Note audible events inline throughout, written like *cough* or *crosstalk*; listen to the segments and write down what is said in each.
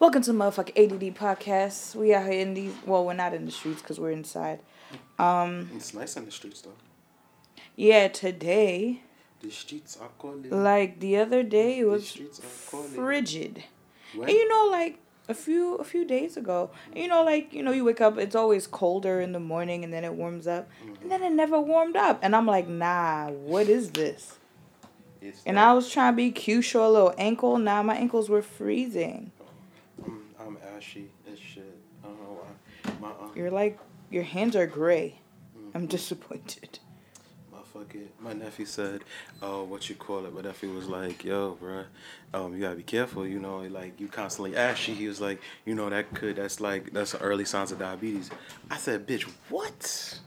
Welcome to motherfucking ADD podcast. We out here in these. Well, we're not in the streets because we're inside. Um, It's nice in the streets though. yeah, today, The streets are calling. like the other day, it was are frigid. When? And you know, like a few a few days ago, you know, like you know, you wake up, it's always colder in the morning, and then it warms up, and then it never warmed up, and I'm like, nah, what is this? It's And that- I was trying to be cute, show a little ankle. Nah, my ankles were freezing. I'm, I'm ashy as shit. I don't know why. My um, You're like, your hands are gray. I'm Mhm. disappointed. my fucking my nephew said, "Oh, what you call it?" My nephew was like, "Yo, bruh, um, you gotta be careful. You know, like you constantly ashy." He was like, "You know, that could that's like that's early signs of diabetes." I said, "Bitch, what?"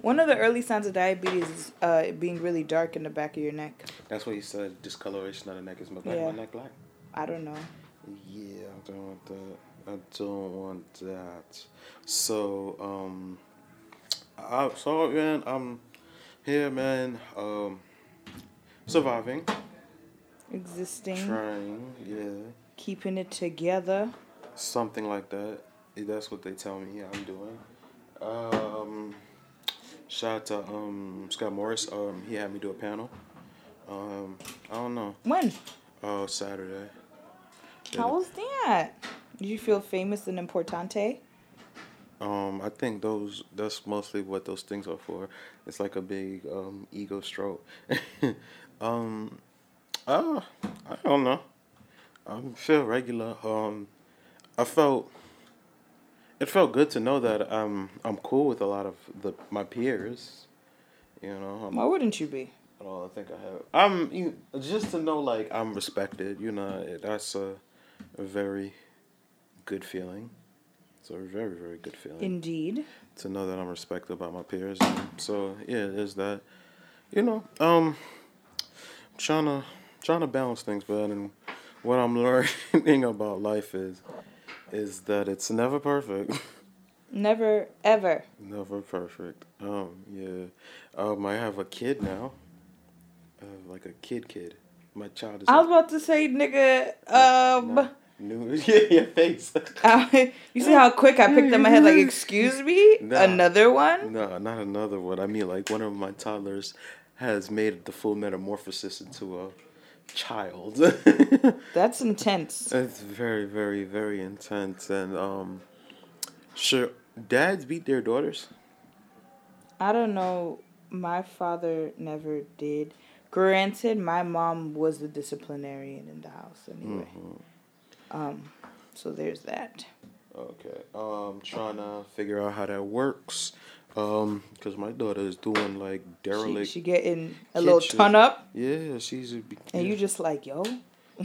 One of the early signs of diabetes is uh, being really dark in the back of your neck. That's what he said. Discoloration of the neck is my. Yeah. My neck black. I don't know. Yeah, I don't want that. I don't want that. So, um, I, so man, I'm here, man. Um, surviving, Existing, trying, yeah, keeping it together. something like that. That's what they tell me I'm doing. Um, shout out to um Scott Morris. Um, he had me do a panel. Um, I don't know. When? Oh, Saturday. How was that? Did you feel famous and importante? Um, I think those that's mostly what those things are for. It's like a big um ego stroke. *laughs* um uh I don't know. I feel regular. Um I felt it felt good to know that I'm I'm cool with a lot of the my peers. You know, I'm, Why wouldn't you be? I don't think I have. I'm you, just to know like I'm respected. You know, that's a, a very good feeling. It's a very very good feeling Indeed. to know that I'm respected by my peers. So yeah, there's that. You know, um, trying to trying to balance things, but and what I'm *laughs* learning about life is is that it's never perfect. Never, ever. never perfect. Um, yeah. Um, I have a kid now. I have like a kid kid. My child is I was about to say, nigga, um, new. *laughs* Yeah, your face. *laughs* you see how quick I picked up my head, like, excuse me? Nah. Another one? No, not another one. I mean, like one of my toddlers has made the full metamorphosis into a child. *laughs* That's intense. it's very, very, very intense. And um, sure, dads beat their daughters. I don't know. My father never did. Granted, my mom was the disciplinarian in the house anyway. Mm-hmm. Um, so there's that. Okay. Um, trying to figure out how that works. Um, cause my daughter is doing like derelict. she getting a little kitchen. ton up, yeah, she's a. and you just like, yo.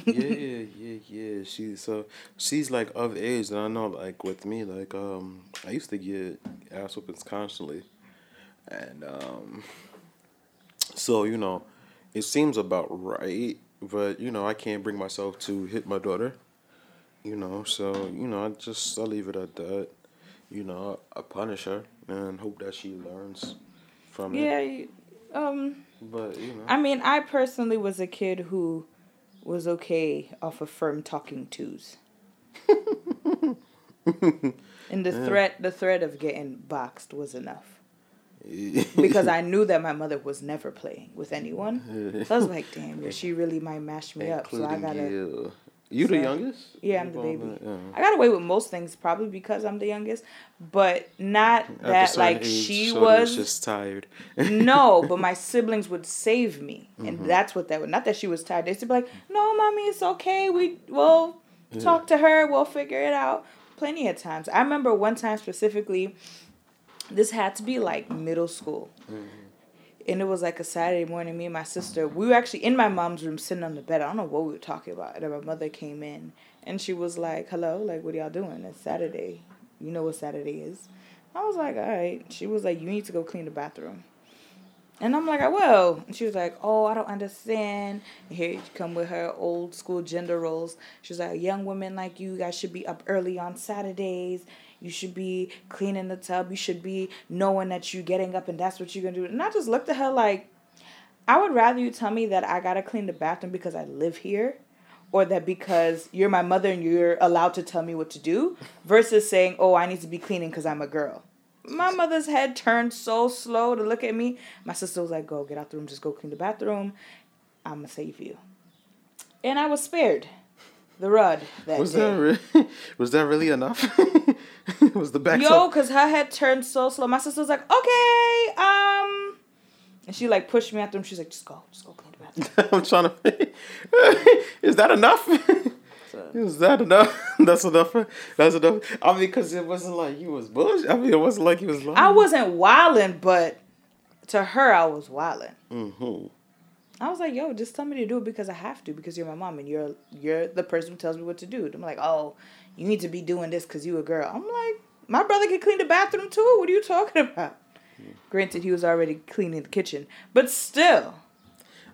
yeah, yeah, yeah. She's so she's like of age, and I know like with me, like um, I used to get ass whoopings constantly, and um, so you know, it seems about right, but you know, I can't bring myself to hit my daughter, you know. So you know, I just I leave it at that. You know, I punish her and hope that she learns from it. Yeah. Um. But you know, I mean, I personally was a kid who was okay off of firm talking twos. *laughs* and the threat, the threat of getting boxed was enough *laughs* because I knew that my mother was never playing with anyone. So I was like, damn, yeah, she really might mash me up. So I gotta. you. You the youngest? Yeah, I'm the baby. Yeah. I got away with most things probably because I'm the youngest, but not At that like age, she Shorty was. just tired. *laughs* no, but my siblings would save me, and Mm-hmm. that's what that would. Not that she was tired. They would be like, "No, mommy, it's okay. We will Yeah. talk to her. We'll figure it out." Plenty of times. I remember one time specifically. This had to be like middle school. Mm-hmm. And it was like a Saturday morning. Me and my sister, we were actually in my mom's room sitting on the bed. I don't know what we were talking about. And then my mother came in and she was like, Hello, like, what are y'all doing? It's Saturday. You know what Saturday is. I was like, All right. She was like, You need to go clean the bathroom. And I'm like, I will. And she was like, Oh, I don't understand. And here you come with her old school gender roles. She was like, Young women like you guys should be up early on Saturdays. You should be cleaning the tub. You should be knowing that you're getting up and that's what you're going to do. And I just looked at her like, I would rather you tell me that I got to clean the bathroom because I live here or that because you're my mother and you're allowed to tell me what to do versus saying, "Oh, I need to be cleaning because I'm a girl." My mother's head turned so slow to look at me. My sister was like, "Go get out the room, just go clean the bathroom. I'm gonna save you." And I was spared the rod that was day. that really, *laughs* was that really enough? *laughs* *laughs* was the back? Yo, cause her head turned so slow. My sister was like, "Okay, um," and she like pushed me out the room. She's like, "Just go, just go clean the bathroom." *laughs* I'm trying *laughs* to. is that enough? So- Is that enough? That's enough. That's enough. I mean, because it wasn't like you was bullshit. I mean, it wasn't like you was lying. I wasn't wilding, but to her, I was wilding. Mm-hmm. I was like, "Yo, just tell me to do it because I have to because you're my mom and you're you're the person who tells me what to do." And I'm like, "Oh, you need to be doing this because you a girl." I'm like, "My brother can clean the bathroom too. What are you talking about?" Granted, he was already cleaning the kitchen, but still,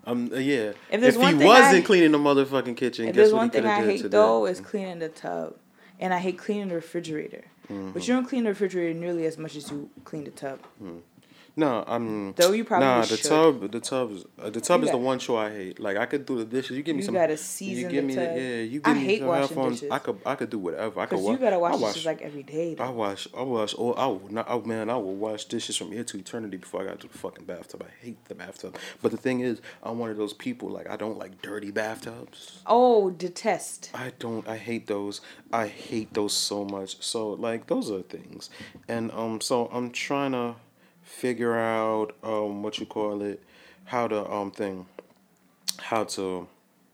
Um. uh, yeah. If If, he wasn't I- cleaning the motherfucking kitchen, if guess there's what one thing I hate though is cleaning the tub, and I hate cleaning the refrigerator. Mm-hmm. But you don't clean the refrigerator nearly as much as you clean the tub. No, I'm. Though you probably nah. The should. tub, the tub, is- uh, the tub You is the one show I hate. Like I could do the dishes. You give me You some. You gotta you season give the me tub. yeah. You I me hate some washing headphones. dishes. I could I could do whatever. I could Cause wa- you gotta wash I dishes like every day. I Though. wash, I wash, oh, I will not, oh man, I will wash dishes from here to eternity before I got to the fucking bathtub. I hate the bathtub. But the thing is, I'm one of those people like I don't like dirty bathtubs. Oh, detest. I don't. I hate those. I hate those so much. So like those are things, and um, so I'm trying to figure out um what you call it, how to um thing, how to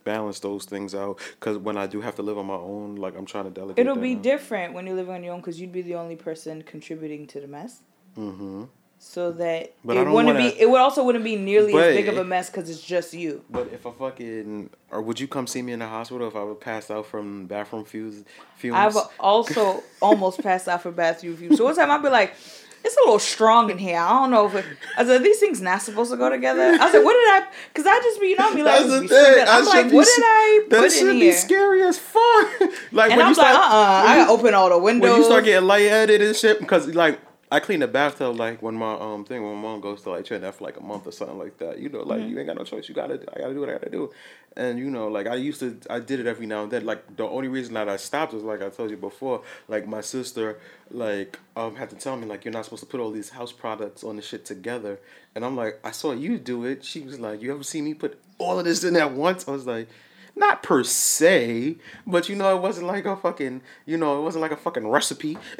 balance those things out. Cause when I do have to live on my own, like I'm trying to delegate. It'll be out. different when you live on your own because you'd be the only person contributing to the mess. Mm-hmm. So that But it wouldn't wanna- be. It would also wouldn't be nearly as big of a mess because it's just you. But if I fucking, or would you come see me in the hospital if I would pass out from bathroom fumes? fumes? I've also *laughs* almost passed out for bathroom fumes. So one time I'd be like, "It's a little strong in here. I don't know if it." I said, "These things not supposed to go together." I like, "What did I?" Because I just be, you know, me like, That's the thing. I'm like, be "What did I put in? That put should in be here?" scary as fuck. *laughs* like And when I'm you start, like, "Uh, uh I gotta open all the windows." when you start getting lightheaded and shit, because like I clean the bathtub like when my um thing when my mom goes to like Trinidad for like a month or something like that. You know, like Mm-hmm. you ain't got no choice. You gotta I gotta do what I gotta do. And you know, like I used to I did it every now and then. Like the only reason that I stopped was like I told you before, like my sister like um had to tell me like you're not supposed to put all these house products on the shit together. And I'm like, I saw you do it. She was like, You ever see me put all of this in at once? I was like not per se, but you know, it wasn't like a fucking, you know, it wasn't like a fucking recipe. *laughs*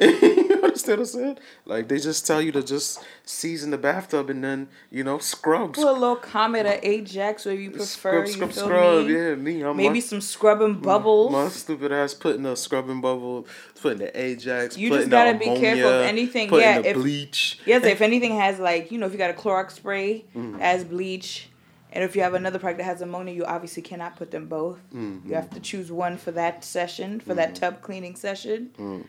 *laughs* you understand what I'm saying? Like they just tell you to just season the bathtub and then, you know, scrub. Put a little Comet or Ajax, or you prefer. Scrub, scrub, feel scrub. me? Yeah, me. I'm Maybe my, some scrubbing bubbles. my stupid ass putting the scrubbing bubble, putting the Ajax. You just gotta be careful of anything- yeah, the if- bleach. Yes, if anything has like you know if you got a Clorox spray Mm. as bleach, and if you have another product that has ammonia, you obviously cannot put them both. Mm-hmm. You have to choose one for that session for that tub cleaning session. Mm.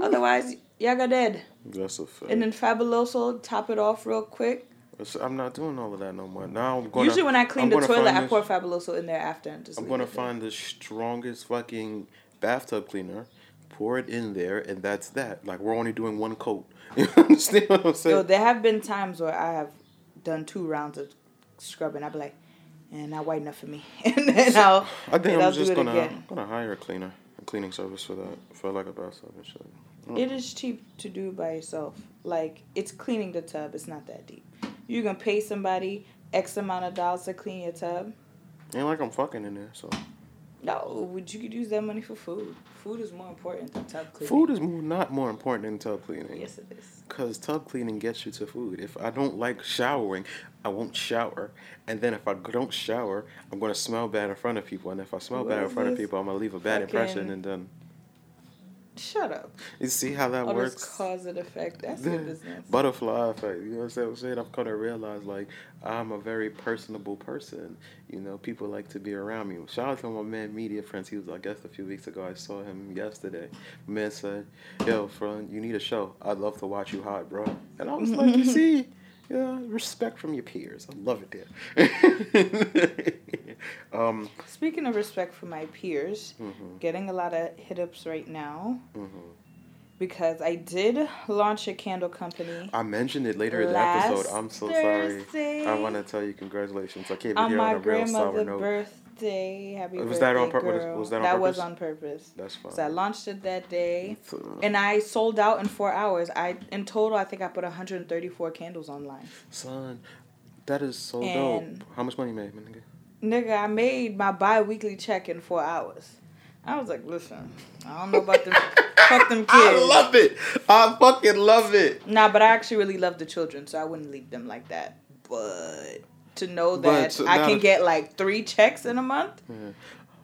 Otherwise, got dead. That's a fact. And then Fabuloso top it off real quick. I'm not doing all of that no more. Now I'm going. Usually when I clean I'm the toilet, I this- pour Fabuloso in there after and just. I'm gonna there. find the strongest fucking bathtub cleaner, pour it in there, and that's that. Like we're only doing one coat. *laughs* You understand what I'm saying? Yo, there have been times where I have done two rounds of scrubbing. I'd be like, and not white enough for me, *laughs* and then I'll. I think I'm I'll just gonna again. gonna hire a cleaner, a cleaning service for that, for like a bathtub and shit. Mm. It is cheap to do by yourself. Like it's cleaning the tub. It's not that deep. You can pay somebody X amount of dollars to clean your tub. Ain't like I'm fucking in there. So No, would you could use that money for food. Food is more important than tub cleaning. food is more, not more important than tub cleaning. Yes, it is. Cause tub cleaning gets you to food. If I don't like showering, I won't shower. And then if I don't shower, I'm gonna smell bad in front of people. And if I smell What bad in front of people, I'm gonna leave a bad impression. And then Shut up. you see how that All works. cause and effect. That's your business. Butterfly effect. You know what I'm saying? I've come to realize like I'm a very personable person. You know, people like to be around me. Shout out to my man, media friends. He was our guest a few weeks ago. I saw him yesterday. My man said, "Yo, friend, you need a show. I'd love to watch you hot, bro." And I was like, "You *laughs* see." Yeah, respect from your peers. I love it there. *laughs* um, Speaking of respect from my peers, mhm, getting a lot of hit ups right now mhm. because I did launch a candle company I mentioned it later in the episode. I'm so sorry. I want to tell you congratulations. I came here on a real sour grandmother's note. birthday, happy Was birthday, that on pur- was- girl. was that on that was on purpose. That's fine. So I launched it that day, and I sold out in four hours. I in total, I think I put 134 candles online. Son, that is so And- dope. How much money you made, my nigga? Nigga, I made my bi-weekly check in four hours. I was like, listen, I don't know about them, *laughs* fuck them kids. I love it. I fucking love it. Nah, but I actually really love the children, so I wouldn't leave them like that. But to know that I can the- get like three checks in a month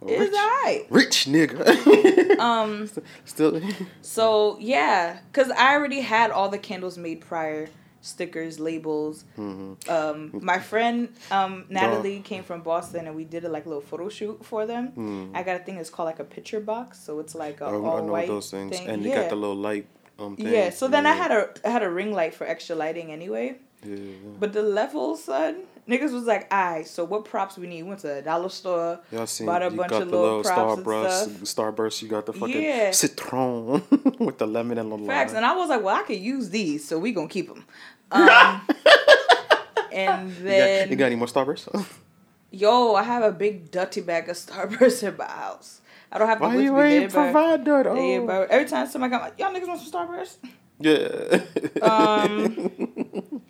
is Rich, alright. rich nigga. *laughs* Um, *laughs* Still. so yeah, cause I already had all the candles made prior, stickers, labels. Mm-hmm. Um, my friend um Natalie came from Boston, and we did a like little photo shoot for them. I got a thing that's called like a picture box, so it's like a Mm. I, all I know white those things, thing. and yeah. you got the little light. Um, thing. yeah. So then I had a I had a ring light for extra lighting anyway. Yeah. But the levels, son, niggas was like, "Alright, so what props we need?" We Went to a dollar store, Y'all seen? bought a bunch got of little little props and Starburst. stuff. Starburst. You got the fucking Yeah. citron *laughs* with the lemon and the lime. Facts, and I was like, "Well, I could use these, so we gonna keep them." *laughs* Um, and you, got, then, you got any more Starburst? *laughs* yo, I have a big dirty bag of Starburst in my house. I don't have to Why you ain't provide that? Oh. every time somebody come, like, y'all niggas want some Starburst? Yeah. Um,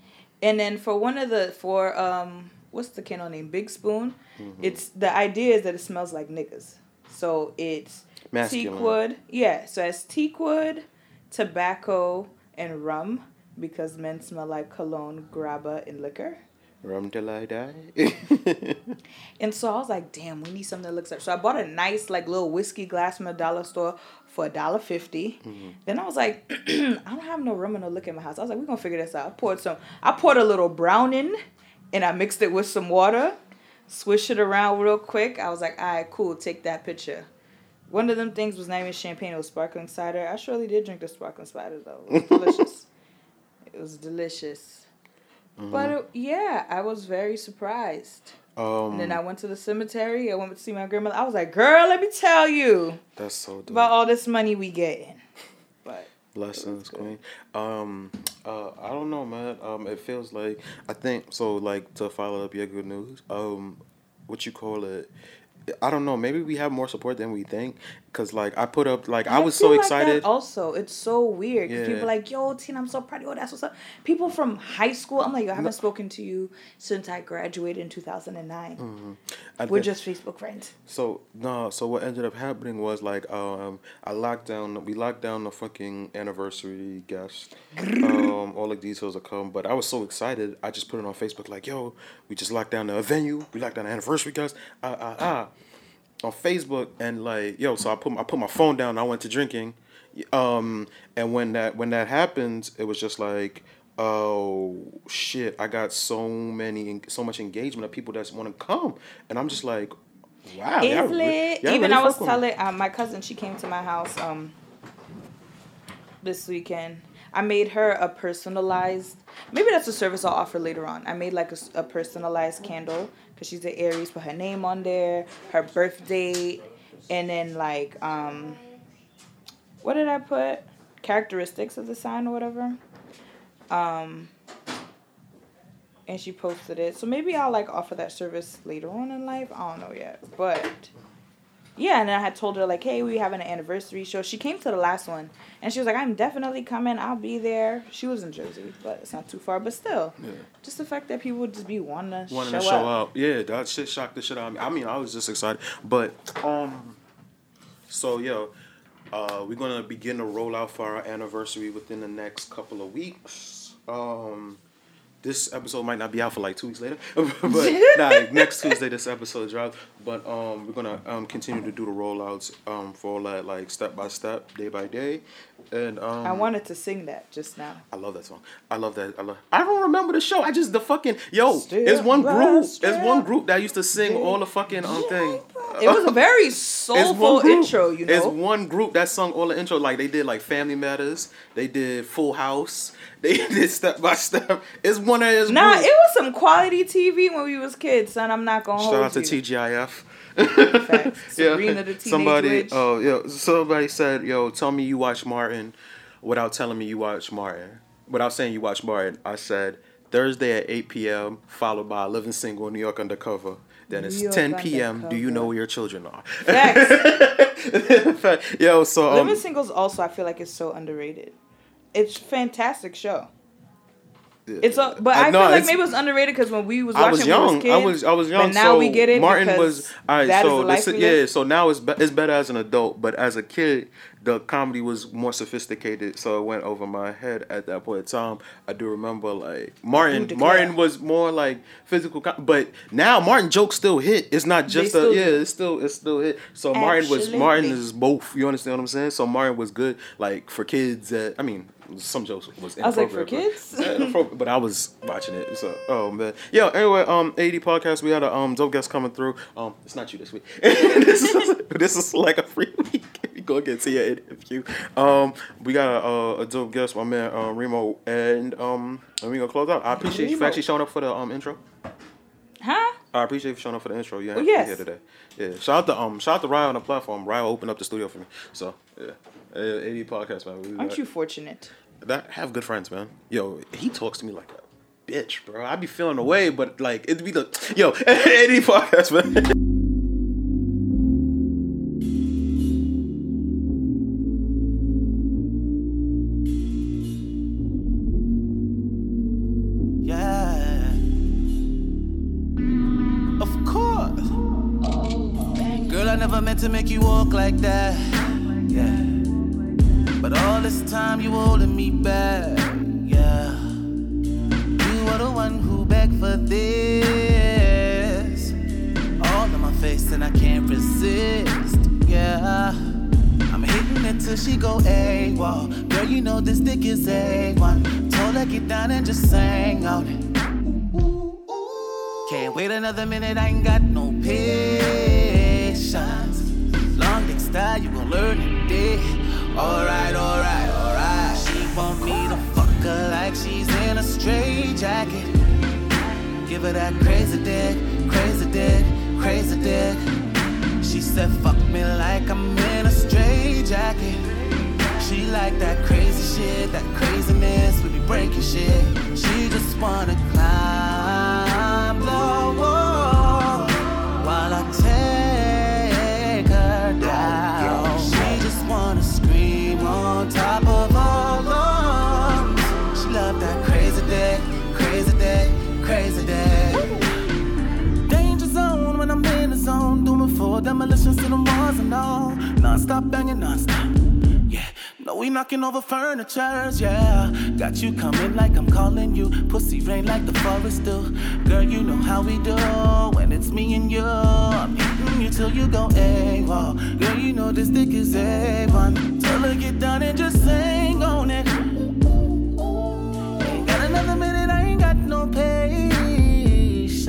and then for one of the for um, what's the candle name? Big Spoon. Mm-hmm. It's the idea is that it smells like niggas. So it's Masculine. teak wood. Yeah, so it's teak wood, tobacco, and rum because men smell like cologne, grabba, and liquor. Rum till I die. *laughs* And so I was like, damn, we need something that looks like. So I bought a nice like little whiskey glass from the dollar store for a dollar 50 mm-hmm. Then I was like, *clears throat* I don't have no rum and no liquor in my house. I was like, we're gonna figure this out. I poured some. I poured a little brown in, and I mixed it with some water, swished it around real quick. I was like, all right, cool, take that picture. One of them things was not even champagne; it was sparkling cider. I surely did drink the sparkling cider though. It was *laughs* delicious. it was delicious. But it, yeah, I was very surprised. um, And then I went to the cemetery. I went to see my grandmother. I was like, girl, let me tell you that's so dope. about all this money we getting. But Blessings, Queen. Um, uh, I don't know, man. Um, it feels like I think so. Like to follow up your good news. Um, what you call it? I don't know. Maybe we have more support than we think. Cause like I put up, like I, was so like excited. also, it's so weird because Yeah. people are like, yo, Tina, I'm so proud of you. Oh, that's what's up. People from high school, I'm like, yo, I haven't spoken to you since I graduated in 2009. I We're just Facebook friends. So no, so what ended up happening was like um I locked down we locked down the fucking anniversary guest. um all the details will come, but I was so excited I just put it on Facebook like, yo, we just locked down the venue, we locked down the anniversary guest, ah ah ah on Facebook and like yo, so I put I put my phone down, I went to drinking. Um and when that when that happened, it was just like oh shit, I got so many so much engagement of people that want to come and I'm just like Wow, y'all lit. y'all Even really I was telling um, my cousin, she came to my house um this weekend. I made her a personalized. Maybe that's a service I'll offer later on. I made like a personalized candle because she's an Aries. Put her name on there, her birth date, and then like um, what did I put? Characteristics of the sign or whatever. Um, and she posted it. So maybe I'll like offer that service later on in life. I don't know yet, but yeah. And then I had told her like, hey, we having an anniversary show. She came to the last one, and she was like, I'm definitely coming. I'll be there. She was in Jersey, but it's not too far. But still, Yeah. just the fact that people would just be wanting to show up. wanting show, to show up. up. Yeah, that shit shocked the shit out of me. I mean, I was just excited. But um so yo, uh we're gonna begin to roll out for our anniversary within the next couple of weeks. Um this episode might not be out for like two weeks later, *laughs* but *laughs* nah, next Tuesday this episode drops. But um, we're gonna um continue to do the rollouts um for all that like step by step, day by day, and um. I wanted to sing that just now. I love that song. I love that. I love. I don't remember the show. I just the fucking yo. It's one group. It's one group that used to sing all the fucking um thing. It was a very *laughs* soulful intro, you know, It's one group that sung all the intro. Like they did like Family Matters. They did Full House. *laughs* They did Step by Step. It's one of his. Nah, group. it was some quality TV when we was kids, son. I'm not gonna Shout out to you. TGIF. Facts. *laughs* Sabrina the Teenage somebody, Witch. oh, yo, somebody said, yo, tell me you watch Martin without telling me you watch Martin. Without saying you watch Martin, I said Thursday at 8 p.m. followed by Living Single New York Undercover. then it's York 10 p.m. Do you know where your children are? Facts. Fact. *laughs* Yo, so um, Living Singles also I feel like it's so underrated. It's fantastic show. It's a, but I, I- no, feel like maybe it was underrated because when we was I watching was when young. was kids, I was I was young. But now so we get it. Martin was all right. so this, yeah. So now it's be, it's better as an adult, but as a kid, the comedy was more sophisticated. So it went over my head at that point in time. I do remember like Martin. Martin was more like physical, com- but now Martin jokes still hit. It's not just a yeah. It's still it's still hit. So Martin was Martin is both. You understand what I'm saying? So Martin was good like for kids. That I mean. Some jokes was I was like, for kids? but- but I was watching it. So, oh man, yo. Anyway, um, AD podcast. We had a um dope guest coming through. Um, it's not you this week. *laughs* this is this is like a free week. You *laughs* go get to your interview. Um, we got a, a, a dope guest, my man uh, Reemo, and um, and we gonna close out. I appreciate you for actually showing up for the um intro. huh? I appreciate you showing up for the intro. You Oh, had yes. here today. Yeah. Shout out to um shout out to Ryan on the platform. Ryan opened up the studio for me. So yeah. AD podcast man. Aren't you fortunate? That have good friends, man. Yo, he talks to me like a bitch, bro. I be feeling away, but like it'd be the yo *laughs* any podcast, man. Yeah. Of course. Girl, I never meant to make you walk like that. Yeah. All this time you holding me back. Yeah. You are the one who begged for this. All in my face and I can't resist. Yeah. I'm hitting it till she go AWOL. Girl, you know this dick is A1. Told her get down and just sang on it. Can't wait another minute, I ain't got no patience. Long dick style, you gon' learn today. Alright, alright, alright. She want me to fuck her like she's in a straight jacket. Give her that crazy dick, crazy dick, crazy dick. She said, fuck me like I'm in a straight jacket. She like that crazy shit, that craziness, we be breaking shit. She just wanna climb demolitions to the walls and all. Non-stop banging, non-stop. Yeah, no, we knocking over furnitures, yeah. Got you coming like I'm calling you. Pussy rain like the forest do. Girl, you know how we do. When it's me and you, I'm hitting you till you go AWOL. Girl, you know this dick is A1. Tell her get down and just sing on it. Ain't got another minute, I ain't got no patience.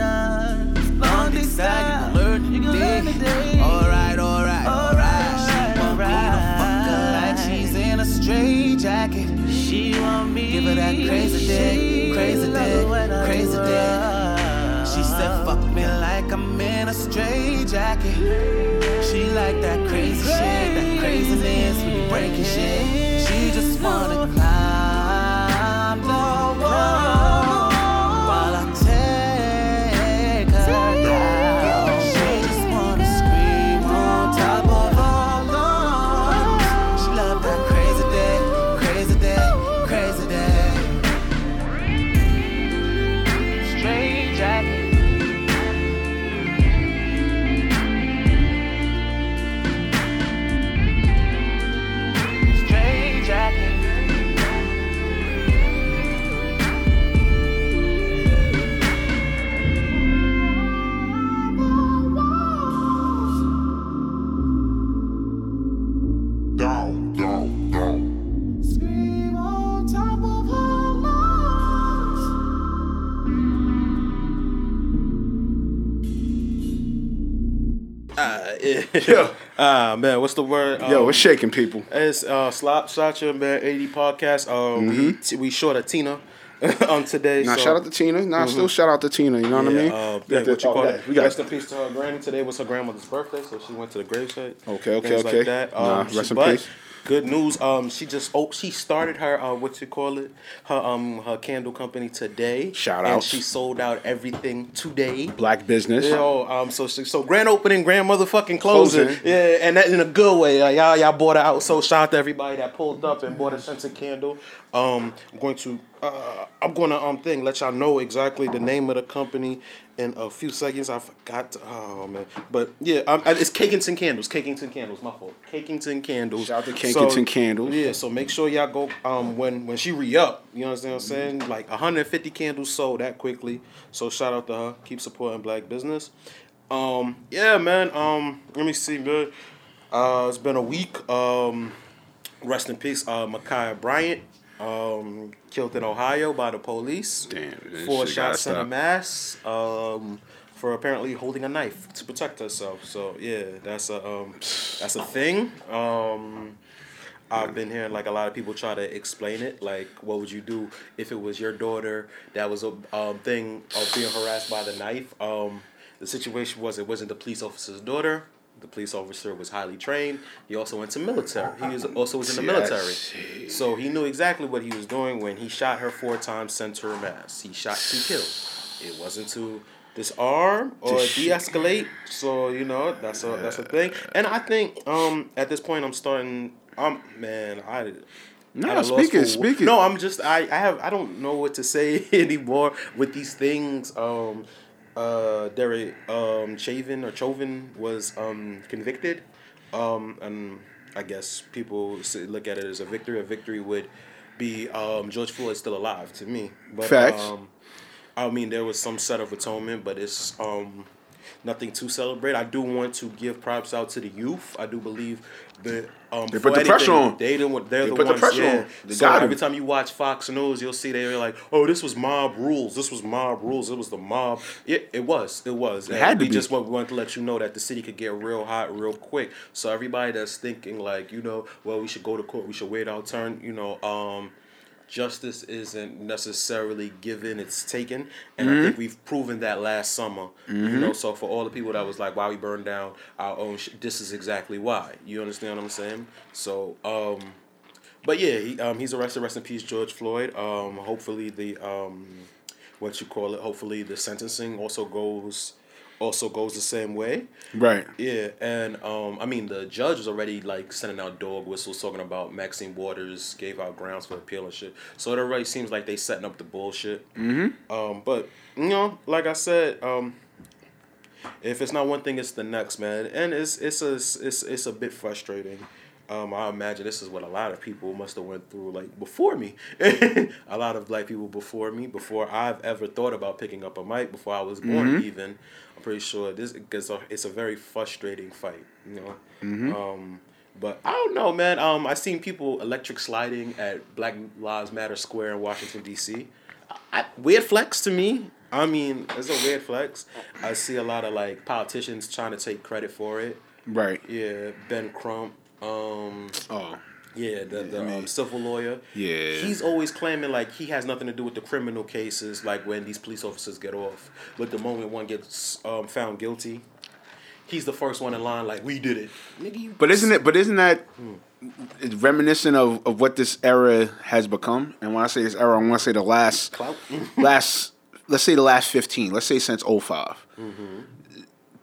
Long dick style, you gon' learn learn today. Give her that crazy dick, crazy dick, crazy dick. She said, fuck me like I'm in a straight jacket. She like that crazy shit, that craziness, we be breaking shit. She just wanna climb the wall yeah. *laughs* Ah man, what's the word? Yo, Um, what's shaking, people? It's uh Slap Sacha man, AD podcast. Uh, we t- we short a Tina *laughs* on today. Now, so- shout out to Tina. Now, still shout out to Tina. You know what I mean? Uh, yeah, what you oh, call yeah, it? We got Rest in peace to her granny. Today was her grandmother's birthday, so she went to the gravesite. Okay, okay, okay. Like that. Nah, Um, rest she- in peace. Good news. Um, she just oh she started her uh what you call it her um her candle company today. Shout and she sold out everything today. Black business. Yo, um, so so grand opening, grand motherfucking closing. Closing. Yeah, and that in a good way. Uh, y'all y'all bought it out. So shout out to everybody that pulled up and bought a scented candle. Um, I'm going to uh, I'm going to um thing let y'all know exactly the name of the company in a few seconds. I forgot. To, oh man, but yeah, um, it's Cakington Candles. Cakington Candles. My fault. Cakington Candles. Shout out to Cakington Candles. Yeah, so make sure y'all go um when when she re up. You understand what I'm saying? Like 150 candles sold that quickly. So shout out to her. Keep supporting black business. Um yeah, man. Um let me see, man. Uh it's been a week. Um rest in peace, uh Ma'Khia Bryant. Um killed in Ohio by the police. Damn, Four shots in a mass. Um for apparently holding a knife to protect herself. So yeah, that's a um that's a thing. Um I've been hearing like a lot of people try to explain it. Like, what would you do if it was your daughter that was a um, thing of being harassed by the knife? Um, the situation was it wasn't the police officer's daughter. The police officer was highly trained. He also went to military. He was *laughs* also was in the military, so he knew exactly what he was doing when he shot her four times, sent her a mass. He shot to kill. It wasn't to disarm or de-escalate. So you know that's a that's a thing. And I think um at this point I'm starting. Um man, I. No, at a law speak it, speak it. No, I'm just I, I have I don't know what to say *laughs* anymore with these things. Um, uh, Derek um Chauvin or Chauvin was um convicted, um, and I guess people look at it as a victory. A victory would be um George Floyd still alive to me. But Facts. um, I mean there was some set of atonement, but it's um nothing to celebrate. I do want to give props out to the youth. I do believe that um They put the pressure anything, on. They don't. They're They the put the ones. pressure yeah. on. They so every time you watch Fox News, you'll see they're like, "Oh, this was mob rules. This was mob rules. It was the mob." It, it was. It was. It And had to we be. just want, we wanted to let you know that the city could get real hot real quick. So everybody that's thinking like, you know, well, we should go to court. We should wait our turn. You know, um, justice isn't necessarily given; it's taken, and I Mm-hmm. think we've proven that last summer. You know, so for all the people that was like, "Why we burned down our own," sh-, this is exactly why. You understand what I'm saying? So, um, but yeah, he, um, he's arrested. Rest in peace, George Floyd. Um, hopefully the um, what you call it. Hopefully the sentencing also goes also goes the same way. Right. Yeah, and um, I mean the judge was already like sending out dog whistles talking about Maxine Waters gave out grounds for appeal and shit. So it already seems like they setting up the bullshit. Mm-hmm. Um, but you know, like I said, um, if it's not one thing, it's the next, man, and it's it's a it's it's a bit frustrating. Um, I imagine this is what a lot of people must have went through like before me. *laughs* a lot of black people before me, before I've ever thought about picking up a mic, before I was born even. I'm pretty sure this it's a, it's a very frustrating fight, you know. Um, but I don't know, man. Um, I seen people electric sliding at Black Lives Matter Square in Washington D.C. I, weird flex to me. I mean, it's a weird flex. I see a lot of like politicians trying to take credit for it. Right. Yeah, Ben Crump. Um, Oh. yeah, the, the I mean- um, civil lawyer. Yeah. He's always claiming like he has nothing to do with the criminal cases, like when these police officers get off. But the moment one gets um, found guilty, he's the first one in line. Like we did it, nigga. But isn't it? But isn't that it's reminiscent of, of what this era has become? And when I say this era, I want to say the last *laughs* last let's say the last 15 let's say since 5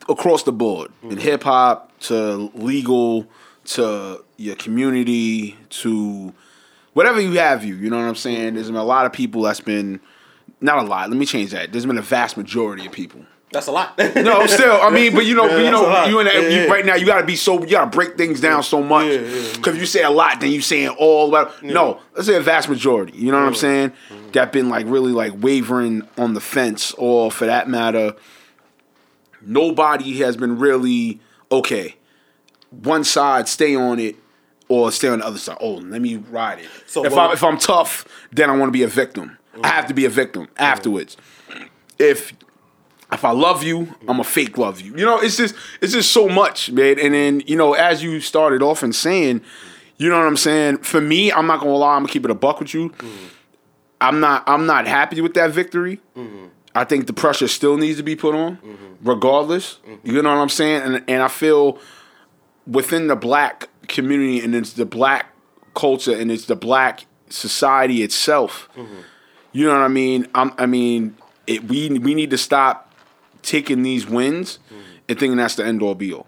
across the board in hip hop to legal to your community to whatever you have you you know what i'm saying there's been a lot of people that's been not a lot let me change that there's been a vast majority of people That's a lot. *laughs* no, still, I mean, but you know, Yeah, but you know, you in that, Yeah, you, yeah. right now, you gotta be so, you gotta break things down so much. Because if you say a lot, then you saying all about. No, let's say a vast majority. You know what I'm saying? Mm-hmm. That been like really like wavering on the fence, or for that matter, nobody has been really okay. One side, stay on it, or stay on the other side. Oh, let me ride it. So if what- I if I'm tough, then I want to be a victim. I have to be a victim afterwards. If if I love you, I'm a fake love you. You know, it's just it's just so much, man. And then you know, as you started off and saying, you know what I'm saying. For me, I'm not gonna lie. I'm gonna keep it a buck with you. I'm not. I'm not happy with that victory. I think the pressure still needs to be put on, regardless. You know what I'm saying? And and I feel within the black community and it's the black culture and it's the black society itself. Mm-hmm. You know what I mean? I'm, I mean, it, we we need to stop taking these wins mm-hmm. and thinking that's the end all be all.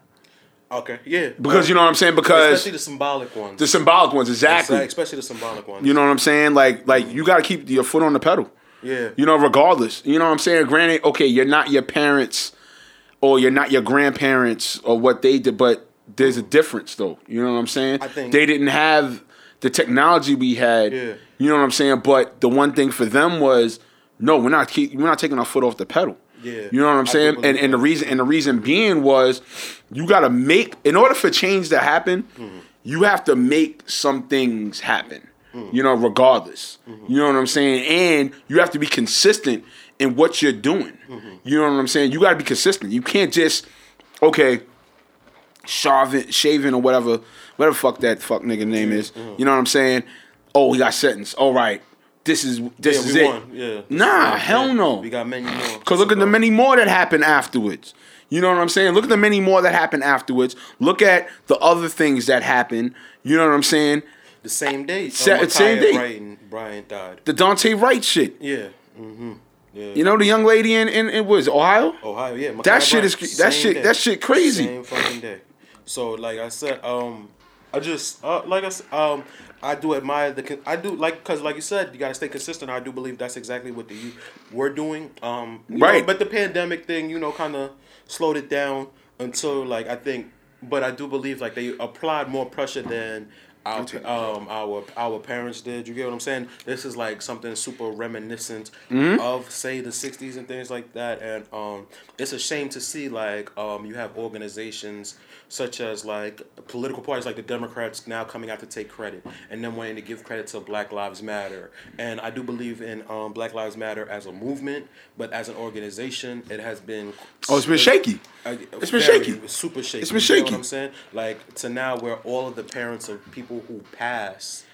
Okay, yeah. Because you know what I'm saying? Because especially the symbolic ones. the symbolic ones, exactly. Especially the symbolic ones. You know what I'm saying? Like like you got to keep your foot on the pedal. Yeah. You know, regardless. You know what I'm saying? Granted, okay, you're not your parents or you're not your grandparents or what they did, but there's a difference though. You know what I'm saying? I think- they didn't have the technology we had. Yeah. You know what I'm saying? But the one thing for them was no, we're not keep, we're not taking our foot off the pedal. Yeah. You know what I'm saying? And and the reason and the reason being was you got to make in order for change to happen, Mm-hmm. you have to make some things happen. Mm-hmm. You know, regardless. You know what I'm saying? And you have to be consistent in what you're doing. Mm-hmm. You know what I'm saying? You got to be consistent. You can't just okay, shaving, shaving or whatever, whatever fuck that fuck nigga name is. Mm-hmm. You know what I'm saying? Oh, he got sentenced. All right, this is this yeah, is it. won. Yeah. Nah, Yeah, hell no. We got many more. Because look at the many more that happened afterwards. You know what I'm saying? Look at the many more that happened afterwards. Look at the other things that happened. You know what I'm saying? the same day. Sa- same day. Bryant died. The Daunte Wright shit. Yeah. Mm-hmm. Yeah. You know the young lady in in, in it, Ohio? Ohio, yeah. Ma'Khia That shit Bryant, is- that same shit- day. that shit crazy. Same fucking day. So like I said, um, I just uh, like I said, um, I do admire the con- I do like because like you said, you gotta stay consistent. I do believe that's exactly what the youth were doing. Um, you know, Right. but the pandemic thing, you know, kind of slowed it down until like I think. But I do believe like they applied more pressure than. Our, um our our parents did you get what I'm saying this is like something super reminiscent Mm-hmm. of say the 60s and things like that and um it's a shame to see like um you have organizations such as like political parties like the Democrats now coming out to take credit and then wanting to give credit to Black Lives Matter and I do believe in um Black Lives Matter as a movement but as an organization it has been Oh, it's been shaky. uh, It's been very- shaky. super shaky. It's been You know shaky. what I'm saying? Like to now where all of the parents of people who pass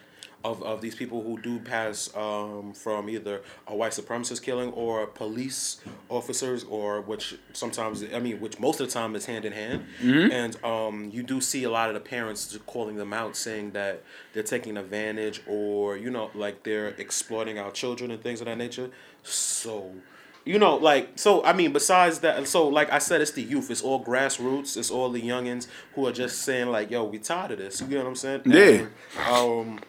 of, of these people who do pass um, from either a white supremacist killing or police officers or which sometimes I mean which most of the time is hand in hand Mm-hmm. and um, you do see a lot of the parents calling them out saying that they're taking advantage or you know like they're exploiting our children and things of that nature so you know, like so. I mean, besides that, so like I said, it's the youth. It's all grassroots. It's all the youngins who are just saying like, "Yo, we tired of this." You get what I'm saying? Yeah. And, um,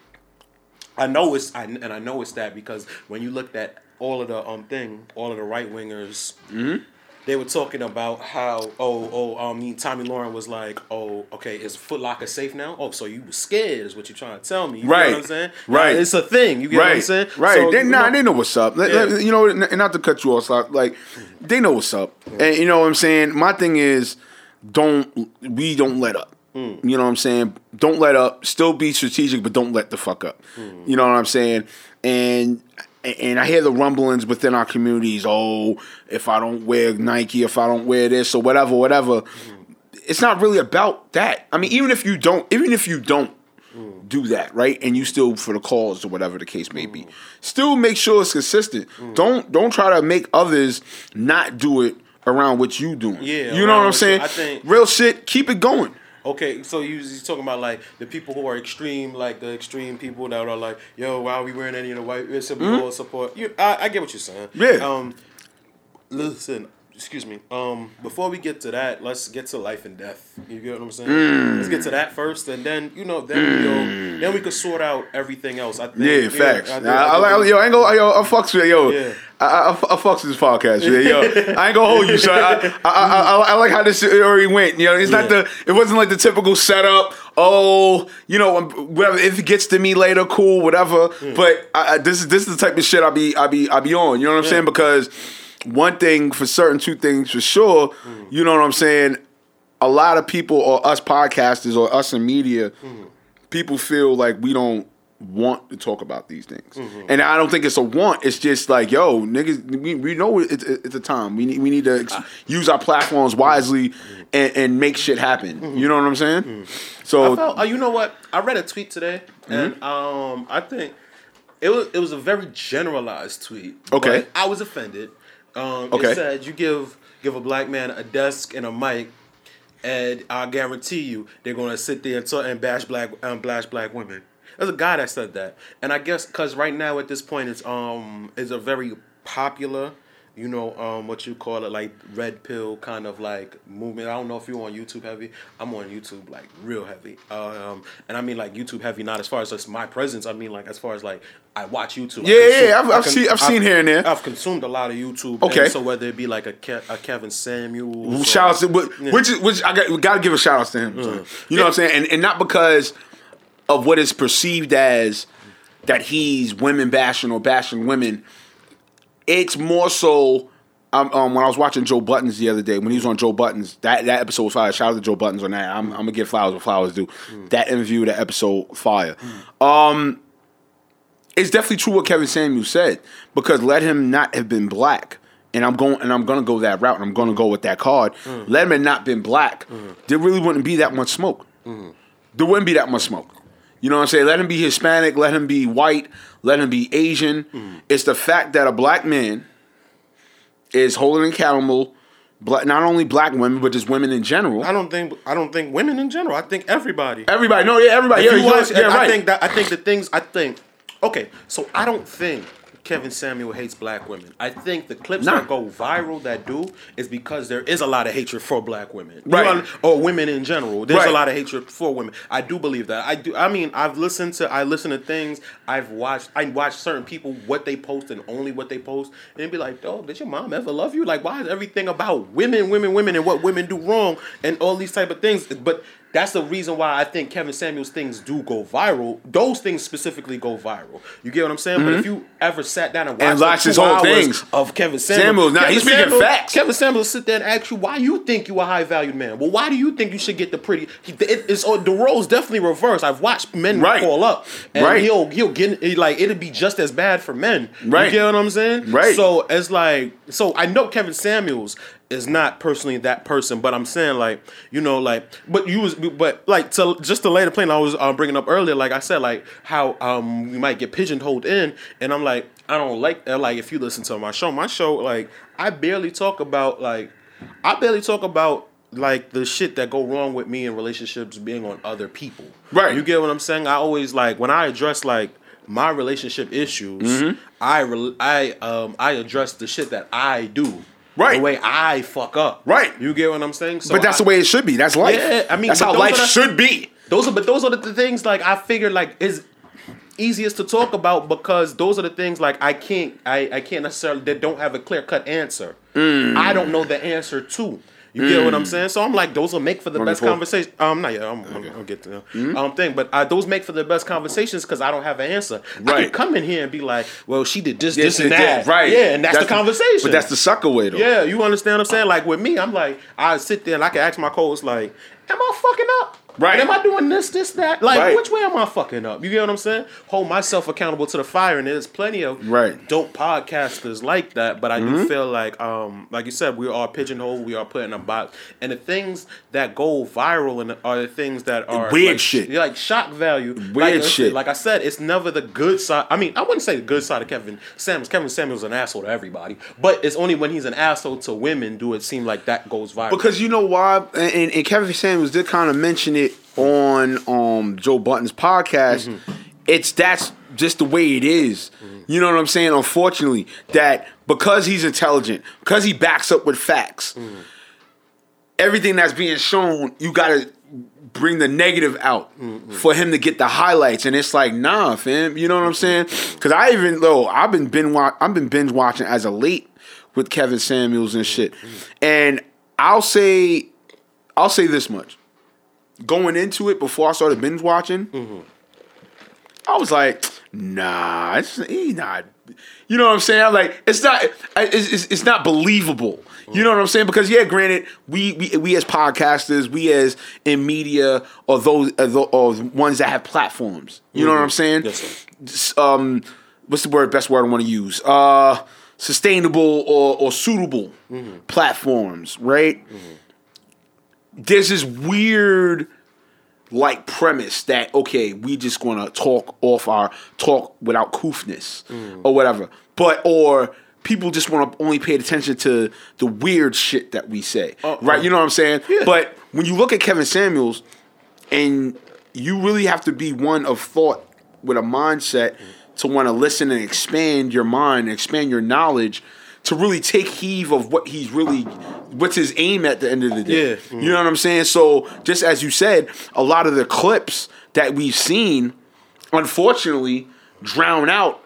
I know it's I, and I know it's that because when you looked at all of the um thing, all of the right wingers, Mm-hmm. they were talking about how oh oh um Tomi Lahren was like oh okay is Foot Locker safe now? Oh, so you were scared is what you're trying to tell me? You Right. I'm saying? Right. Now, it's a thing. You get what I'm Right, saying? right. So, they, nah, know- they know what's up. Yeah. you know, and not to cut you off, like they know what's up. And you know what I'm saying. My thing is, don't we don't let up. Hmm. You know what I'm saying. Don't let up. Still be strategic, but don't let the fuck up. Hmm. You know what I'm saying. And and I hear the rumblings within our communities. Oh, if I don't wear Nike, if I don't wear this or whatever, whatever. It's not really about that. I mean, even if you don't, even if you don't do that, right? And you still for the cause or whatever the case may be. Still make sure it's consistent. Don't don't try to make others not do it around what you doing. Yeah, You know what I'm saying? you- I think- Real shit, keep it going. Okay, so you you talking about like the people who are extreme, like the extreme people that are like, yo, why are we wearing any of the white? It's a all support. You, I, I get what you're saying. Mm-hmm. Yeah. Um, listen, excuse me. Um, before we get to that, let's get to life and death. You get what I'm saying? Mm. Let's get to that first, and then you know, then we go, then we could sort out everything else. I think. Yeah, facts. I think- Nah, I, I think like, yo, I ain't gonna, yo, I fucks with yo. Yeah. I, I, I fucks with this podcast, yeah, yo. *laughs* I ain't gonna hold you, son. I, I, I, I, I like how this already went. You know, it's not Yeah. the, it wasn't like the typical setup. Oh, you know, whatever. If it gets to me later, cool, whatever. But I, I, this is this is the type of shit I be, I be, I be on. You know what I'm saying? Because one thing for certain, two things for sure. You know what I'm saying? A lot of people, or us podcasters, or us in media, people feel like we don't want to talk about these things, and I don't think it's a want. It's just like, yo, niggas, we, we know it's, it's a time. We need we need to ex- use our platforms wisely and, and make shit happen. You know what I'm saying? So I felt, uh, you know what? I read a tweet today, and Mm-hmm. um, I think it was it was a very generalized tweet. Okay. I was offended. Um, Okay. It said you give give a black man a desk and a mic, and I guarantee you they're gonna sit there and, talk, and bash black um, bash black women. There's a guy that said that, and I guess because right now at this point it's um it's a very popular, you know um what you call it like red pill kind of like movement. I don't know if you're on YouTube heavy. I'm on YouTube like real heavy. Um and I mean like YouTube heavy not as far as just my presence. I mean like as far as like I watch YouTube. Yeah, yeah, consume- yeah, I've- I've seen- I've seen here and there. I've consumed a lot of YouTube. Okay. and so whether it be like a, Ke- a Kevin Samuel, Shout out to wh- which is which I got, we gotta give a shout out to him. son. You know what I'm saying? And and not because of what is perceived as that he's women bashing or bashing women. It's more so. Um, um, when I was watching Joe Buttons the other day, when he was on Joe Buttons, that, that episode was fire. Shout out to Joe Buttons on that. I'm, I'm gonna give flowers what flowers do. That interview, that episode, fire. Um, it's definitely true what Kevin Samuels said because let him not have been black, and I'm going and I'm gonna go that route. and I'm gonna go with that card. Let him have not been black. There really wouldn't be that much smoke. There wouldn't be that much smoke. You know what I'm saying? Let him be Hispanic. Let him be white. Let him be Asian. Mm. It's the fact that a black man is holding accountable. Black, not only black women, but just women in general. I don't think I don't think women in general. I think everybody. Everybody, no, yeah, everybody, If yeah, you watch- yeah, I right. think that I think the things I think. Okay, so I don't think Kevin Samuel hates black women. I think the clips Nah. that go viral that do is because there is a lot of hatred for black women, Right. or women in general. There's Right. a lot of hatred for women. I do believe that. I do. I mean, I've listened to I listen to things. I've watched. I watch certain people what they post and only what they post, and it'd be like, "Dog, did your mom ever love you? Like, why is everything about women, women, women, and what women do wrong and all these type of things?" But that's the reason why I think Kevin Samuels things do go viral. Those things specifically go viral. You get what I'm saying? But if mm-hmm. you ever sat down and watched And watched his whole things. of Kevin Samuels, Samuels, Kevin he's speaking Samuels- facts. Kevin Samuels sit there and ask you why you think you a high valued man. Well, why do you think you should get the pretty? It, it's oh, the roles definitely reversed. I've watched men Right. call up, and Right. he'll he'll get like it'd be just as bad for men. Right. You get what I'm saying? Right. So it's like so I know Kevin Samuels is not personally that person, but I'm saying like you know like but you was but like to just to lay the plane I was uh, bringing up earlier like I said like how um you might get pigeonholed in and I'm like I don't like that like if you listen to my show my show like I barely talk about like I barely talk about like the shit that go wrong with me in relationships being on other people. Right. You get what I'm saying? I always like when I address like my relationship issues, Mm-hmm. I re- I um I address the shit that I do. Right. The way I fuck up. Right. You get what I'm saying? So but that's I- the way it should be. That's life. Yeah, I mean, that's how life the- should be. those are but those are the things like I figured like is easiest to talk about because those are the things like I can't I, I can't necessarily they don't have a clear cut answer. Mm. I don't know the answer to. You get what I'm saying? So I'm like, those will make for the best conversation. Um, not yet. I'm, I'm, I'll get to them. Mm-hmm. Um, thing, but uh, those make for the best conversations because I don't have an answer. I Right. can come in here and be like, well, she did this, Yes, this, and it that. Right. Yeah, and that's, the conversation. But that's the sucker way though. Yeah, you understand what I'm saying? Like with me, I'm like, I sit there and I can ask my co-host, like, am I fucking up? Right. Am I doing this, this, that? Like, Right. which way am I fucking up? You get what I'm saying? Hold myself accountable to the fire, and there's plenty of Right. dope podcasters like that. But I do feel like, um, like you said, we are pigeonholed, we are put in a box, and the things that go viral and are the things that are Weird like, shit. like shock value, Weird like, I said- shit. Like I said, it's never the good side. I mean, I wouldn't say the good side of Kevin Samuels. Kevin Samuels is an asshole to everybody, but it's only when he's an asshole to women do it seem like that goes viral. Because you know why, and, and Kevin Samuels did kind of mention it on um, Joe Button's podcast. Mm-hmm. It's that's just the way it is. Mm-hmm. You know what I'm saying? Unfortunately, that because he's intelligent, because he backs up with facts, mm-hmm. everything that's being shown, you gotta bring the negative out for him to get the highlights. And it's like, nah, fam. You know what I'm saying? Because I even though I've been wa- I've been binge watching as a late with Kevin Samuels and shit. And I'll say I'll say this much. Going into it before I started binge watching, I was like, nah, it's he not. You know what I'm saying? I'm like, it's not. It's, it's, it's not believable. You know what I'm saying? Because yeah, granted, we we, we as podcasters, we as in media, or those or, the, or ones that have platforms. You know what I'm saying? Yes. Um, what's the word? Best word I want to use? Uh, sustainable or or suitable platforms, right? There's this weird like premise that okay, we just gonna talk off our talk without coofness mm. or whatever. But or people just want to only pay attention to the weird shit that we say, Uh-uh. right? You know what I'm saying? Yeah. But when you look at Kevin Samuels, and you really have to be one of thought with a mindset mm. to want to listen and expand your mind, expand your knowledge, to really take heed of what he's really, what's his aim at the end of the day. Yeah. You know what I'm saying? So just as you said, a lot of the clips that we've seen, unfortunately, drown out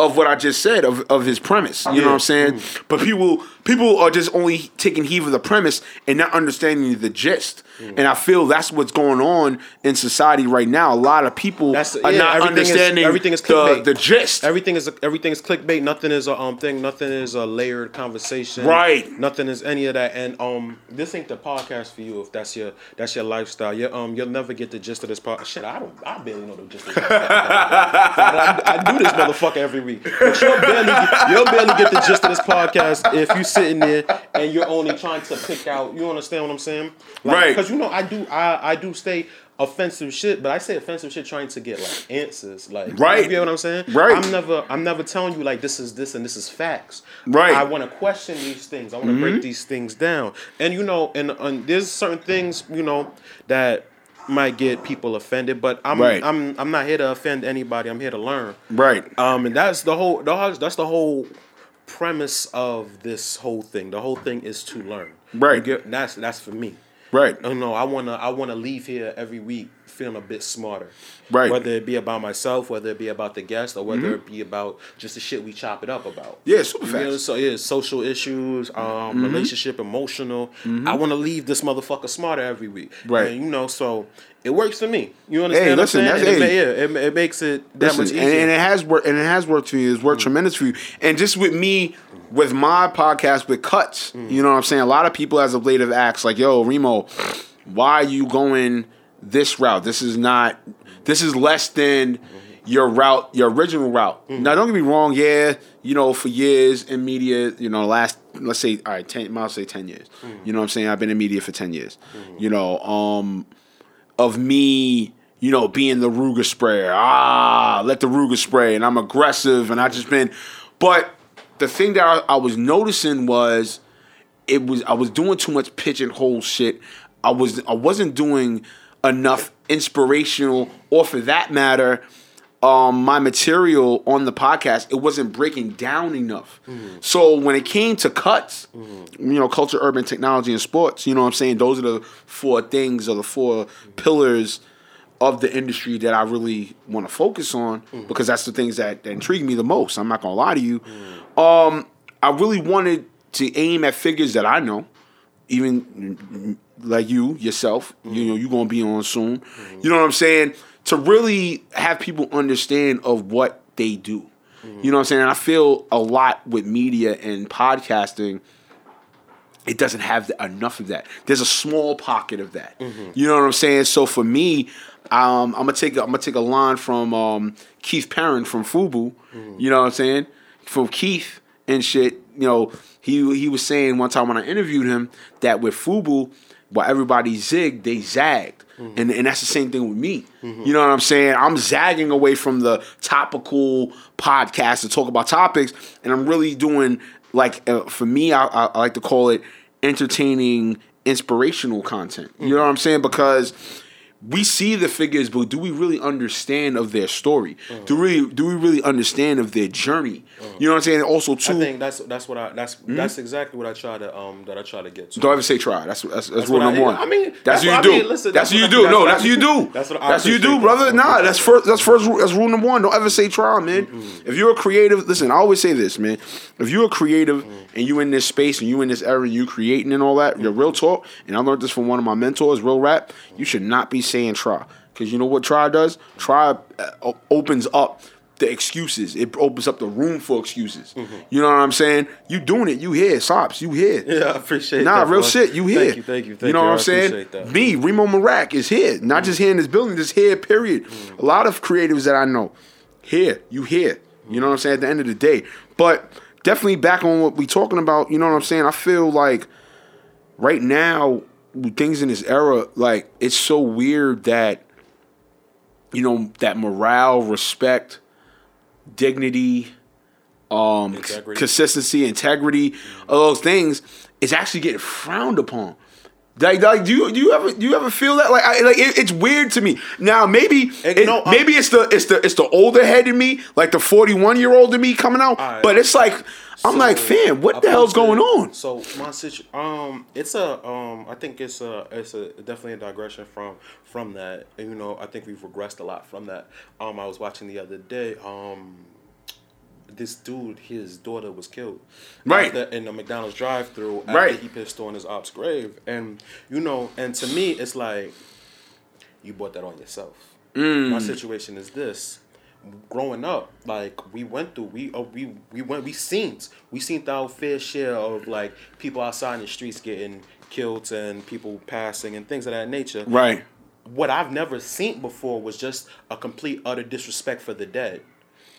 of what I just said of, of his premise. You know what I'm saying? Mm. But people people are just only taking heed of the premise and not understanding the gist. And I feel that's what's going on in society right now. A lot of people That's- are yeah, not everything is- understanding everything is the, clickbait. the gist. Everything is everything is clickbait. Nothing is a um thing. Nothing is a layered conversation. Right. Nothing is any of that. And um, this ain't the podcast for you if that's your that's your lifestyle. You um, you'll never get the gist of this podcast. Shit, I don't. I barely know the gist of this. podcast. I, I do this motherfucker every week. But you'll barely you'll barely get the gist of this podcast if you sitting there and you're only trying to pick out. You understand what I'm saying? Right. Because you know I do I I do stay offensive shit, but I say offensive shit trying to get like answers. Like Right. You know what I'm saying? Right. I'm never I'm never telling you like this is this and this is facts. Right. Mm-hmm. I want to question these things. I want to break these things down. And you know, and, and there's certain things you know that might get people offended, but I'm Right. I'm I'm not here to offend anybody. I'm here to learn. right. Um, and that's the whole the whole- that's the whole premise of this whole thing. The whole thing is to learn. Right. Get- that's that's for me. right. Oh no, I wanna I wanna leave here every week feeling a bit smarter. Right. Whether it be about myself, whether it be about the guest, or whether mm-hmm. it be about just the shit we chop it up about. Yeah, super You know, so yeah, social issues, um, mm-hmm. relationship, emotional. Mm-hmm. I want to leave this motherfucker smarter every week. Right. And, you know, so it works for me. You understand? Hey, what listen, I'm that's- saying? And hey. it, yeah, it, it makes it that Listen, much easier. and it has worked, and it has worked for you. It's worked tremendous for you. And just with me, with my podcast with cuts, you know what I'm saying. A lot of people as of late have asked, like, "Yo, Reemo, why are you going this route? This is not. This is less than." Your route, your original route. Now, don't get me wrong. Yeah, you know, for years in media, you know, last let's say, all right, ten, I'll say ten years. You know, what I'm saying I've been in media for ten years. You know, um, of me, you know, being the Ruger sprayer. Ah, let the Ruger spray, and I'm aggressive, and I just been. But the thing that I, I was noticing was, it was I was doing too much pigeonhole shit. I was I wasn't doing enough inspirational, or for that matter, um, my material on the podcast, it wasn't breaking down enough. So when it came to cuts, you know, culture, urban technology, and sports, you know what I'm saying? Those are the four things or the four pillars of the industry that I really want to focus on because that's the things that, that intrigue me the most. I'm not gonna lie to you. Um, I really wanted to aim at figures that I know, even like you yourself. You know, you're gonna be on soon. You know what I'm saying? To really have people understand of what they do. You know what I'm saying? And I feel a lot with media and podcasting it doesn't have enough of that. There's a small pocket of that. You know what I'm saying? So for me, um, I'm gonna take a, I'm gonna take a line from um, Keith Perrin from Fubu. You know what I'm saying? From Keith and shit. You know, he he was saying one time when I interviewed him that with Fubu, while everybody zigged, they zagged. And, and that's the same thing with me. You know what I'm saying? I'm zagging away from the topical podcast to talk about topics, and I'm really doing like uh, for me, I, I, I like to call it entertaining, inspirational content. You know what I'm saying? Because we see the figures, but do we really understand of their story? Do we do we really understand of their journey? Uh-huh. You know what I'm saying? Also, too, I think that's that's what I that's hmm? that's exactly what I try to um that I try to get to. don't ever say try. That's that's, that's, That's rule what I- number one. I mean, that's, that's what what you I do. mean, listen, that's, that's what you what do. No, that's what you do. that's what I That's what you do, brother. Nah, that's first. That's first. That's rule number one. Don't ever say try, man. Mm-hmm. If you're a creative, listen. I always say this, man. If you're a creative mm. And you in this space and you in this area, and you creating and all that, your real talk. And I learned this from one of my mentors, Real Rap. You should not be saying try. Because you know what try does? Try uh, opens up the excuses. It opens up the room for excuses. You know what I'm saying? You doing it. You here. Slops. You here. Yeah, I appreciate Nah, that. Nah, real shit. You here. Thank you, thank you, thank you. know what I I'm saying? that. Me, Reemo Meerak is here. Not just here in this building, just here, period. A lot of creatives that I know, here. You here. You know what I'm saying? At the end of the day. But definitely back on what we talking about, you know what I'm saying? I feel like right now, with things in this era, like it's so weird that you know, that morale, respect, dignity, um, Integrity. consistency, integrity, all those things is actually getting frowned upon. Like, like, do you do you ever do you ever feel that? Like, I, like it, it's weird to me. Now, maybe And, it- no, maybe it's the it's the it's the older head in me, like the forty one year old in me coming out. Alright. But it's like I'm So, like, fam, what I the hell's going on? So my situation um, it's a um, I think it's a it's a definitely a digression from from that. And, you know, I think we've regressed a lot from that. Um, I was watching the other day. Um, this dude, his daughter was killed. Right. after- in the McDonald's drive-through. After Right. He pissed on his op's grave, and you know, and to me, it's like you brought that on yourself. Mm. My situation is this. Growing up, like we went through, we uh, we we went, we seen, we seen our fair share of like people outside in the streets getting killed and people passing and things of that nature. Right. What I've never seen before was just a complete utter disrespect for the dead.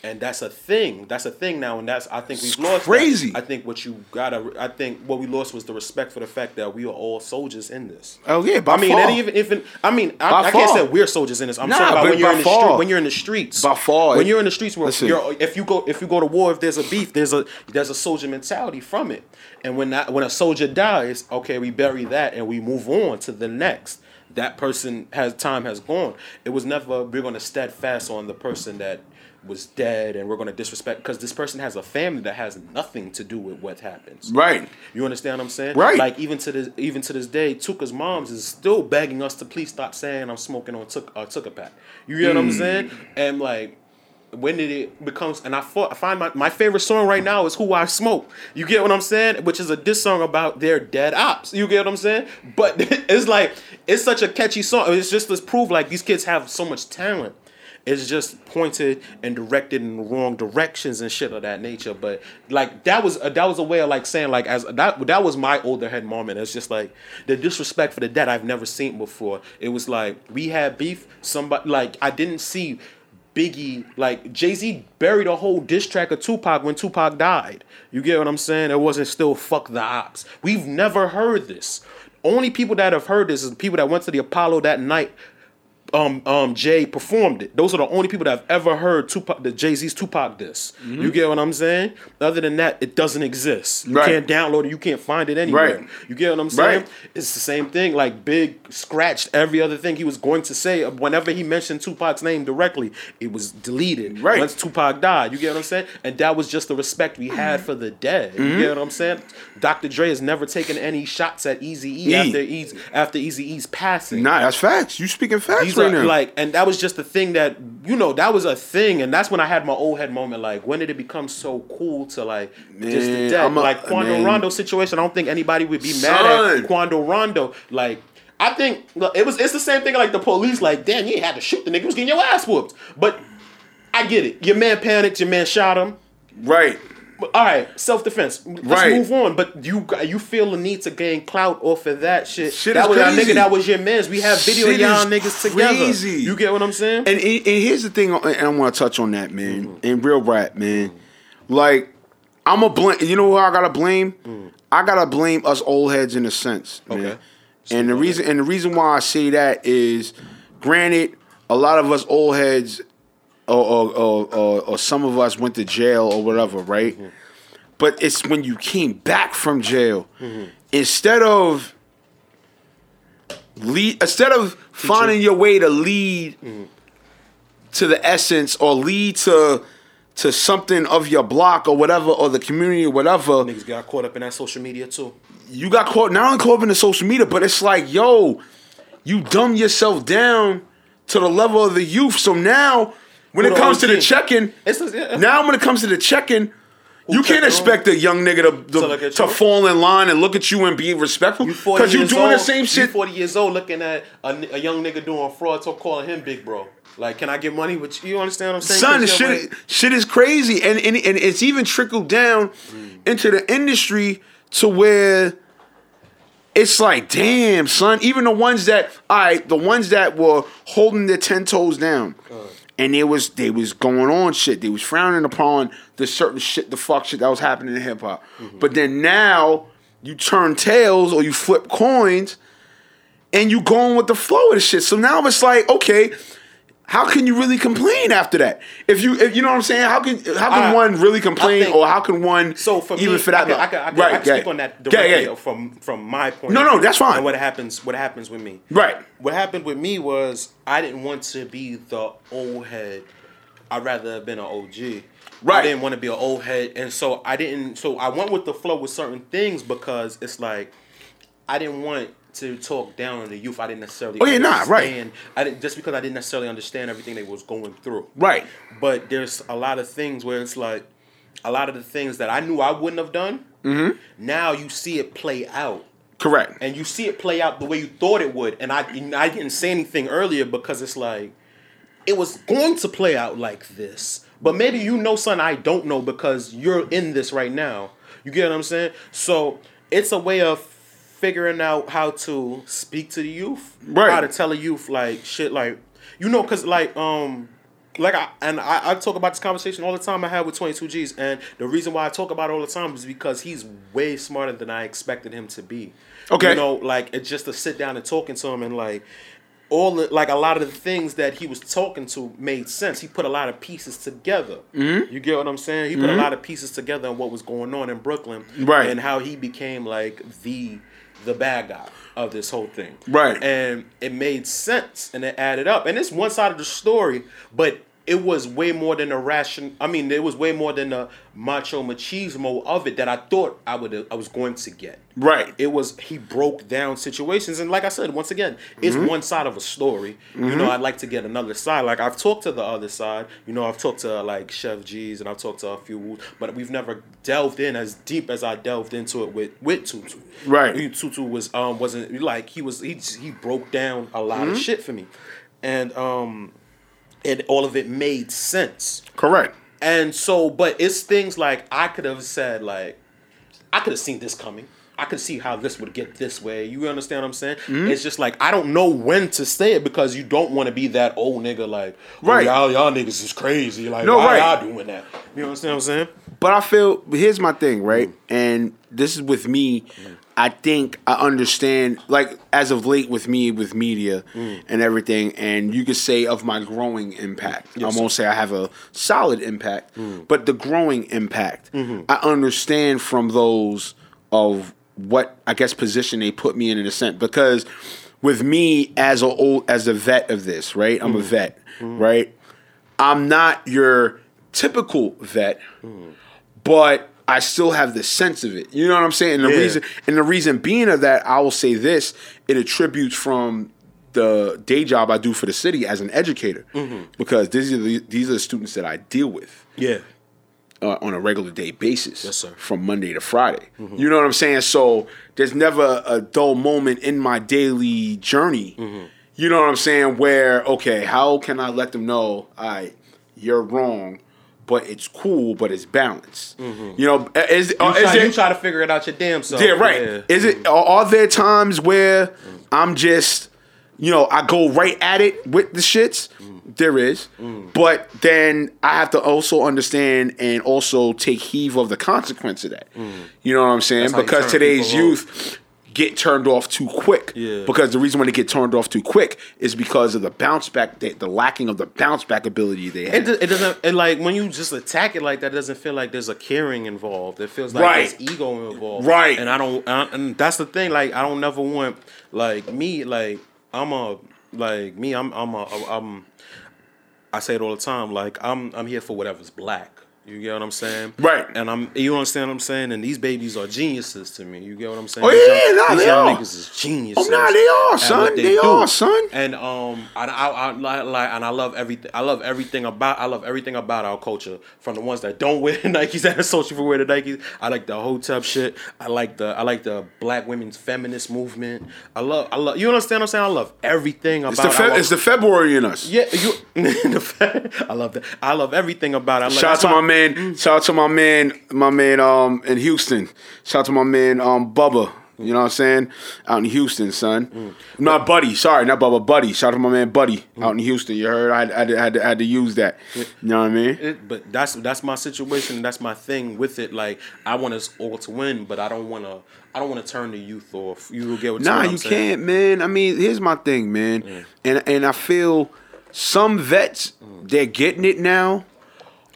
And that's a thing. That's a thing now, and that's I think we've It's lost. that. crazy. I think what you gotta. I think what we lost was the respect for the fact that we are all soldiers in this. Oh yeah, by I mean, far. even even I mean, I, I can't say we're soldiers in this. I'm Nah, talking about when you're in the far. street. When you're in the streets. By far. When you're in the streets, where you're, if you go if you go to war, if there's a beef, there's a there's a soldier mentality from it. And when that when a soldier dies, okay, we bury that and we move on to the next. That person has time has gone. It was never we're gonna steadfast on the person that was dead and we're gonna disrespect because this person has a family that has nothing to do with what happens. right. You understand what I'm saying? Right. Like even to this even to this day, Tooka's moms is still begging us to please stop saying I'm smoking on Tooka uh, Tooka pack. You get what I'm saying? And like when did it becomes and I, fought, I find my, my favorite song right now is Who I Smoke. You get what I'm saying? Which is a diss song about their dead ops. You get what I'm saying? But *laughs* it's like it's such a catchy song. It's just to prove like these kids have so much talent. It's just pointed and directed in the wrong directions and shit of that nature. But like that was a, that was a way of like saying like as that that was my older head moment. It's just like the disrespect for the dead I've never seen before. It was like we had beef. Somebody like I didn't see Biggie like Jay Z buried a whole diss track of Tupac when Tupac died. You get what I'm saying? It wasn't still fuck the ops. We've never heard this. Only people that have heard this is people that went to the Apollo that night um um Jay performed it. Those are the only people that I've ever heard Tupac the Jay Z's Tupac diss. You get what I'm saying? Other than that, it doesn't exist. You Mm-hmm. Right. can't download it. You can't find it anywhere. Right. You get what I'm saying? Right. It's the same thing. Like Big scratched every other thing he was going to say. Whenever he mentioned Tupac's name directly, it was deleted. Right. Once Tupac died, you get what I'm saying? And that was just the respect we had for the dead. Mm-hmm. You get what I'm saying? Dr. Dre has never taken any shots at Easy E E. after Eazy after Eazy-E's passing. Nah, that's facts. You speaking facts These like, and that was just the thing that you know that was a thing, and that's when I had my old head moment. Like, when did it become so cool to like just the Man, a- like Quando man. Rondo situation. I don't think anybody would be mad at Quando Rondo. Like, I think look, it was it's the same thing like the police. Like, damn, you had to shoot the nigga. He was getting your ass whooped. But I get it. Your man panicked. Your man shot him. right. All right, self defense. Let's Right. move on. But you you feel the need to gain clout off of that shit. Shit that was our crazy. nigga. That was your man's. We have video Shit y'all niggas together. You get what I'm saying? And, and, and here's the thing, and I want to touch on that, man. Mm-hmm. In real rap, man, like I'm a blame. You know who I gotta blame? I gotta blame us old heads in a sense, man. Okay. And the reason and the reason why I say that is, granted, a lot of us old heads, or or, or, or, or some of us went to jail or whatever, right? Mm-hmm. But it's when you came back from jail, instead of lead, instead of finding your way to lead to the essence or lead to to something of your block or whatever or the community or whatever, Niggas got caught up in that social media too. you got caught not only caught up in the social media, but it's like, yo, you dumb yourself down to the level of the youth. So now when it comes to the check-in, yeah. now when it comes to the check-in, you can't expect a young nigga to, To to, look at to you? fall in line and look at you and be respectful because you're doing old, the same You shit. 40 years old looking at a, a young nigga doing fraud, so calling him big bro. Like, can I get money with you? You understand what I'm saying? Son, shit, like- shit is crazy, and, and and it's even trickled down mm. into the industry to where it's like, damn, son. Even the ones that, all right, the ones that were holding their ten toes down, and they was they was going on shit. They was frowning upon the certain shit, the fuck shit that was happening in hip hop. Mm-hmm. But then now you turn tails or you flip coins, and you going with the flow of the shit. So now it's like, okay, how can you really complain after that? If you, if, you know what I'm saying, how can how can I- one really complain, think- or how can one So for even me, for that? I can, I can, I can, right, I can yeah. speak on that Yeah, directly yeah. from from my point. No, of no, view that's fine. And what happens? What happens with me? Right. What happened with me was I didn't want to be the old head. I'd rather have been an OG. Right. I didn't want to be an old head, and so I didn't. So I went with the flow with certain things because it's like I didn't want to talk down on the youth. I didn't necessarily. Oh, yeah, nah, right. I didn't just because I didn't necessarily understand everything they was going through. Right. But there's a lot of things where it's like a lot of the things that I knew I wouldn't have done. Mm-hmm. Now you see it play out, Correct. and you see it play out the way you thought it would. And I, I didn't say anything earlier because it's like it was going to play out like this. But maybe you know something I don't know because you're in this right now. You get what I'm saying? So it's a way of figuring out how to speak to the youth, Right. How to tell a youth like shit, like you know, cause like um. Like I and I, I talk about this conversation all the time I had with 22Gz and the reason why I talk about it all the time is because he's way smarter than I expected him to be. Okay. You know, like it's just to sit down and talking to him and like all the, like a lot of the things that he was talking to made sense. He put a lot of pieces together. Mm-hmm. You get what I'm saying? He put a lot of pieces together on what was going on in Brooklyn, Right. And how he became like the the bad guy of this whole thing, Right. And it made sense and it added up. And it's one side of the story, but it was way more than a ration. I mean, it was way more than the macho machismo of it that I thought I would I was going to get. Right. It was he broke down situations, and like I said, once again, it's Mm-hmm. one side of a story. You know, I'd like to get another side. Like I've talked to the other side. You know, I've talked to like Sheff G's, and I've talked to a few, but we've never delved in as deep as I delved into it with with Tutu. Right. He- Tutu was um wasn't like he was he he broke down a lot Mm-hmm. of shit for me, and um, and all of it made sense. Correct. And so, but it's things like I could have said, like, I could have seen this coming. I could see how this would get this way. You understand what I'm saying? Mm-hmm. It's just like I don't know when to say it because you don't want to be that old nigga like, oh, Right. y'all, y'all niggas is crazy. Like, No, why right. y'all doing that? You understand what I'm saying? But I feel here's my thing, right? And this is with me. I think I understand, like as of late with me with media mm. and everything, and you could say of my growing impact. I won't say I have a solid impact, mm. but the growing impact. Mm-hmm. I understand from those of what I guess position they put me in in a sense because with me as a old as a vet of this, right? I'm a mm. vet, right? I'm not your typical vet, but I still have the sense of it. You know what I'm saying? And the Yeah. reason and the reason being of that, I will say this: it attributes from the day job I do for the city as an educator, mm-hmm. because these are the, these are the students that I deal with Yeah. uh, on a regular day basis. Yes, sir. From Monday to Friday. Mm-hmm. You know what I'm saying? So there's never a dull moment in my daily journey. Mm-hmm. You know what I'm saying? Where okay, how can I let them know? All right, you're wrong, but it's cool, but it's balanced. You know, is, You, uh, is try, there- you try to figure it out your damn self. yeah, right. Yeah. Is it are, are there times where I'm just, you know, I go right at it with the shits? There is, but then I have to also understand and also take heave of the consequence of that. You know what I'm saying? That's Because today's youth get turned off too quick. Yeah. Because the reason why they get turned off too quick is because of the bounce back, the, the lacking of the bounce back ability they It, have. do- it doesn't it like when you just attack it like that. It doesn't feel like there's a caring involved. It feels like Right. there's ego involved. Right. And I don't. I, and that's the thing. Like I don't never want like me. Like I'm a like me. I'm I'm a I'm. I say it all the time. Like I'm I'm here for whatever's black. You get what I'm saying? Right. And I'm you understand what I'm saying? And these babies are geniuses to me. You get what I'm saying? Oh, These yeah, nah, these they young are. niggas is geniuses. Oh, nah, they are, son. They do. are, son. And um, I, I, I like, and I love everything. I love everything about. I love everything about our culture. From the ones that don't wear *laughs* Nikes that are associate for wear the Nikes. I like the whole hotep shit. I like the. I like the black women's feminist movement. I love. I love. You understand what I'm saying? I love everything about. It's the, Fe- our- it's the February in us. yeah, you. *laughs* the fe- I love that. I love everything about it. I like, Shout out to my man. Shout out to my man. My man. Um, in Houston. Shout out to my man. Um, Bubba. You know what I'm saying? Out in Houston, son. Not Buddy. Sorry, not Bubba. Buddy. Shout out to my man, Buddy, out in Houston. You heard? I, had- I, had, to- had, to, had to use that. You know what I mean? It, but that's that's my situation. That's my thing with it. Like I want us all to win, but I don't want to. I don't want to turn the youth off. You will get what Nah, what I'm you saying? can't, man. I mean, here's my thing, man. And and I feel some vets they're getting it now.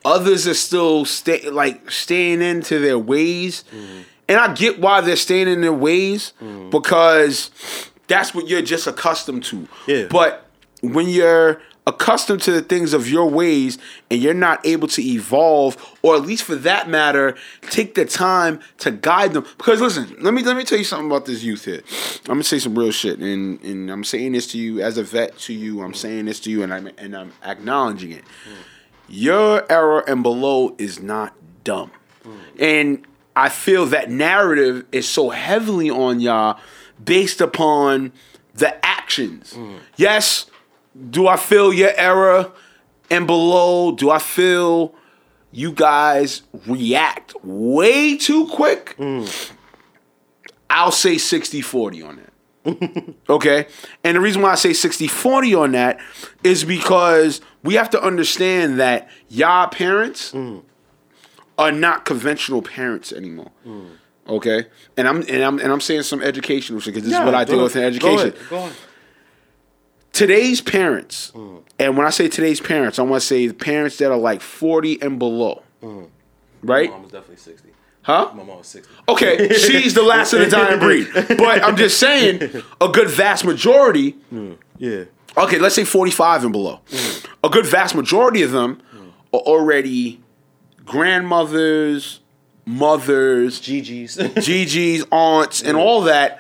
Others are still stay like staying into their ways, mm-hmm. and I get why they're staying in their ways mm-hmm. because that's what you're just accustomed to. Yeah. But when you're accustomed to the things of your ways and you're not able to evolve or at least for that matter take the time to guide them. Because listen let me let me tell you something about this youth here. I'm gonna say some real shit and and i'm saying this to you as a vet to you. I'm mm. saying this to you and i'm and i'm acknowledging it mm. Your era and below is not dumb and i feel that narrative is so heavily on y'all based upon the actions yes do I feel your era and below? Do I feel you guys react way too quick? I'll say 60 40 on that. *laughs* okay? And the reason why I say 60 40 on that is because we have to understand that y'all parents mm. are not conventional parents anymore. Mm. Okay? And I'm and I'm and I'm saying some educational shit because this is what I deal with in education Go ahead. today's parents, mm. and when I say today's parents, I want to say the parents that are like 40 and below. Right? My mom was definitely 60. Huh? My mom was 60. Okay, she's the last of the dying breed. But I'm just saying, a good vast majority, mm, Yeah. okay, let's say 45 and below, mm. a good vast majority of them mm. are already grandmothers, mothers, GG's. GGs, aunts, and all that,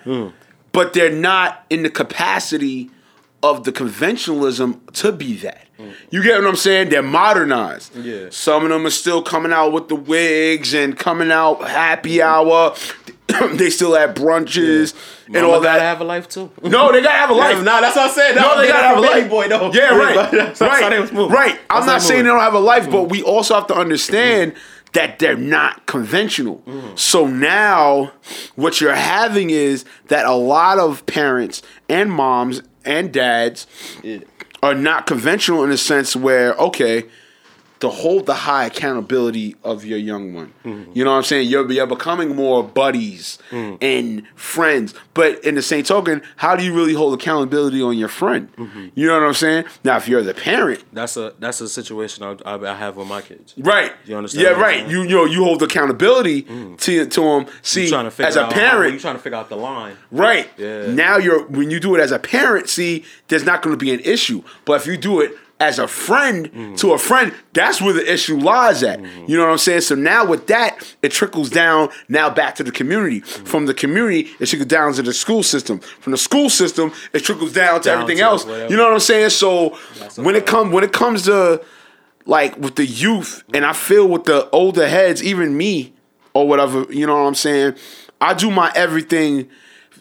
but they're not in the capacity of the conventionalism to be that. You get what I'm saying? They're modernized. Yeah. Some of them are still coming out with the wigs and coming out happy hour. *clears throat* they still have brunches and Mama all gotta that. have a life too. *laughs* no, they gotta have a life. Nah, that's what I said. No, they gotta have a life. boy though. Yeah, right. *laughs* that's, right. how they was moving. Right. I'm That's not saying they don't have a life, but mm-hmm. we also have to understand that they're not conventional. Mm-hmm. So now what you're having is that a lot of parents and moms and dads Yeah. are not conventional in the sense where, okay, to hold the high accountability of your young one. Mm-hmm. You know what I'm saying? You're, you're becoming more buddies mm-hmm. and friends. But in the same token, how do you really hold accountability on your friend? Mm-hmm. You know what I'm saying? Now, if you're the parent, That's a that's a situation I, I, I have with my kids. Right. You understand Yeah, right. You you know you hold accountability mm. to to them. See, You trying to as a parent, you trying to figure out the line. right? Yeah. Now you're when you do it as a parent. See, there's not going to be an issue. But if you do it as a friend Mm. to a friend, that's where the issue lies at. Mm-hmm. You know what I'm saying? So now with that, it trickles down now back to the community. Mm-hmm. From the community, it trickles down to the school system. From the school system, it trickles down to Down everything to else. whatever. You know what I'm saying? So when it fact. come when it comes to like with the youth, and I feel with the older heads, even me or whatever, you know what I'm saying? I do my everything.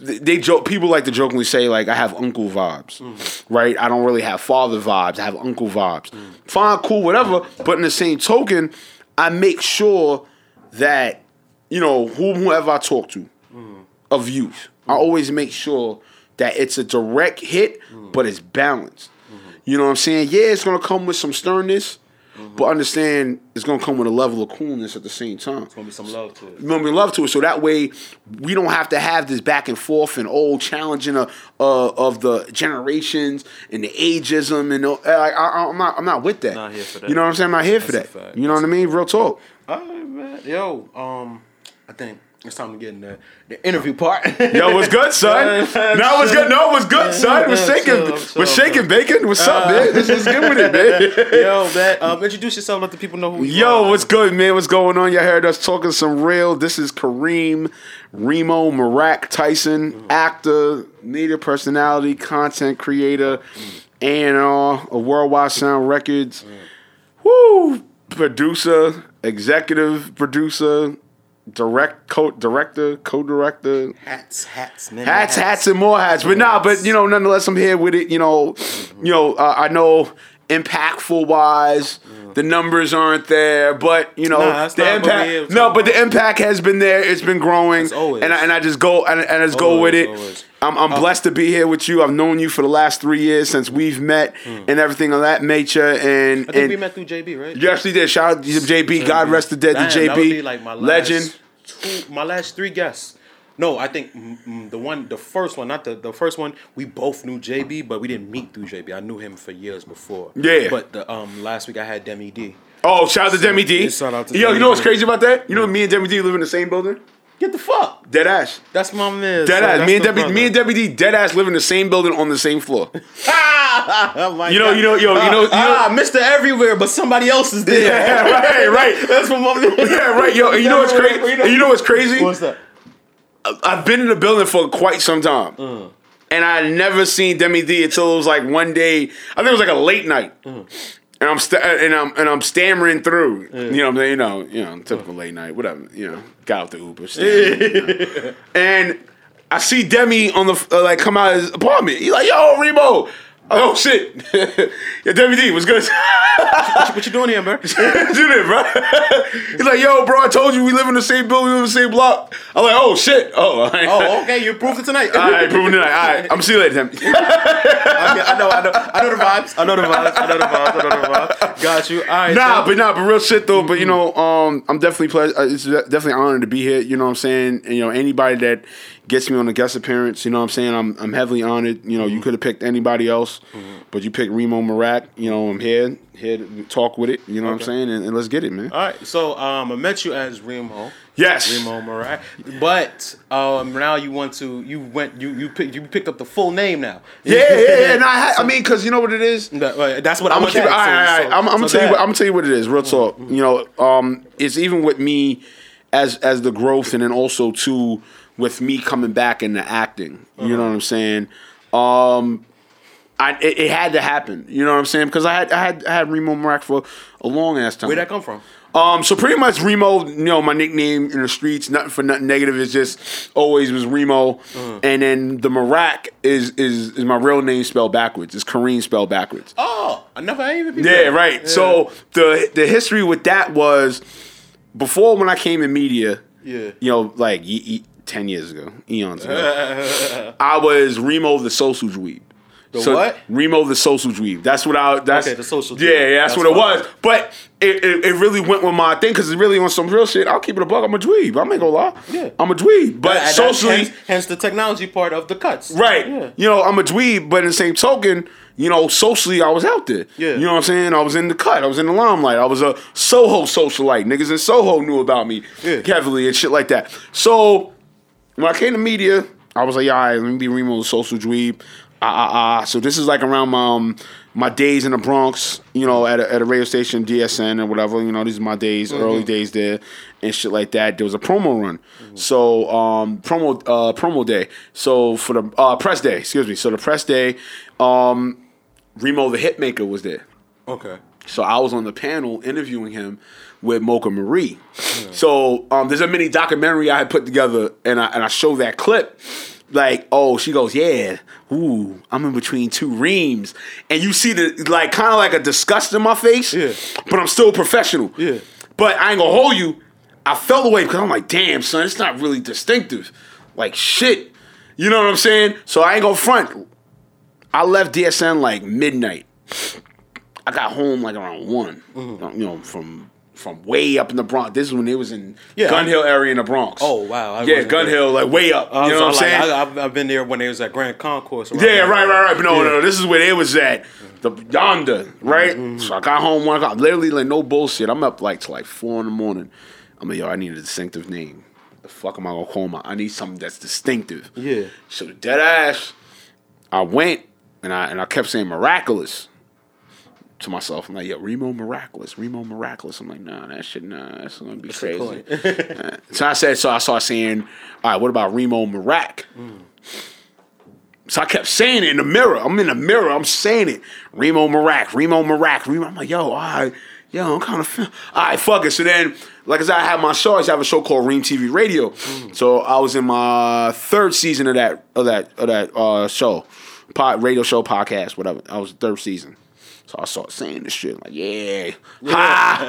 They joke. People like to jokingly say like I have uncle vibes, mm. right? I don't really have father vibes. I have uncle vibes. Mm. Fine, cool, whatever. But in the same token, I make sure that you know whomever I talk to mm. of youth, I always make sure that it's a direct hit, but it's balanced. You know what I'm saying? Yeah, it's gonna come with some sternness, but understand it's gonna come with a level of coolness at the same time. It's gonna be some love to it. You know, we love to it, so that way we don't have to have this back and forth and old challenging of, uh, of the generations and the ageism and all- like, I, I'm not I'm not with that. Not here for that. You know what I'm saying? I'm not here for That's a that. You know what I mean? Real talk. All right, man. Yo, um, I think it's time to get in the, the interview part. Yo, what's good, son? *laughs* No, what's good? No, what's good, son? What's shaking? What's shaking, bacon? What's up, man? This is good with it, man. *laughs* Yo, man. Um, introduce yourself. Let the people know who you Yo, are. what's good, man? What's going on? You heard us talking some real. This is Kareem Reemo Meerak Tyson, actor, media personality, content creator, and uh, a Worldwide Sound Records. Woo! Producer, executive producer, direct co director, co-director, hats, hats, man. hats, hats, and more hats. But nah, but you know, nonetheless, I'm here with it. You know, you know, uh, I know impactful wise, the numbers aren't there, but you know, Nah, the not what we impact. No, but the impact has been there. It's been growing, always. and I, and I just go and, and I just go with it. always. I'm, I'm blessed to be here with you. I've known you for the last three years since we've met and everything of that nature. And Hmm. I think and we met through JB, right? you actually did. Shout out to JB. God rest the dead Damn, to JB. be like my last Legend. Two, my last three guests. No, I think mm, mm, the one, the first one, not the the first one. We both knew JB, but we didn't meet through JB. I knew him for years before. Yeah. But the um last week I had Demi D. Oh, shout out to Demi D. shout out to Yo, Demi you know what's D. crazy about that? You know, me and Demi D live in the same building. Get the fuck. Dead ass. That's my man. Dead ass. Me and the Demi, me and Demi D, dead ass live in the same building on the same floor. *laughs* Oh my You know, God. you know, yo, you know, you know. Ah, Mr. Everywhere, but somebody else is there. *laughs* Yeah, right, right. *laughs* That's what my man. Yeah, right, yo. And you know what's crazy? And you know what's crazy? What's that? I've been in the building for quite some time. Mm. And I had never seen Demi D until it was like one day. I think it was like a late night. Mm. And I'm st- and I'm and I'm stammering through. You know, what I'm saying? you know, you know, typical late night, whatever. You know, got out the Uber, and I see Demi on the uh, like come out of his apartment. He's like, "Yo, Reemo." Oh shit, *laughs* yeah, WD, was good. What you doing here, man? *laughs* Do that, bro. He's like, yo, bro, I told you we live in the same building, we live in the same block. I'm like, oh shit. Oh, right. Oh, okay. You proved it tonight. All right, proving tonight. All right, I'm gonna see you later, Tim. *laughs* Okay, I know, I know, I know the vibes. I know the vibes. I know the vibes. I know the vibes. Got you. All right. Nah, so- but nah, but real shit though. But you know, um, I'm definitely ple- uh, it's definitely honored to be here. You know what I'm saying? And, you know, anybody that gets me on a guest appearance, you know what I'm saying? I'm I'm heavily honored. You know, you could have picked anybody else, but you picked Reemo Meerak. You know, I'm here here to talk with it. You know what I'm saying? And, and let's get it, man. All right. So um, I met you as Reemo. Yes. Reemo Meerak. But um, now you want to you went you you picked you picked up the full name now. Yeah, yeah, yeah. And *laughs* I, ha- I mean, because you know what it is. That's what I'm gonna keep. All right, all right. I'm, I'm gonna tell you. What, I'm gonna tell you what it is. Real talk. You know, um, it's even with me as as the growth, and then also too with me coming back into acting. You know what I'm saying? Um, I it, it had to happen. You know what I'm saying? Because I had I had I had Reemo Meerak for a long ass time. Where'd that come from? Um, so pretty much Reemo, you know, my nickname in the streets, nothing for nothing negative. It's just always was Reemo, Uh-huh. and then the Meerak is is is my real name spelled backwards. It's Kareem spelled backwards. Oh, I never I even. Yeah, right. So the the history with that was before when I came in media. Yeah. You know, like ten years ago, eons ago. *laughs* I was Reemo the social dweeb. The what? Reemo the social dweeb. That's what I. That's Okay, the social Yeah, dweeb. yeah, that's, That's what it was. But it, it, it really went with my thing because it's really on some real shit. I'll keep it a buck. I'm a dweeb. I'm not gonna lie. Yeah. I'm a dweeb. But That- socially, hence, hence the technology part of the cuts. Right. Yeah. You know, I'm a dweeb, but in the same token, you know, socially, I was out there. Yeah. You know what I'm saying? I was in the cut. I was in the limelight. I was a Soho socialite. Niggas in Soho knew about me Yeah. heavily and shit like that. So when I came to media, I was like, all right, let me be Reemo the social dweeb. Ah, ah, ah. So this is like around my, um, my days in the Bronx, you know, at a, at a radio station, DSN or whatever. You know, these are my days, early days there and shit like that. There was a promo run. So, um, promo, uh, promo day. So for the, uh, press day, excuse me. So the press day, um, Remo the Hitmaker was there. Okay. So I was on the panel interviewing him with Mocha Marie. So um, there's a mini documentary I had put together, and I and I show that clip. Like, oh, she goes, yeah, ooh, I'm in between two reams, and you see the like kind of like a disgust in my face, Yeah. but I'm still professional, Yeah. But I ain't gonna hold you. I fell away because I'm like, damn, son, it's not really distinctive, like shit. You know what I'm saying? So I ain't gonna front. I left DSN like midnight. I got home like around one. Mm-hmm. You know, from from way up in the Bronx. This is when it was in Yeah, Gun Hill area in the Bronx. Oh wow. I yeah, Gun there. Hill, like way up. You know what I'm saying? like, I, I've, I've been there when they was at Grand Concourse. around yeah, there. right, right, right. But no, Yeah. no, no, this is where it was at. The yonder, right? Mm-hmm. So I got home one o'clock. Literally, like no bullshit. I'm up like to like four in the morning. I'm like, yo, I need a distinctive name. The fuck am I gonna call my? I need something that's distinctive. Yeah. So the dead ass, I went and I and I kept saying miraculous to myself. I'm like, yo, Reemo miraculous, Reemo miraculous. I'm like, nah, that shit, nah, that's gonna be crazy. Uh, so I said, so I started saying, all right, what about Reemo Meerak? So I kept saying it in the mirror. I'm in the mirror. I'm saying it. Reemo Meerak, Reemo Meerak, Reemo. I'm like, yo, all right, yo, I'm kind of, all right, fuck it. So then, like I said, I have my show. I have a show called Ream TV Radio. So I was in my third season of that of that of that uh, show, pod, radio show, podcast, whatever. I was third season. So I started saying this shit like, yeah, ha,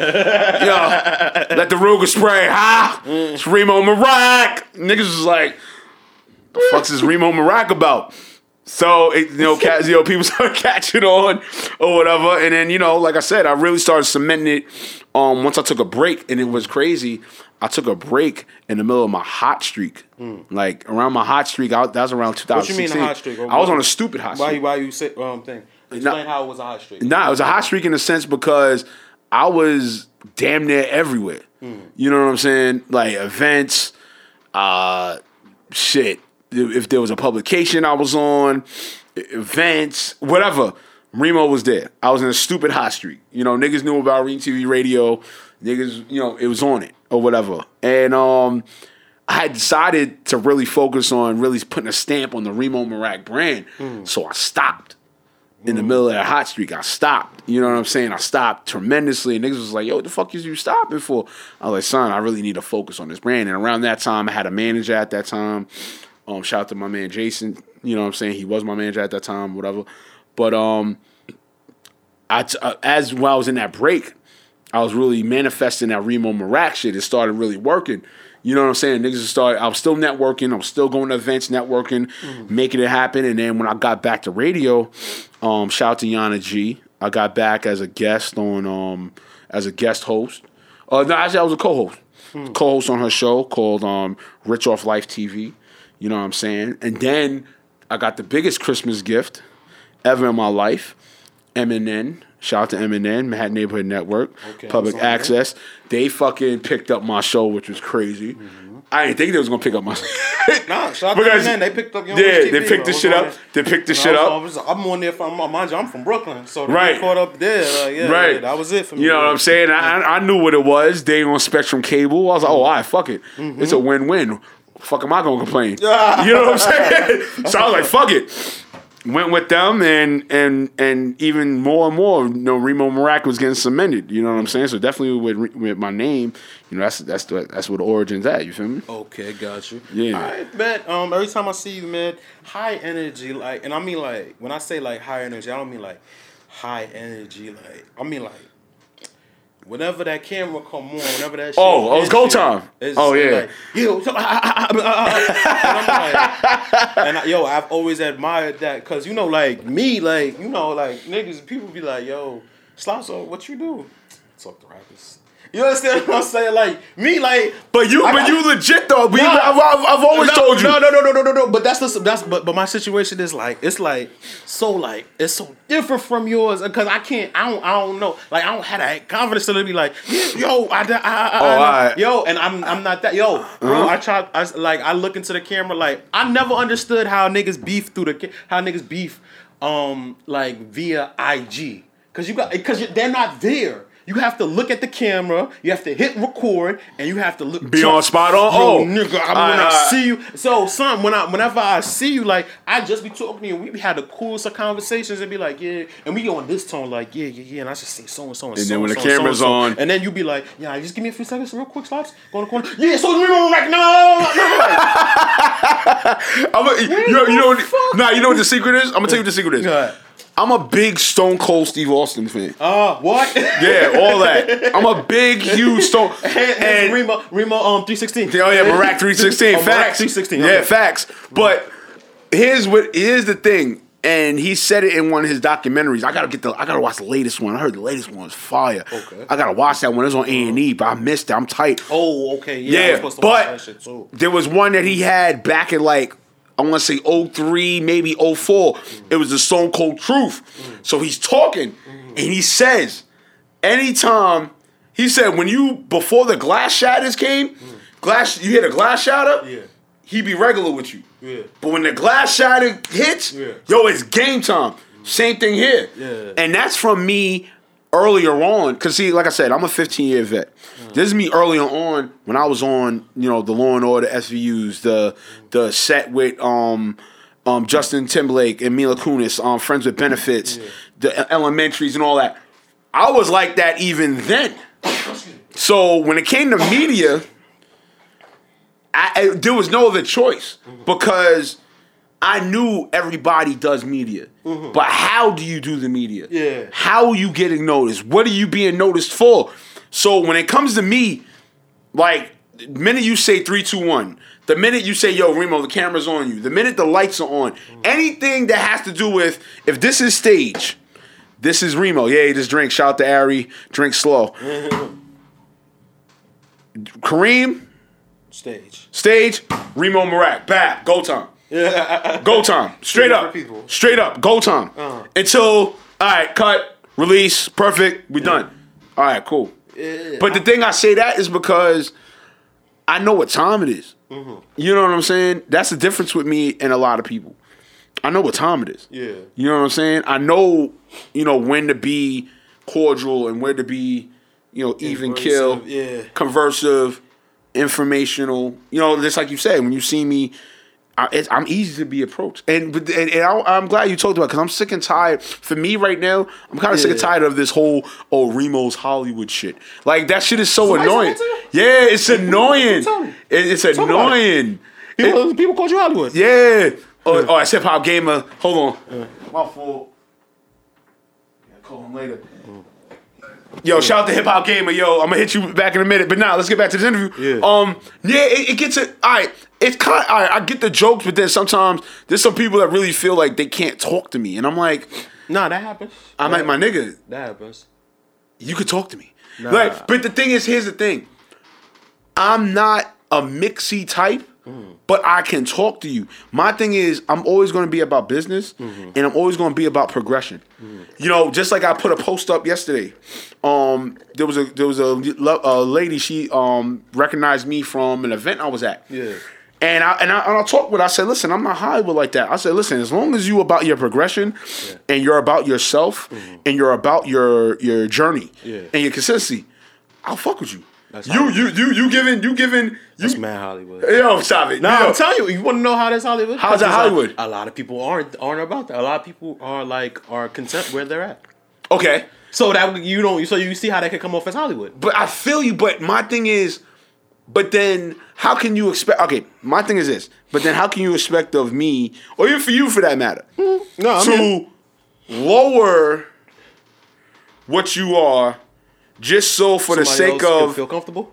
yo, let the Ruger spray, ha, it's Reemo Meerak. Niggas was like, the fuck's is Reemo Meerak about? So it, you know, cats, you know, people *laughs* started catching on or whatever, and then you know, like I said, I really started cementing it um, once I took a break, and it was crazy. I took a break in the middle of my hot streak, like around my hot streak. I, that was around 2016. What you mean a hot streak? I was on a stupid hot Why streak. you why you say um thing? Explain how it was a hot streak. Nah, it was a hot streak in a sense because I was damn near everywhere. You know what I'm saying? Like events, uh, shit. If there was a publication I was on, events, whatever. Reemo was there. I was in a stupid hot streak. You know, niggas knew about Ring TV radio. Niggas, you know, it was on it or whatever. And um, I had decided to really focus on really putting a stamp on the Reemo Meerak brand. So I stopped in the middle of that hot streak. I stopped. You know what I'm saying? I stopped tremendously. And niggas was like, yo, what the fuck is you stopping for? I was like, son, I really need to focus on this brand. And around that time, I had a manager at that time. Um, shout out to my man Jason. You know what I'm saying? He was my manager at that time, whatever. But um, I t- uh, as while I was in that break, I was really manifesting that Reemo Meerak shit. It started really working. You know what I'm saying? Niggas started. I was still networking. I was still going to events, networking, making it happen. And then when I got back to radio, um, shout out to Yana G. I got back as a guest on um as a guest host. Uh, no, actually I was a co-host. Co-host on her show called um Rich Off Life TV. You know what I'm saying? And then I got the biggest Christmas gift ever in my life. MNN. Shout out to MNN, Manhattan Neighborhood Network, Okay, public on there? access. They fucking picked up my show, which was crazy. I didn't think they was gonna pick up my. Show. *laughs* Nah, shout out Because- to them. They picked up your yeah, TV, they picked the shit up. They picked the shit up. I was- I'm on there from mind you, I'm from Brooklyn, so Right. caught up there, like, yeah, Right. yeah, that was it for me. You know what I'm saying? I, I- I knew what it was. They on Spectrum Cable. I was like, oh, all right, fuck it. Mm-hmm. It's a win-win. Fuck am I gonna complain? *laughs* you know what I'm saying? *laughs* so I was like, fuck it. Went with them and and and even more and more, you know, Reemo Meerak was getting cemented. You know what I'm saying? So definitely with with my name, you know, that's that's the, that's where the origins at. You feel me? Okay, got you. Yeah. All right, man. Um, every time I see you, man, high energy, like, and I mean like when I say like high energy, I don't mean like high energy, like I mean like. Whenever that camera come on, whenever that oh, shit Oh, oh, it's go time. it's Oh, yeah. like, yo, so- *laughs* and, I'm like, and I, yo, I've always admired that because you know, like me, like you know, like niggas, people be like, yo, Slauso, what you do? Talk to rappers. You understand what I'm saying? Like me, like But you, I but you legit though. But you- Nah. I've, I've, I've always no, told you. No, no, no, no, no, no, no. But that's the that's but but my situation is like it's like so like it's so different from yours because I can't I don't I don't know like I don't have that confidence to be like yo I, I, I, I Oh, alright. yo and I'm I'm not that yo bro I try I like I look into the camera like I never understood how niggas beef through the how niggas beef um like via IG because you got because they're not there. You have to look at the camera. You have to hit record, and you have to look. Be on spot on? Oh. nigga, I, Alright, when I alright. see you, so son, when I whenever I see you, like I just be talking to you, we had the coolest of conversations and be like, yeah, and we go on this tone, like yeah, yeah, yeah, and I just say so and so and so. And then when the so camera's so. on- and then you be like, yeah, just give me a few seconds, real quick, Slops, go in the corner. Yeah, so we remember like no, no, no, no, no. I'm a, you, know, you know, what, nah, you know what the secret is? I'm gonna tell you what the secret is. I'm a big Stone Cold Steve Austin fan. Uh, what? *laughs* yeah, all that. I'm a big, huge Stone. *laughs* and, And Reemo, Reemo, um, three sixteen. oh yeah, Barack *laughs* 316. Oh, Barack facts. 316. Yeah, okay. facts. But here's what here's the thing. And he said it in one of his documentaries. I gotta get the. I gotta watch the latest one. I heard the latest one was fire. Okay. I gotta watch that one. It's on A and E, but I missed it. I'm tight. Oh, okay, yeah. I was Yeah, supposed to watch but that shit too. there was one that he had back in like I want to say 03, maybe 04. It was the Stone Cold Truth. So he's talking and he says, anytime he said when you before the glass shatters came, glass you hit a glass shatter, Yeah. he be regular with you. Yeah. But when the glass shatter hits, Yeah. yo, it's game time. Same thing here. Yeah. And that's from me earlier on. Cause see, like I said, I'm a 15 year vet. This is me earlier on when I was on, you know, the Law and Order SVUs, the the set with um um Justin Timberlake and Mila Kunis, um Friends with Benefits, the elementaries and all that. I was like that even then. So when it came to media, I, I- there was no other choice because I knew everybody does media. But how do you do the media? Yeah. How are you getting noticed? What are you being noticed for? So when it comes to me, like the minute you say three, two, one, the minute you say, yo, Reemo, the camera's on you, the minute the lights are on, anything that has to do with if this is stage, this is Reemo. Yeah, just drink. Shout out to Ari. Drink slow. *laughs* Kareem, Stage. stage, Reemo Meerak, bad, go time. *laughs* Go time. Straight up. people. Straight up. Go time. Uh-huh. Until, all right, cut, release, perfect, we done. All right, cool. But the thing I say that is because I know what time it is. Mm-hmm. You know what I'm saying? That's the difference with me and a lot of people. I know what time it is. Yeah. You know what I'm saying? I know, you know, when to be cordial and where to be, you know, even kill, Conversive, yeah. conversive, informational. You know, just like you said, when you see me, I, it's, I'm easy to be approached, and and, and I, I'm glad you talked about because I'm sick and tired. For me right now, I'm kind of sick and tired of this whole oh Reemo's Hollywood shit. Like that shit is so Somebody annoying. that to you? Yeah, it's annoying. It- it's it. annoying. People, people called you Hollywood. Yeah. Oh, oh, it's hip hop gamer. Hold on. My fault. Yeah, call him later. Mm. Yo, shout out to hip hop gamer. Yo, I'm gonna hit you back in a minute. But now let's get back to this interview. Yeah. Um. Yeah, it, it gets it. All right. It's kind. All right. I get the jokes, but then sometimes there's some people that really feel like they can't talk to me, and I'm like, Nah, that happens. I'm like my nigga. That happens. You could talk to me. Nah. Like, but the thing is, here's the thing. I'm not a mixy type, but I can talk to you. My thing is, I'm always going to be about business, and I'm always going to be about progression. You know, just like I put a post up yesterday. Um, there was a there was a, a lady. She um recognized me from an event I was at. Yeah. And I and I, and I talked with. her. I said, listen, I'm not Hollywood like that. I said, listen, as long as you about your progression, and you're about yourself, and you're about your your journey, Yeah. and your consistency, I'll fuck with you. That's you you you you giving you giving you. That's mad Hollywood. Yo, stop it. Yo. I'm telling you, you want to know how that's Hollywood? How's that Because, like, Hollywood? a lot of people aren't aren't about that. A lot of people are like are content where they're at. Okay, So that you don't. So you see how that could come off as Hollywood. but I feel you. But my thing is, but then how can you expect? Okay, my thing is this. But then how can you expect of me, or even for you for that matter, mm-hmm. No, I to lower what you are just so for the sake of feel comfortable.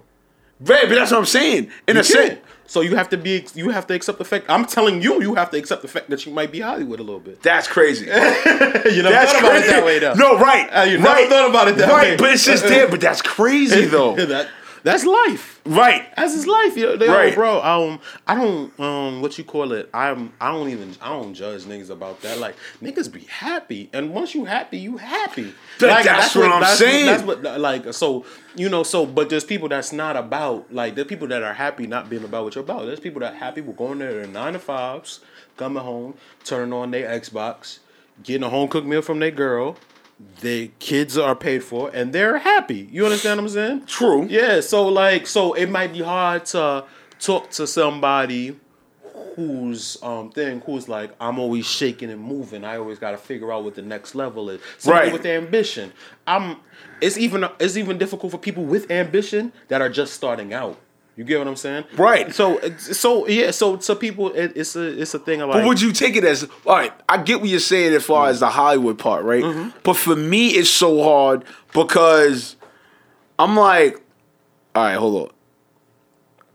right? But that's what I'm saying. In You a sense. So you have to be. You have to accept the fact. I'm telling you, you have to accept the fact that you might be Hollywood a little bit. that's crazy. *laughs* you never That's thought about crazy. it that way, though. No, right. Uh, you never right. thought about it that right, way. but it's just there. But that's crazy *laughs* though. that that's life. right. That's his life, yo, yo, Right. bro. Um, I don't, um, what you call it? I'm, I don't even, I don't judge niggas about that. Like niggas be happy, and once you happy, you happy. That- like, that's what I'm that's saying. that's what, like, so you know, so but there's people that's not about like there's people that are happy not being about what you're about. There's people that are happy with going there their nine to fives, coming home, turning on their Xbox, getting a home cooked meal from their girl. Their kids are paid for, and they're happy. You understand what I'm saying? True. Yeah, so like so it might be hard to talk to somebody who's um thing who's like I'm always shaking and moving. I always got to figure out what the next level is. Somebody Right. with ambition. I'm it's even it's even difficult for people with ambition that are just starting out. You get what I'm saying? Right. So so yeah, so so people it, it's a it's a thing of like But would you take it as all right? I get what you're saying as far as the Hollywood part, right? Mm-hmm. But for me, it's so hard because I'm like, all right, hold on.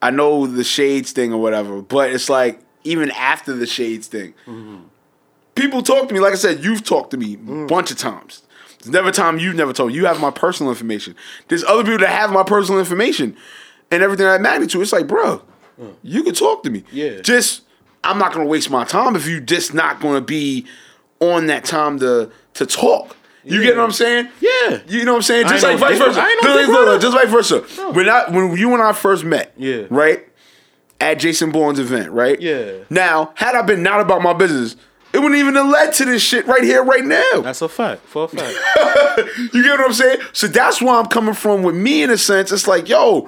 I know the shades thing or whatever, but it's like even after the shades thing, Mm-hmm. people talk to me. Like I said, you've talked to me Mm. a bunch of times. There's never a time you've never told. me. You have my personal information. There's other people that have my personal information and everything that magnitude. It's like, bro, you can talk to me. Mm. Yeah. Just I'm not gonna waste my time if you just not gonna be on that time to to talk. You get what I'm saying? Yeah. You know what I'm saying? Just like vice versa. I ain't no Look, dick look, look, rider. Just vice versa. When I when you and I first met, Yeah. right? At Jason Bourne's event, right? Yeah. Now, had I been not about my business, it wouldn't even have led to this shit right here, right now. That's a fact. For a fact. *laughs* You get what I'm saying? So that's why I'm coming from with me in a sense. It's like, yo,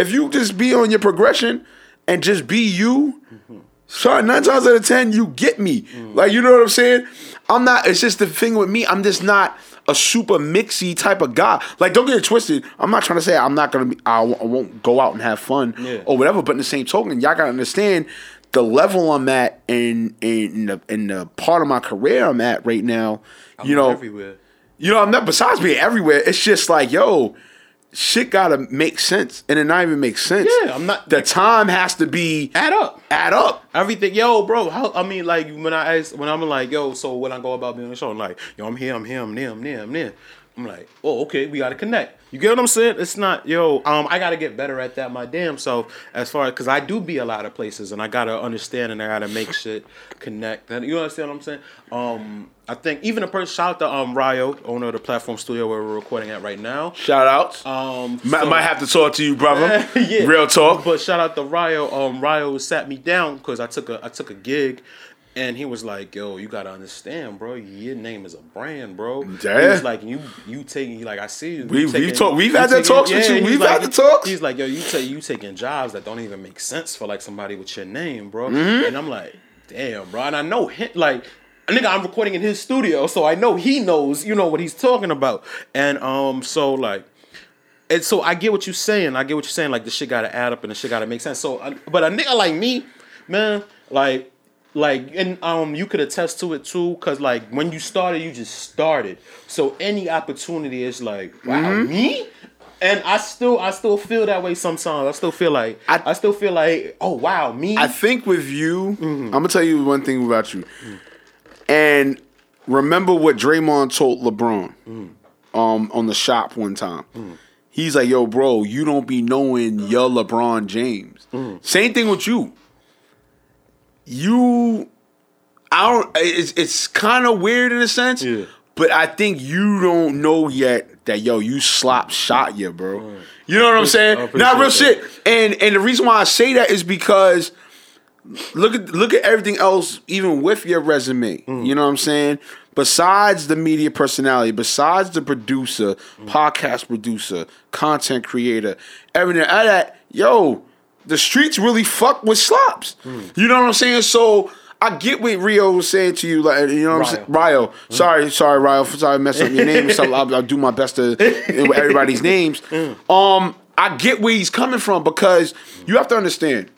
if you just be on your progression and just be you, sorry, nine times out of ten, you get me. Mm. Like, you know what I'm saying? I'm not, it's just the thing with me, I'm just not a super mixy type of guy. Like, don't get it twisted. I'm not trying to say I'm not gonna be, I w- I won't go out and have fun Yeah. or whatever. But in the same token, y'all gotta understand the level I'm at in in the in the part of my career I'm at right now. you know, everywhere. you know, I'm not besides being everywhere, it's just like, yo, shit gotta make sense. And it not even make sense. Yeah, I'm not- the time has to be Add up. add up. Everything, yo, bro. How I mean, like when I ask, when I'm like, yo, so when I go about being on the show, I'm like, yo, I'm here, I'm here, I'm there, I'm there, I'm there. I'm like, oh, okay, we gotta connect. You get what I'm saying? It's not, yo, um, I gotta get better at that my damn self. As far as, cause I do be a lot of places, and I gotta understand, and I gotta make shit connect. And you understand what I'm saying? Um, I think even a person shout out to um Ryo, owner of the platform studio where we're recording at right now. Shout out. Um, might, so- might have to talk to you, brother. *laughs* yeah. Real talk. But shout out to Ryo. Um, Ryo sat me down because I took a I took a gig, and he was like, "Yo, you gotta understand, bro. Your name is a brand, bro." He Yeah. was like, "You you taking like I see you. We- we've talk- we've had that talks with you. We've like- had the talks. He's like, "Yo, you take you taking jobs that don't even make sense for like somebody with your name, bro." Mm-hmm. And I'm like, "Damn, bro." And I know him like. Nigga, I'm recording in his studio, so I know he knows, you know, what he's talking about. And um, so like, and so I get what you're saying. I get what you're saying. Like the shit gotta add up and the shit gotta make sense. So, but a nigga like me, man, like, like, and um, you could attest to it too, cause like when you started, you just started. So any opportunity is like, wow, Mm-hmm. me. And I still, I still feel that way sometimes. I still feel like, I, I- still feel like, oh wow, me. I think with you, Mm-hmm. I'm gonna tell you one thing about you. And remember what Draymond told LeBron Mm-hmm. um, on the shop one time. He's like, "Yo, bro, you don't be knowing your LeBron James." Mm-hmm. Same thing with you. You, I don't. It's it's kind of weird in a sense, Yeah. but I think you don't know yet that yo, you slop shot you, bro. You know what I'm saying? Mm. Not real appreciate shit. And and the reason why I say that is because look at look at everything else, even with your resume. Mm. You know what I'm saying? Besides the media personality, besides the producer, Mm. podcast producer, content creator, everything all that, yo, the streets really fuck with slops. Mm. You know what I'm saying? So I get what Rio was saying to you, like you know what I'm saying. Rio, Mm. sorry, sorry, Rio, sorry, I messed up your name. So *laughs* I'll, I'll do my best to everybody's *laughs* names. Mm. Um, I get where he's coming from because you have to understand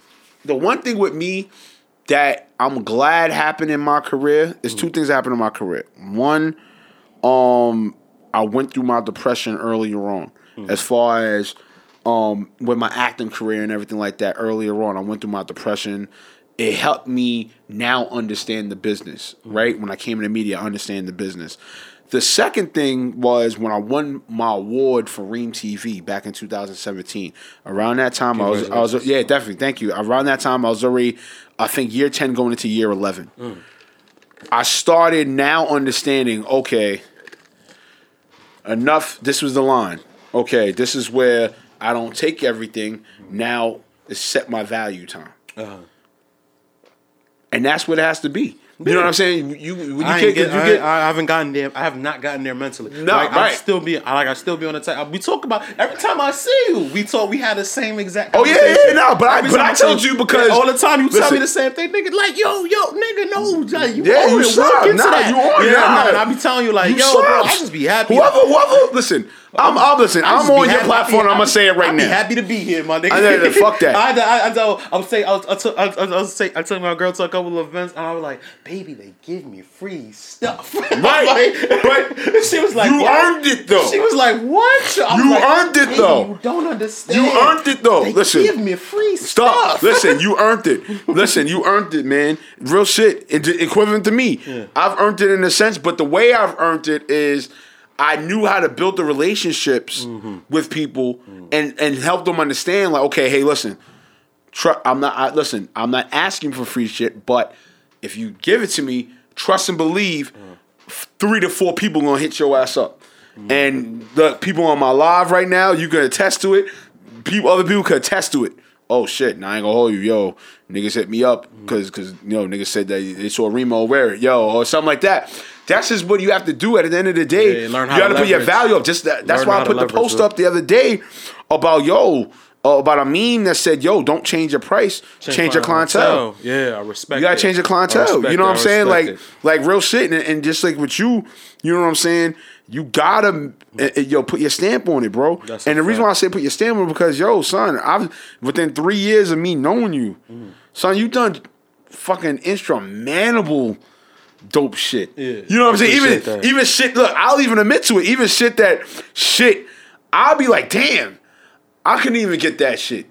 the one thing with me that I'm glad happened in my career is two things happened in my career. One, um, I went through my depression earlier on, as far as um with my acting career and everything like that. Earlier on, I went through my depression. It helped me now understand the business. Right when I came into media, I understand the business. The second thing was when I won my award for Ream TV back in 2017. Around that time, I was, I was, yeah, definitely. Thank you. Around that time, I was already, I think, year 10 going into year 11. I started now understanding, okay, enough. This was the line. Okay, this is where I don't take everything. Now it's set my value time. Uh-huh. And that's what it has to be. You know what I'm saying? You when you I, get, get, you I, get I haven't gotten there. I have not gotten there mentally. No, like, I right. still be I like I still be on the type. We talk about every time I see you. We talk. We had the same exact. Oh, yeah, yeah, no, but I- but I told you because- all the time you tell me the same thing, nigga. Like yo, yo, nigga, no, like, you Yeah, you it. slap. Work into Nah, that. you on. Yeah, Nah. nah, I be telling you like, You yo, bro, I just be happy. Whoever, whoever, listen. I'm, I'm listen. I I'm on your happy- platform. I I'm gonna say it right I be now. happy to be here, my nigga. I that, fuck that. *laughs* I, I, I, I, I was saying, I was, I took, I, was- I was saying, I took my girl to a couple of events, and I was like, baby, they give me free stuff. *laughs* Right, like, but *laughs* she was like, you what? earned it, though. She was like, what? I You like, earned it, though. You don't understand. You earned it, though. They Listen. give me free Stop. stuff. Listen, you earned it. Listen, you earned it, man. Real shit. It, equivalent to me. I've earned it in a sense, but the way I've earned it is I knew how to build the relationships mm-hmm. with people mm-hmm. and and help them understand. Like, okay, hey, listen, tr- I'm not. I, listen, I'm not asking for free shit, but if you give it to me, trust and believe. Mm. f- Three to four people gonna hit your ass up, mm. and the people on my live right now, you can attest to it. People, other people can attest to it. Oh shit! Now I ain't gonna hold you, yo. Niggas hit me up mm. because because you know niggas said that they saw Reemo wear it, yo, or something like that. That's just what you have to do at the end of the day. Yeah, learn how you got to put your value up. Just that, that's Learn why I put the post up the other day about yo uh, about a meme that said yo don't change your price, change, your clientele. Yeah, I respect. You gotta it. change your clientele. You know it. what I'm saying? Like, respect like real shit. And, and just like with you, you know what I'm saying? You gotta, uh, uh, yo, put your stamp on it, bro. That's and the reason why I say put your stamp on it because, yo, son, I've within three years of me knowing you, Mm-hmm. son, you done fucking instrumentable dope shit. Yeah, you know what I'm saying? Even that. even shit. Look, I'll even admit to it. Even shit that shit. I'll be like, damn, I couldn't even get that shit.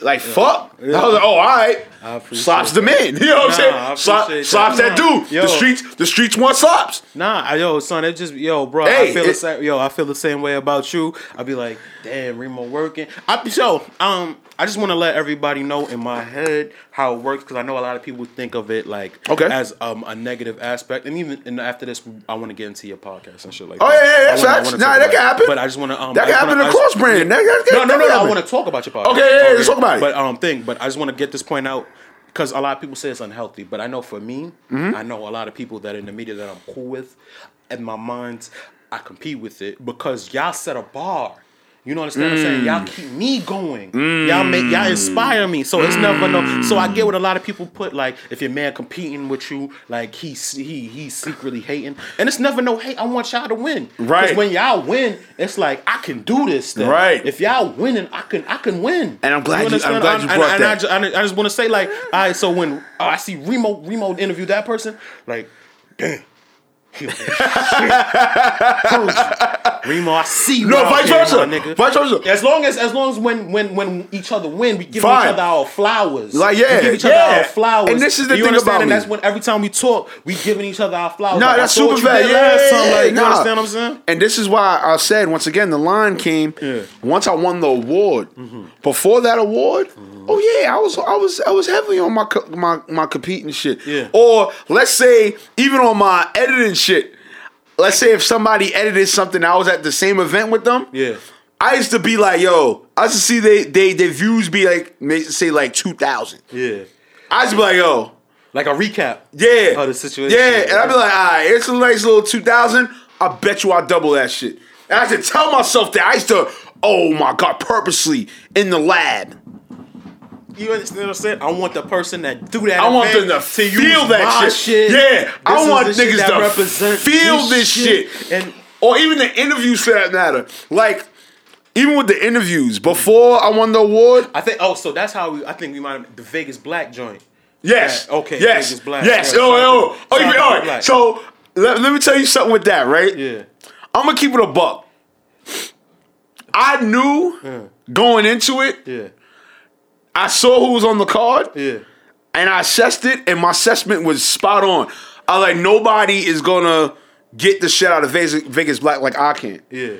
Like fuck. I was like, oh, all right. Slops the man. *laughs* You know what Nah, I'm saying? Slop, slops that. that dude. Yo. The streets, the streets want slops. Nah, I- yo, son, it just yo, bro. Hey, I feel it- the same. Yo, I feel the same way about you. I'd be like, damn, Reemo working. I so um, I just want to let everybody know in my head how it works because I know a lot of people think of it like Okay. as um a negative aspect, and even and after this, I want to get into your podcast and shit like Oh, that. yeah, yeah, yeah, wanna- I wanna Nah, that can happen. But I just want to um, That can happen wanna- in I cross just- brand. That- that- No, that no, no, can no. I want to talk about your podcast. Okay, yeah, yeah, let's talk about it. But um, thing, but I just want to get this point out because a lot of people say it's unhealthy. But I know for me, Mm-hmm. I know a lot of people that in the media that I'm cool with. and my mind, I compete with it because y'all set a bar. You know what I'm saying? Mm. Y'all keep me going. Y'all make y'all inspire me. So it's never no. So I get what a lot of people put like if your man competing with you, like he's he he's secretly hating, and it's never no hate. I want y'all to win. Right. Because when y'all win, it's like I can do this. Then. Right. If y'all winning, I can I can win. And I'm glad you- I'm glad you brought and that. I ju- and I, just want to say like, all right. So when oh, I see Reemo Reemo interview that person, like, damn. Reemo, I see you. No, vice versa. nigga. Vice versa. As long as as long as when when when each other win, we give Fine. each other our flowers. Like, yeah, we give each other yeah. our flowers. And this is the you thing understand? about and me. that's when every time we talk, we giving each other our flowers. No, Like, that's super did. Yeah, last yeah, time, like, you nah. understand what I'm saying? And this is why I said once again the line came Yeah. once I won the award. Mm-hmm. Before that award, mm-hmm. oh yeah, I was I was I was heavily on my my my competing shit. Yeah. Or let's say even on my editing shit. Let's say if somebody edited something, I was at the same event with them. Yeah. I used to be like, yo, I used to see they they their views be like say like two thousand. Yeah. I used to be like, yo, Like a recap. yeah. Of the situation. Yeah, and I'd be like, all right, it's a nice little 2000. I bet you I double that shit. And I had to tell myself that. I used to, oh my God, purposely in the lab. You understand what I'm saying? I want the person that do that. I want them to feel that my shit. Yeah, I This is want niggas to represent feel this shit. And Or even the interviews for that matter. Like, even with the interviews, before I won the award, I think. Oh, so that's how we. I think we might have the Vegas Black joint. yes. Yeah, okay, Yes. Vegas Black. Yes. Yeah, oh, oh, oh, oh shout you- out to all right. Black. So, let, let me tell you something with that, right? Yeah. I'm gonna keep it a buck. I knew going into it, Yeah. I saw who was on the card, Yeah. and I assessed it, and my assessment was spot on. I like, nobody is gonna get the shit out of Vegas, Vegas Black like I can't. Yeah.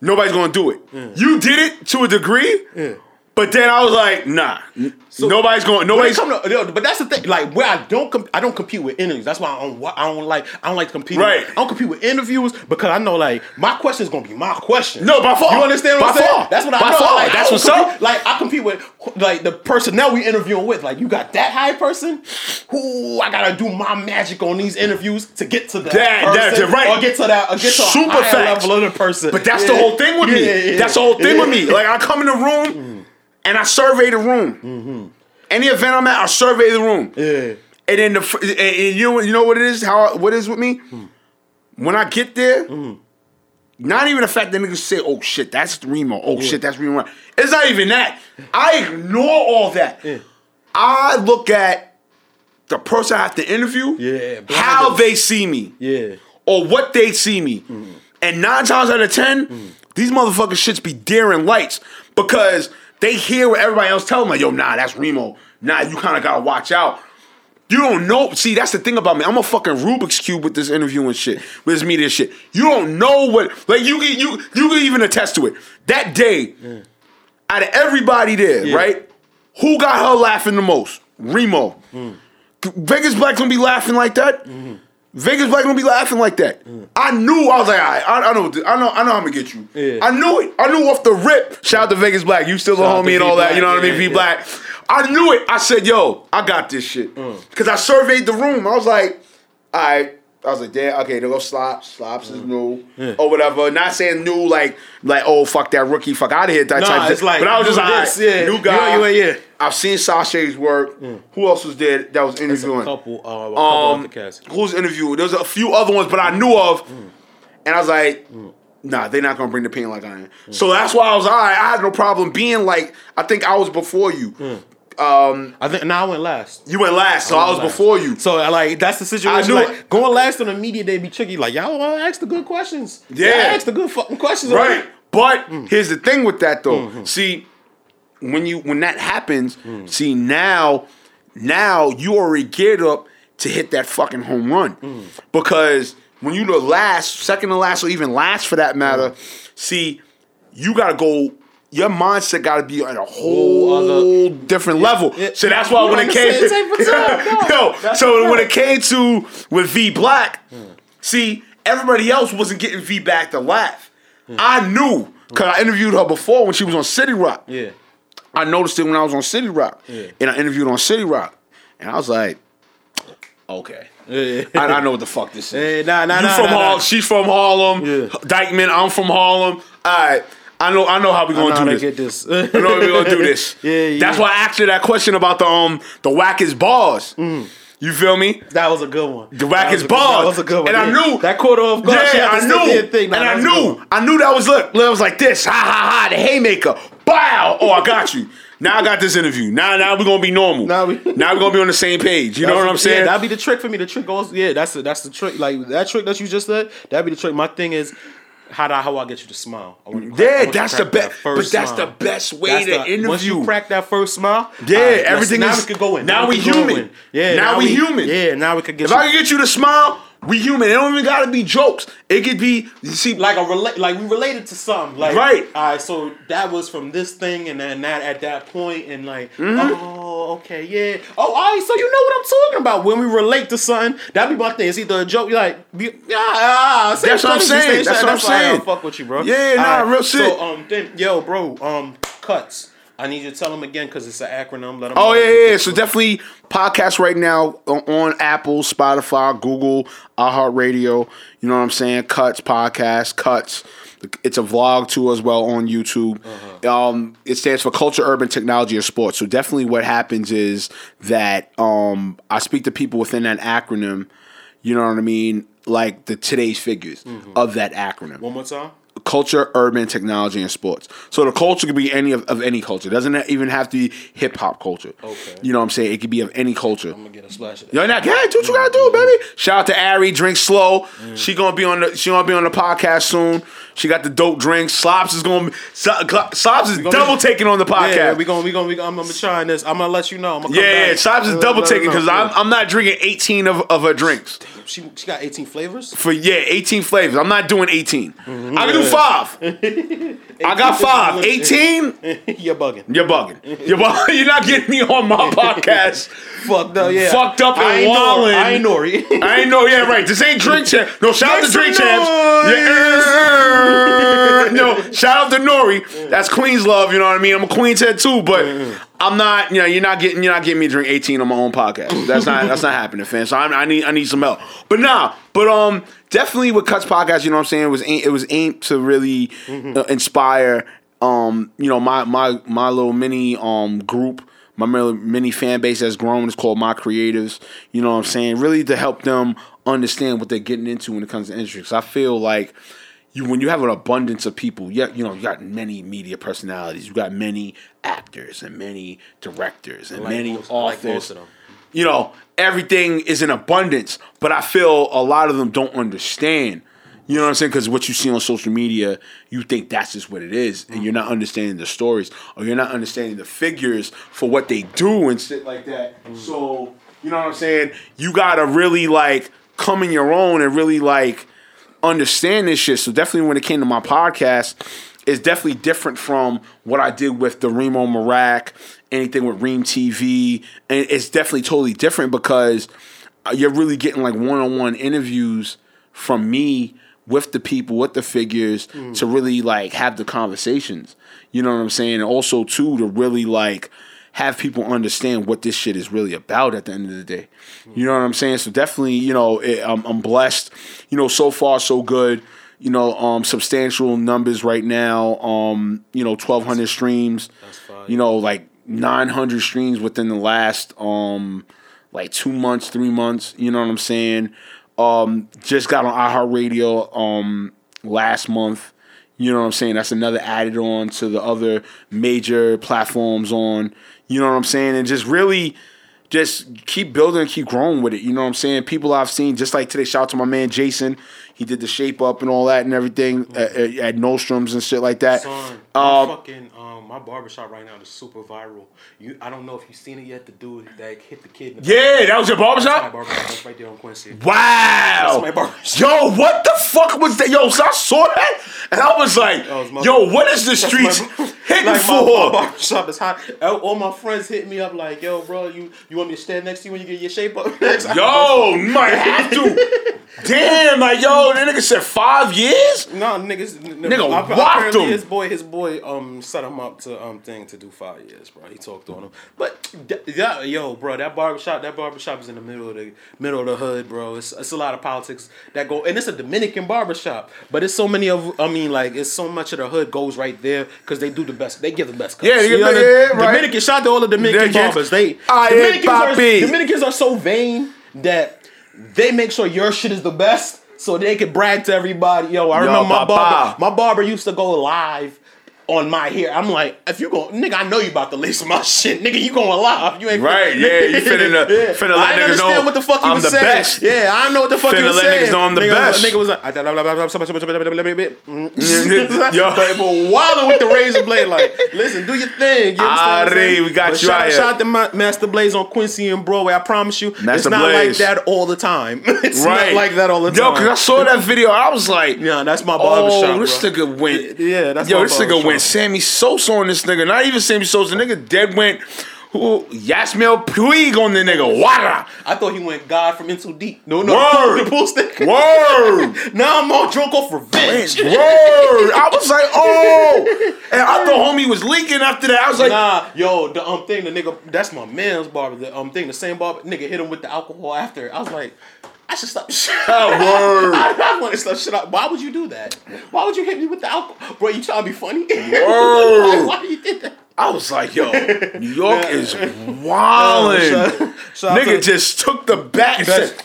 Nobody's gonna do it. You did it to a degree, Yeah. But then I was like, nah, n- nobody's going. Nobody's. to, but that's the thing. Like where I don't, com- I don't compete with interviews. That's why I don't. I don't like. I don't like to compete. Right. I don't compete with interviews because I know like my question is gonna be my question. No, by far. You understand what By I'm saying? far. That's what I know. far. Like, That's what's compete- up. Like I compete with like the personnel we interviewing with. Like you got that high person. Who I gotta do my magic on these interviews to get to that. That- person, right. Or get to that. Or get to Super a higher facts. level of the person. But that's Yeah. the whole thing with Yeah, me. yeah. That's the whole thing with me. Like I come in the room and I survey the room. Any event I'm at, I survey the room. Yeah. And then the and, and you know you know what it is? How what it is with me? When I get there, not even the fact that niggas say, "Oh shit, that's Reemo." Oh shit, that's Reemo. It's not even that. I ignore all that. I look at the person I have to interview. Yeah, how they see me Yeah. or what they see me. And nine times out of 10 these motherfucking shits be daring lights because they hear what everybody else tell them, like, yo, nah, that's Reemo. Nah, you kind of gotta watch out. You don't know. See, that's the thing about me. I'm a fucking Rubik's cube with this interview and shit, with this media shit. You don't know what. Like you, can- you, you can even attest to it. That day, out of everybody there, right? Who got her laughing the most? Reemo. Mm. Vegas Black gonna be laughing like that. Mm-hmm. Vegas Black gonna be laughing like that. Mm. I knew. I was like, all right, I, I know, I know, I know. I'm gonna get you. Yeah. I knew it. I knew off the rip. Shout out to Vegas Black. You still a Shout out to homie and all that. You know what I mean? yeah, V yeah. Black. I knew it. I said, yo, I got this shit. Mm. Because I surveyed the room. I was like, all right. I was like, damn, okay, there go Slops. Slops is mm. new. Or whatever. Not saying new like, like, oh, fuck that rookie, fuck out of here, that Nah, type of it's like, But I was just, like this, yeah. new guy. Yeah, yeah, yeah. I've seen Sasha's work. Mm. Who else was there that was interviewing? A couple. Uh, a couple Um, other cats. who's interviewed? There was a few other ones, but I knew of, mm. and I was like, nah, they're not gonna bring the pain like I am. So that's why I was all right. I had no problem being like. I think I was before you. Um, I think now I went last. you went last, so I was last. before you. So like that's the situation. I knew Like it. going last on the media, they be tricky. Like y'all wanna ask the good questions. Yeah. Y'all ask the good fucking questions. Right. But Mm. here's the thing with that though. Mm-hmm. See, when you when that happens, see now, now you already geared up to hit that fucking home run because when you the last, second to last, or even last for that matter, see, you gotta go. Your mindset got to be on a whole other- different level. yeah. So that's why when it came, same- same *laughs* baton, no. yo, That's so right. when it came to with V Black, hmm. see, everybody else wasn't getting V back to laugh. Hmm. I knew because I interviewed her before when she was on City Rock. Yeah. I noticed it when I was on City Rock, Yeah. and I interviewed on City Rock, and I was like, okay. Yeah. I, I know what the fuck this is. *laughs* Hey, nah, nah, you nah, from nah, nah. Harlem? She's from Harlem. Yeah. Dyckman, I'm from Harlem. All right, I know. I know how we I gonna do this. get this. *laughs* I know how we gonna do this. *laughs* Yeah, yeah. That's why I asked you that question about the um the wackest bars. You feel me? That was a good one. The That is was a good- bars. That was a good one. And I knew- that quarter off guard. Yeah, I knew, thing. Nah, and I was a good knew. I knew that was look. It was like this, ha ha ha, the haymaker, bow. Oh, I got you. Now I got this interview. Now, now we're gonna be normal. Now we- *laughs* now we're gonna be on the same page. You know what I'm saying? Yeah, that'd be the trick for me. The trick goes, yeah, that's the, that's the trick. Like that trick that you just said, that'd be the trick. My thing is, how do I, how I get you to smile? I want to crack- I Yeah, want you to that's the best. that But that's smile. the best way That's to the- interview. Once you crack that first smile, Yeah, right, everything now is- we could go in. now we could human. Yeah, Now we human. Yeah, now we could get if you. I can get you to smile, we human. It don't even gotta be jokes. It could be you see like a rela- like we related to something. Like Right. All right. So that was from this thing, and then that at that point, and like, Mm-hmm. oh, okay, yeah. Oh, all right. So you know what I'm talking about when we relate to something. That'd be my thing. It's either a joke. You're like, be, yeah, ah, That's what I'm saying. That's what I'm strategy. why I saying. don't Fuck with you, bro. Yeah, nah, All real shit. So um, then yo, bro, um, cuts. I need you to tell them again because it's an acronym. Let them Oh yeah, yeah. yeah. So definitely podcast right now on on Apple, Spotify, Google, iHeartRadio. You know what I'm saying? Cuts podcast, cuts. It's a vlog too as well on YouTube. Um, it stands for Culture, Urban Technology, and Sports. So definitely, what happens is that um, I speak to people within that acronym. You know what I mean? Like the today's figures of that acronym One more time. Culture, urban, technology, and sports. So the culture could be any of, of any culture. It doesn't even have to be hip hop culture. Okay. You know what I'm saying? It could be of any culture. I'm gonna get a splash of that. Yo, now, yeah, do what you gotta do, mm-hmm. baby. Shout out to Ari, drink slow. Mm. She gonna be on the she gonna be on the podcast soon. She got the dope drinks. Slops is gonna be Slops is double be- taking on the podcast. Yeah, we gonna we gonna we gonna, I'm gonna trying this. I'm gonna let you know. I'm gonna come yeah, yeah. Slops is double taking because I'm I'm not drinking 18 of, of her drinks. She she got 18 flavors. For yeah, 18 flavors. I'm not doing 18. Mm-hmm. I can do five. I got five. 18? *laughs* You're bugging. You're bugging. You're, bu- *laughs* you're not getting me on my *laughs* podcast. Fucked up. Yeah. Fucked up and I ain't wildin'. Nori. I ain't Nori. I ain't know. Yeah, right. This ain't drink champ. No, shout out to drink some champs. Yeah. no, shout out to Nori. That's Queen's love. You know what I mean. I'm a Queen's head too, but I'm not. You know, you're not getting. You're not getting me to drink 18 on my own podcast. That's not. that's not happening, fam. So I, I need. I need some help. But nah. But um, definitely with Cuts podcast. You know what I'm saying. It was aim- it was aimed to really uh, inspire. Um, you know my my my little mini um group my mini fan base has grown. It's called My Creatives. You know what I'm saying? Really to help them understand what they're getting into when it comes to industry. Because I feel like you when you have an abundance of people, yeah, you know, you got many media personalities, you got many actors and many directors and like many most- like authors. them. You know, everything is in abundance, but I feel a lot of them don't understand. You know what I'm saying? Because what you see on social media, you think that's just what it is, and you're not mm-hmm. understanding the stories, or you're not understanding the figures for what they do and shit like that. Mm-hmm. So, you know what I'm saying? You gotta really like come in your own and really like understand this shit. So definitely when it came to my podcast, it's definitely different from what I did with the Reemo Meerak, anything with Reem TV, and it's definitely totally different because you're really getting like one-on-one interviews from me with the people, with the figures, mm. to really like have the conversations. You know what I'm saying? And also too to really like have people understand what this shit is really about at the end of the day. You know what I'm saying? So definitely, you know, it, I'm, I'm blessed. You know, so far so good. You know, um, substantial numbers right now. Um, you know, 1,200 streams. You know, like 900 streams within the last um, like two months, three months. You know what I'm saying? Um, just got on iHeartRadio um last month. You know what I'm saying? That's another added on to the other major platforms on. You know what I'm saying? And just really just keep building and keep growing with it. You know what I'm saying? People I've seen, just like today, shout out to my man Jason. He did the shape up and all that and everything at, at, at Nordstrom's and shit like that. Son, Um, fucking um, my barbershop right now is super viral. You, I don't know if you've seen it yet. The dude that hit the kid. In the Yeah, that was your That's my barbershop? barbershop. That's right there on Quincy. Wow. That's my barbershop. Yo, what the fuck was that? Yo, so I saw that and I was like, was yo, what is the *laughs* streets *laughs* my- hitting like for? my, my barbershop is hot. All my friends hit me up like, "Yo, bro, you you want me to stand next to you when you get your shape up *laughs* next?" Yo, you might have to. Damn, like yo, that nigga said five years. No, niggas, n- Nigga apparently him. His boy, his boy, um, set him up to um thing to do five years, bro. He talked on him, but yeah, yo, bro, that barbershop, that barbershop is in the middle of the middle of the hood, bro. It's it's a lot of politics that go, and it's a Dominican barbershop, but it's so many of, I mean, like it's so much of the hood goes right there because they do the best, they give the best cuts. Yeah, You know the- what I mean? yeah, right. Dominican, shout out to all the Dominican barbers. They yeah, Dominicans, are. Dominicans are so vain that they make sure your shit is the best. So they can brag to everybody. Yo, I Yo, remember my barber. My barber used to go live on my hair. I'm like, if you go, nigga, I know you about to lace my *laughs* shit, nigga. You going live? You ain't Right, yeah, you *laughs* finna- finna let I niggas know what the fuck he I'm the saying. best. Yeah, I know what the fuck Finna was let saying. niggas know I'm the nigga, best. Nigga was like, *laughs* Yo. but wilding with the razor blade, like, listen, do your thing. You understand I'm Alright, saying? we got But you shout, out. Shout out to Ma- Master Blaze on Quincy and Broadway. I promise you, it's not Blaze. like that all the time. it's Right, not like that all the time. Yo, cause I saw that video, I was like, Yeah, that's my Oh, this nigga went. Yeah, that's yo. This nigga barbershop. Went Sammy Sosa on this nigga. Not even Sammy Sosa. The nigga dead went. Who? Yasiel Puig on the nigga. Wada. I thought he went God from In Too Deep. No, no, Word. the pool stick. Word. *laughs* Now I'm all drunk off revenge. Word. I was like, *laughs* oh. And I thought homie was leaking after that. I was like, Nah, yo, the um thing, the nigga, that's my man's barber. The um thing, the same barber, nigga hit him with the alcohol after. I was like, I should stop. *laughs* Oh, word. I, I want to stop shit up. Why would you do that? Why would you hit me with the alcohol, bro? You trying to be funny? *laughs* Word. Why you did that? I was like, yo, New York is *laughs* wildin'. Out Nigga to- just took the bat and said,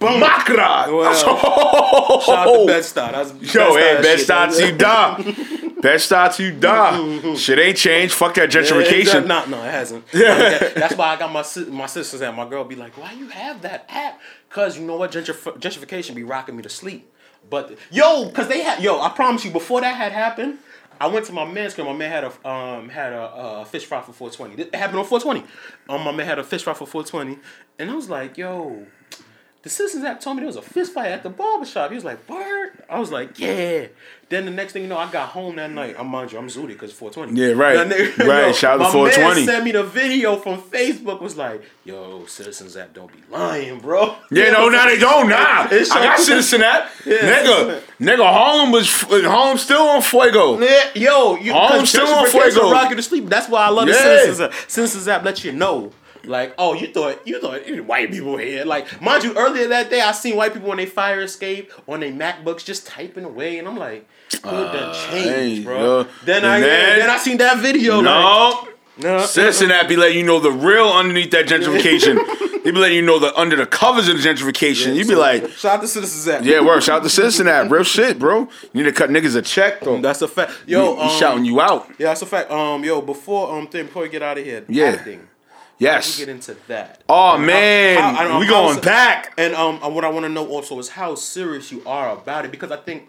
Makra. Well, oh, Shout out to oh. Bed-Stuy. That's Yo, hey, Bed-Stuy shit. to you die. Best start to you die. Shit ain't changed. Fuck that Yeah, gentrification. exact- No, no, it hasn't. Yeah. That's why I got my my sisters and my girl be like, why you have that app? Cause you know what, Gentrif- gentrification be rocking me to sleep. But yo, cause they had yo, I promise you, before that had happened, I went to my man's because my man had a um had a, uh fish fry for four twenty. It happened on four twenty. Um, my man had a fish fry for four twenty, and I was like, yo. The Citizens app told me there was a fist fight at the barbershop. He was like, Word? I was like, Yeah. Then the next thing you know, I got home that night. I'm mind you, I'm Zooty because 420. Yeah, right. Nigga- Right, *laughs* shout out to my 420. Man sent me the video from Facebook. Was like, Yo, Citizens app don't be lying, bro. Yeah, *laughs* no, now they don't. Nah, It's I got Citizen app. *laughs* Yeah, nigga, nigga, Harlem was uh, Harlem still on Fuego. Yeah, yo, you them still on Fuego. rock you to sleep. That's why I love the Citizens app. Citizens app let you know. Like, oh, you thought you thought white people here. Like, mind you, earlier that day I seen white people on their fire escape on their MacBooks just typing away, and I'm like, good done changed, hey, bro. Then I then- then I seen that video. Like, No. no, Citizen app be letting you know the real underneath that gentrification. *laughs* they be letting you know the under the covers of the gentrification. you be like, shout out to Citizens app. yeah, word, shout out to Citizen app. *laughs* Real shit, bro. You need to cut niggas a check, though. that's a fact. Yo, Yo, he, um, shouting you out. Yeah, that's a fact. Um, yo, before um thing, before we get out of here, Yeah. acting. Yes. We get into that. Oh And man, how- how- we going how- back. And um, what I want to know also is how serious you are about it because I think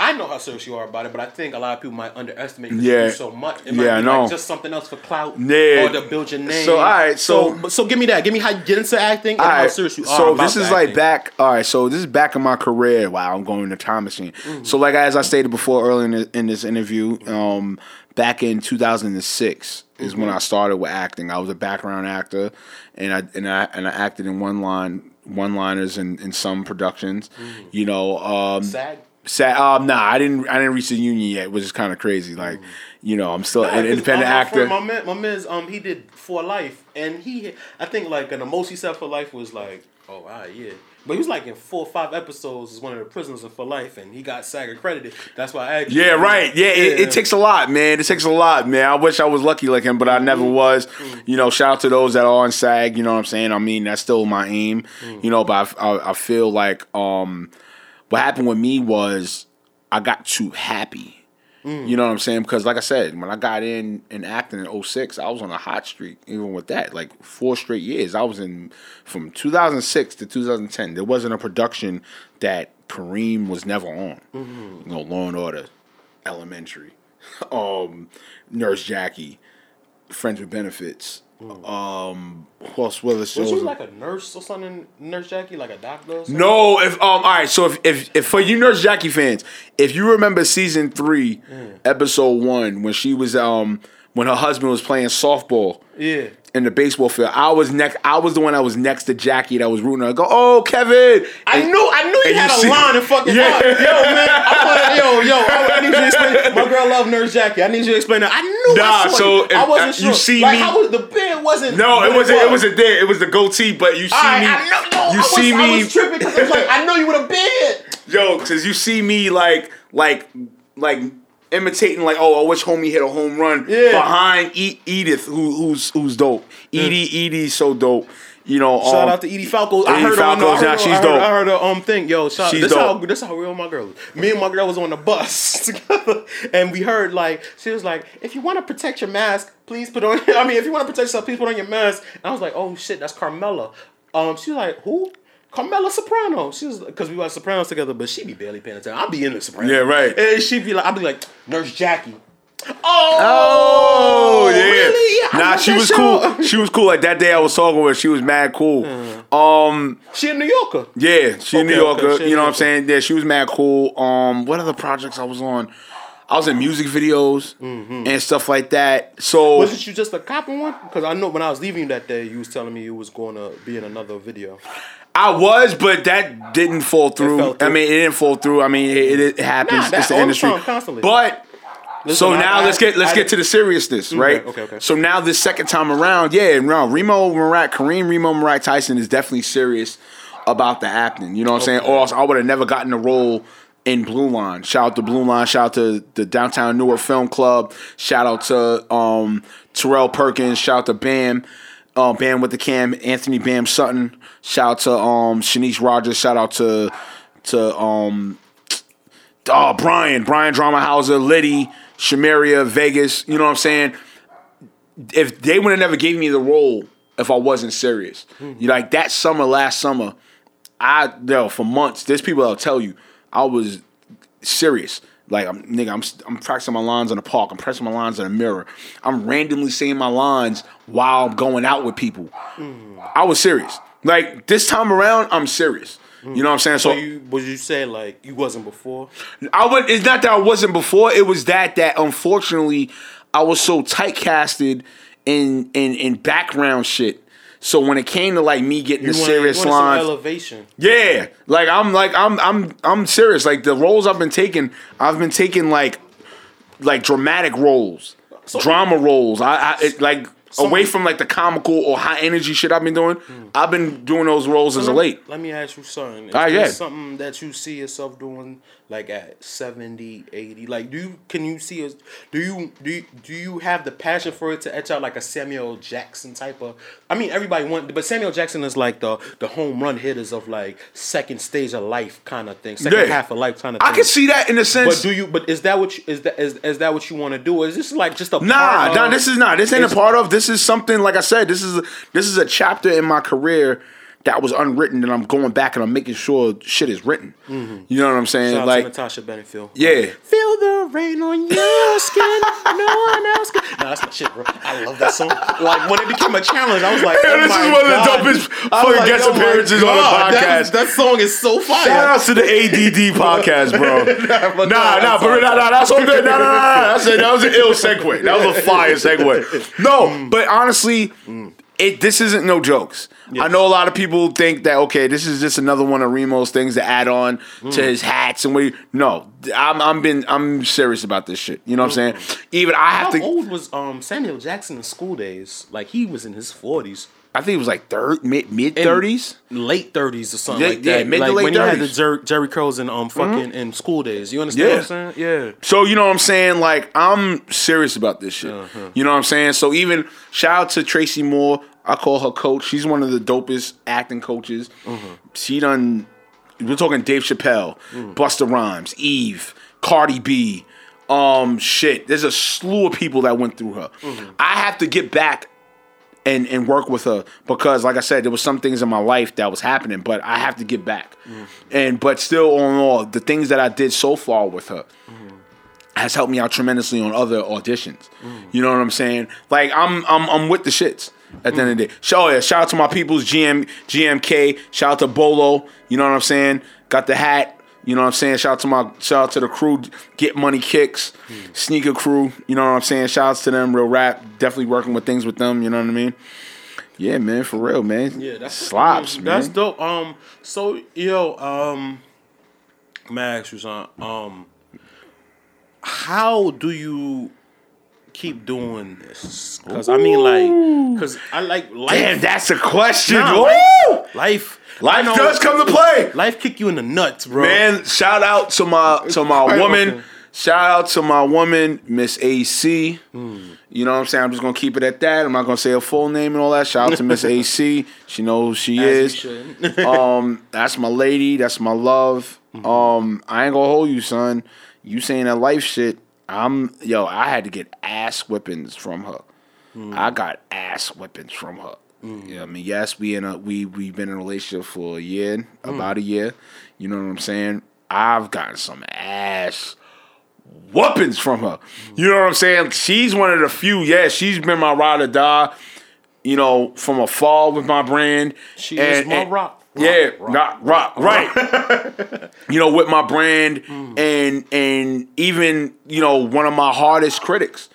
I know how serious you are about it, but I think a lot of people might underestimate you 'cause you Yeah. so much. It Yeah, know. Like just something else for clout Yeah. or to build your name. So, all right, so- so so give me that. Give me how you get into acting and All how serious you are. so this is like acting. back. All right, so this is back in my career. Wow, I'm going to the time machine. Mm-hmm. So like as I stated before earlier in, in this interview, um, back in 2006 is Mm-hmm. when I started with acting. I was a background actor, and I and I and I acted in one line one liners in, in some productions. Mm-hmm. You know, um, SAG. Sad, um, nah, I didn't. I didn't reach the union yet, which is kind of crazy. Like, you know, I'm still Nah, an independent my actor. My man, my man's um, he did for life, and he, I think like, and the most he said for life was like, oh, ah, yeah. But he was like in four or five episodes as one of the prisoners of for life, and he got SAG accredited. That's why I asked. you. Yeah, right. Yeah, It, it takes a lot, man. It takes a lot, man. I wish I was lucky like him, but I never Mm-hmm. was. You know, shout out to those that are on SAG. You know what I'm saying? I mean, that's still my aim. Mm. You know, but I, I, I feel like um, what happened with me was I got too happy. You know what I'm saying? Because like I said, when I got in in acting in 06, I was on a hot streak. Even with that, like four straight years, I was in from 2006 to 2010. There wasn't a production that Kareem was never on. You know, Law and Order, Elementary, *laughs* um, Nurse Jackie, Friends with Benefits. Um, who else was Was you like a nurse or something, Nurse Jackie, like a doctor? Or something? No, if um, all right. So if, if if for you Nurse Jackie fans, if you remember season three, Mm. episode one, when she was um when her husband was playing softball Yeah. in the baseball field, I was next. I was the one that was next to Jackie that was rooting. I go, oh Kevin. I And- knew, I knew you had you a see- line in fucking Yeah. Yo, man, I wanna, yo, yo, I, I need you to explain. My girl love Nurse Jackie. I need you to explain that. I knew. Nah, I so I wasn't uh, sure. you see like, me- was the beard? Wasn't No, it wasn't. It was. wasn't there. It was the goatee. But you see right, me. I know. No, you I was, see I me. was tripping because I was like, I know you with a beard. Yo, cause you see me like like like imitating like oh I wish homie hit a home run Yeah. behind e- Edith who who's who's dope. Edie Edie's so dope. You know, Shout um, out to Edie Falco. I Edie heard her on the, I now, she's I heard, dope. I heard her um thing. Yo, shout, She's this how dope. this how real my girl. is. Me and my girl was on the bus *laughs* together, and we heard like she was like, "If you want to protect your mask, please put on. *laughs* I mean, if you want to protect yourself, please put on your mask." And I was like, "Oh shit, that's Carmela." Um, she was like, "Who?" Carmela Soprano. She was because we watched Sopranos together, but she be barely paying attention. I'll be in the Sopranos. Yeah, right. And she be like, I'll be like, Nurse Jackie. Oh, yeah. really? Yeah, nah, she was show. cool. She was cool. Like that day I was talking with her, she was mad cool. Um, She a New Yorker. yeah, she a New Okay, okay, Yorker. you know New what I'm saying? Yeah, she was mad cool. Um, what other projects I was on? I was in music videos and stuff like that. So Wasn't you just a cop in one? Because I know when I was leaving you that day, you was telling me you was going to be in another video. I was, but that didn't fall through. through. I mean, it didn't fall through. I mean, it, it happens. Nah, it's the industry. But so Listen, I- now I- let's get let's I- get to the seriousness, right? okay, okay. So now this second time around, yeah, Reemo Meerak, Kareem Reemo Meerak Tyson is definitely serious about the acting. You know what I'm saying? Or else I would have never gotten the role in Blue Line. Shout out to Blue Line. Shout out to the Downtown Newark Film Club. Shout out to um, Terrell Perkins. Shout out to Bam. Uh, Bam with the cam, Anthony Bam Sutton. Shout out to um, Shanice Rogers. Shout out to to um, *tsk* oh, Brian, Brian Dramahauser, Liddy, Shamaria, Vegas. You know what I'm saying? If they would have never gave me the role if I wasn't serious, you like that summer, last summer, I yo for months. There's people that'll tell you I was serious. Like I'm nigga, I'm I'm practicing my lines in the park. I'm pressing my lines in the mirror. I'm randomly saying my lines while I'm going out with people. I was serious. Like this time around, I'm serious. You know what I'm saying? So you would you say like you wasn't before? I would. It's not that I wasn't before. It was that that unfortunately I was so tight casted in in in background shit. So when it came to like me getting the wanted- serious you wanted some lines, elevation. yeah, like I'm like I'm I'm I'm serious. Like the roles I've been taking, I've been taking like like dramatic roles, drama roles. I, I it, like away from like the comical or high energy shit I've been doing. I've been doing those roles as of late. Let me ask you something. Is Ah, yeah. something that you see yourself doing like at 70, 80? Like do you can you see us do you do you, do you have the passion for it to etch out like a Samuel Jackson type of I mean everybody want but Samuel Jackson is like the the home run hitters of like second stage of life kind of thing. Second Yeah. half of life kind of thing. I can see that in a sense. But do you? But is that what you, is that is, is that what you want to do? Is this like just a Nah, nah, of- this is not. This ain't a part of. This is something like I said. This is this is a chapter in my career that was unwritten, and I'm going back and I'm making sure shit is written. You know what I'm saying? Shout out like, to Natasha Bedingfield. yeah, Feel the rain on your skin. No one else can. Nah, that's my shit, bro. I love that song. Like when it became a challenge, I was like, Yo, oh this my is one of the God. dopest I was fucking guest oh my appearances on the God, that- podcast. That, song is so fire. Shout out to the ADD *laughs* podcast, bro. but nah, no, nah, but nah, nah, that's all good. Nah, nah, nah, nah. That's a, that was an ill segue. That was a fire segue. No, *laughs* but honestly, it this isn't no jokes. I know a lot of people think that okay, this is just another one of Reemo's things to add on to his hats and we. No, I'm I'm been I'm serious about this shit. You know what I'm saying? Even I have How to. old was um Samuel Jackson in School Daze? Like he was in his forties. I think it was like third mid mid thirties. late thirties or something Yeah, like that. yeah, mid to like late when he had the Jer- Jheri curls and um fucking in School Daze. You understand what I'm saying? Yeah. So you know what I'm saying? Like I'm serious about this shit. You know what I'm saying? So even shout out to Tracy Moore. I call her coach. She's one of the dopest acting coaches. She done. We're talking Dave Chappelle, Busta Rhymes, Eve, Cardi B, Um, shit. There's a slew of people that went through her. Mm-hmm. I have to get back and and work with her because, like I said, there was some things in my life that was happening, but I have to get back. Mm-hmm. And but still, all in all, the things that I did so far with her Mm-hmm. has helped me out tremendously on other auditions. Mm. You know what I'm saying? Like I'm I'm I'm with the shits at the end of the day. So oh yeah, shout out to my people's GM GMK. Shout out to Bolo. You know what I'm saying? Got the hat. You know what I'm saying? Shout out to my shout out to the crew, Get Money Kicks, Sneaker Crew. You know what I'm saying? Shout outs to them, real rap. Definitely working with things with them. You know what I mean? Yeah, man, for real, man. Yeah, that's slops, man. That's dope. Um, so yo, um, Max, you son, um, how do you keep doing this? Because I mean, like, because I like life. Damn, that's a question. Nah, Woo! life, life, Life know- does come to play. Life kick you in the nuts, bro. Man, shout out to my to my woman. often. Shout out to my woman, Miss AC. You know what I'm saying? I'm just gonna keep it at that. I'm not gonna say her full name and all that. Shout out to Miss *laughs* AC. She knows who she As is. *laughs* um, that's my lady. That's my love. Um, I ain't gonna hold you, son. You saying that life shit? I'm yo. I had to get ass whippings from her. I got ass whippings from her. You know I mean, yes, we in a we we've been in a relationship for a year, about a year. You know what I'm saying? I've gotten some ass whoopings from her. You know what I'm saying? She's one of the few. Yeah, she's been my ride or die. You know, from afar with my brand. She is my rock. Rock, yeah, rock, rock, rock, right. *laughs* you know, with my brand hmm. and and even you know one of my hardest critics.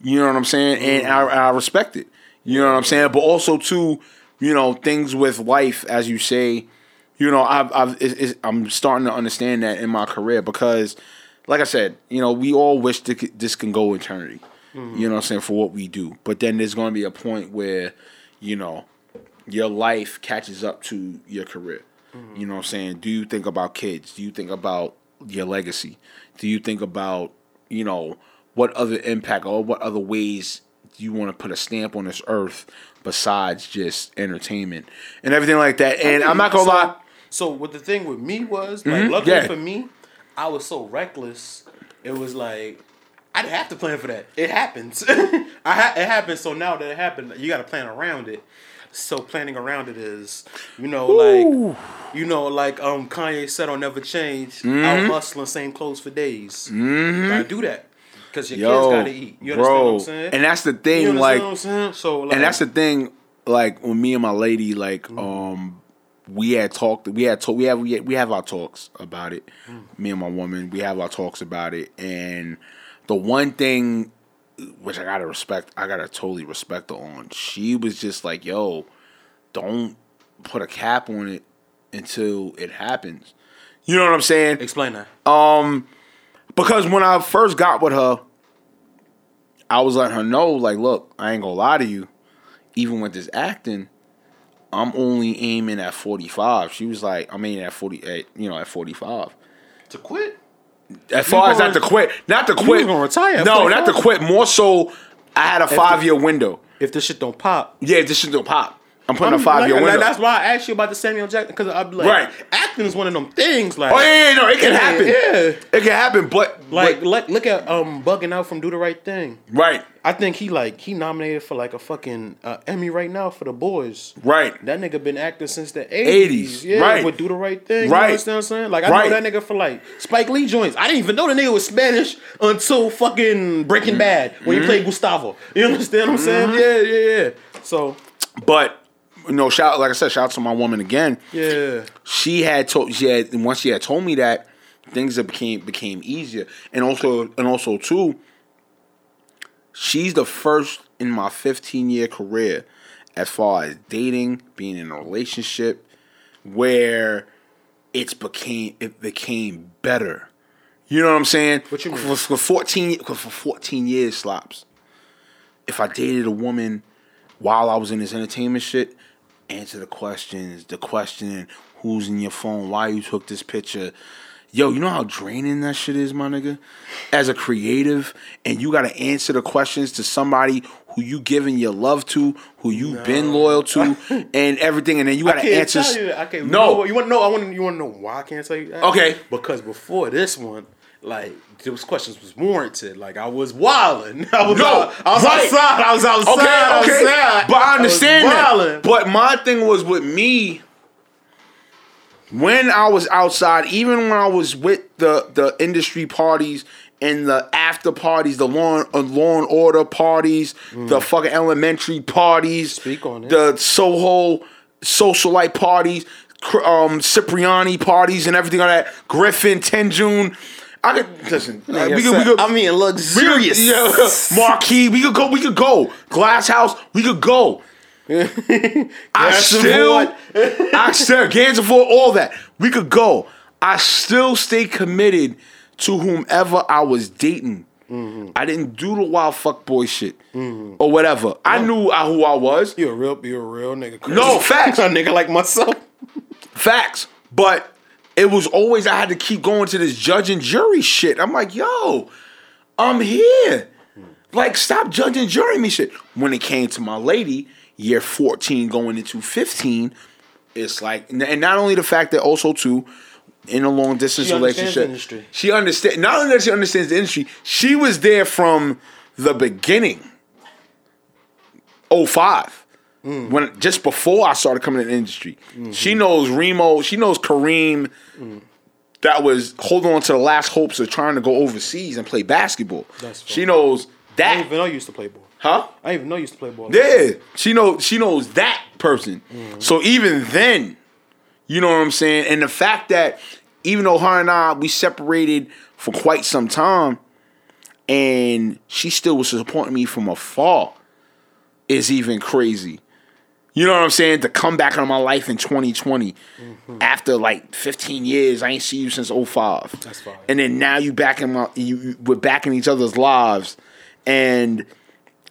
You know what I'm saying? And hmm. I, I respect it. You know what I'm saying? But also too, you know, things with life, as you say. You know, I've, I've it's, it's, I'm starting to understand that in my career because, like I said, you know, we all wish that this can go eternity. You hmm. know what I'm saying for what we do, but then there's going to be a point where, you know, your life catches up to your career. You know what I'm saying? Do you think about kids? Do you think about your legacy? Do you think about, you know, what other impact or what other ways do you want to put a stamp on this earth besides just entertainment and everything like that? And I'm not gonna so, lie. So what the thing with me was like, Mhm, luckily yeah. for me, I was so reckless. It was like I didn't have to plan for that. It happens. *laughs* I ha- it happens. So now that it happened, you got to plan around it. So planning around it is, you know, like you know, like um Kanye said on Never Change, Mm-hmm. out hustling same clothes for days. Gotta do that because your Yo, kids gotta eat. You understand bro, what I'm saying? and that's the thing, like, what I'm saying? So like, and that's the thing like when me and my lady like Mm-hmm. um we had talked we had talk we have we, had, we have our talks about it Mm. me and my woman we have our talks about it and the one thing which i gotta respect i gotta totally respect her on she was just like yo don't put a cap on it until it happens you know what i'm saying explain that. um, because when I first got with her, I was letting her know, like, look, I ain't gonna lie to you. Even with this acting, I'm only aiming at 45. She was like, I'm aiming at 40, at, you know, at 45. to quit. As far as not to quit, not to quit. gonna retire No, not to quit. More so, I had a five year window. If this shit don't pop, Yeah, this shit don't pop. I'm putting I'm a five year like- window. That's why I asked you about the Samuel Jackson because I'd be like, Right. acting is one of them things. Like, oh yeah, yeah, no, it can Yeah, happen. yeah. It can happen, but like, but- like, look at um, bugging out from Do the Right Thing. right, I think he like he nominated for like a fucking uh, Emmy right now for the boys. right. That nigga been acting since the 80s, eighties. Yeah, right. Would do the right thing. Right. You understand what I'm saying? Like I Right. know that nigga for like Spike Lee joints. I didn't even know the nigga was Spanish until fucking Breaking Bad when Mm-hmm. he played Gustavo. You understand what I'm saying? Yeah, yeah, yeah. So But you know, shout like I said, shout out to my woman again. yeah. She had told she had and once she had told me that things that became became easier, and also and also too. She's the first in my 15 year career, as far as dating, being in a relationship, where it's became it became better. You know what I'm saying? What you mean? For, for 14 for 14 years slops. If I dated a woman while I was in this entertainment shit, answer the questions, the questioning, who's in your phone, why you took this picture. Yo, you know how draining that shit is, my nigga? As a creative, and you gotta answer the questions to somebody who you giving your love to, who you've been loyal to, *laughs* and everything, and then you gotta can't answer. tell you that. I can't. no, you, know, you want to know? I want. You want to know why I can't tell you that? Okay. Because before this one, like those questions was warranted. Like I was wilding. *laughs* I was No, out- I was right. outside. I was outside. Okay, I was okay. outside. But I understand was that. But my thing was with me when I was outside, even when I was with the the industry parties and the after parties, the law and, uh, law and order parties, the fucking elementary parties, Mm. Speak on it. the Soho socialite parties, um, Cipriani parties, and everything like that. Griffin, Tenjune. I could listen. uh, we could, we could, I mean, luxurious. yeah, *laughs* Marquee, we could go. We could go. Glass House, we could go. *laughs* *laughs* I still, I still, Gansevoort, all that. We could go. I still stay committed to whomever I was dating. Mm-hmm. I didn't do the wild fuck boy shit or whatever. I knew uh, who I was. You a real, you a real nigga. Chris. No, facts. a nigga like myself. Facts. But it was always I had to keep going to this judge and jury shit. I'm like, yo, I'm here. Like, stop judging jury me shit. When it came to my lady, year 14 going into 15, it's like, and not only the fact that also too, in a long distance She understands relationship, the industry. she understand. Not only that she understands the industry, she was there from the beginning. 05 Mm. when just before I started coming in the industry. Mm-hmm. She knows Reemo, she knows Kareem mm. that was holding on to the last hopes of trying to go overseas and play basketball. That's she knows that. I didn't even know you used to play ball. Huh? I didn't even know you used to play ball. Yeah. She knows she knows that person. Mm-hmm. So even then, you know what I'm saying? And the fact that even though her and I we separated for quite some time and she still was supporting me from afar is even crazy. You know what I'm saying? To come back into my life in 2020 mm-hmm. after like 15 years, I ain't see you since 05. That's fine. And then now you back in my you we're back in each other's lives and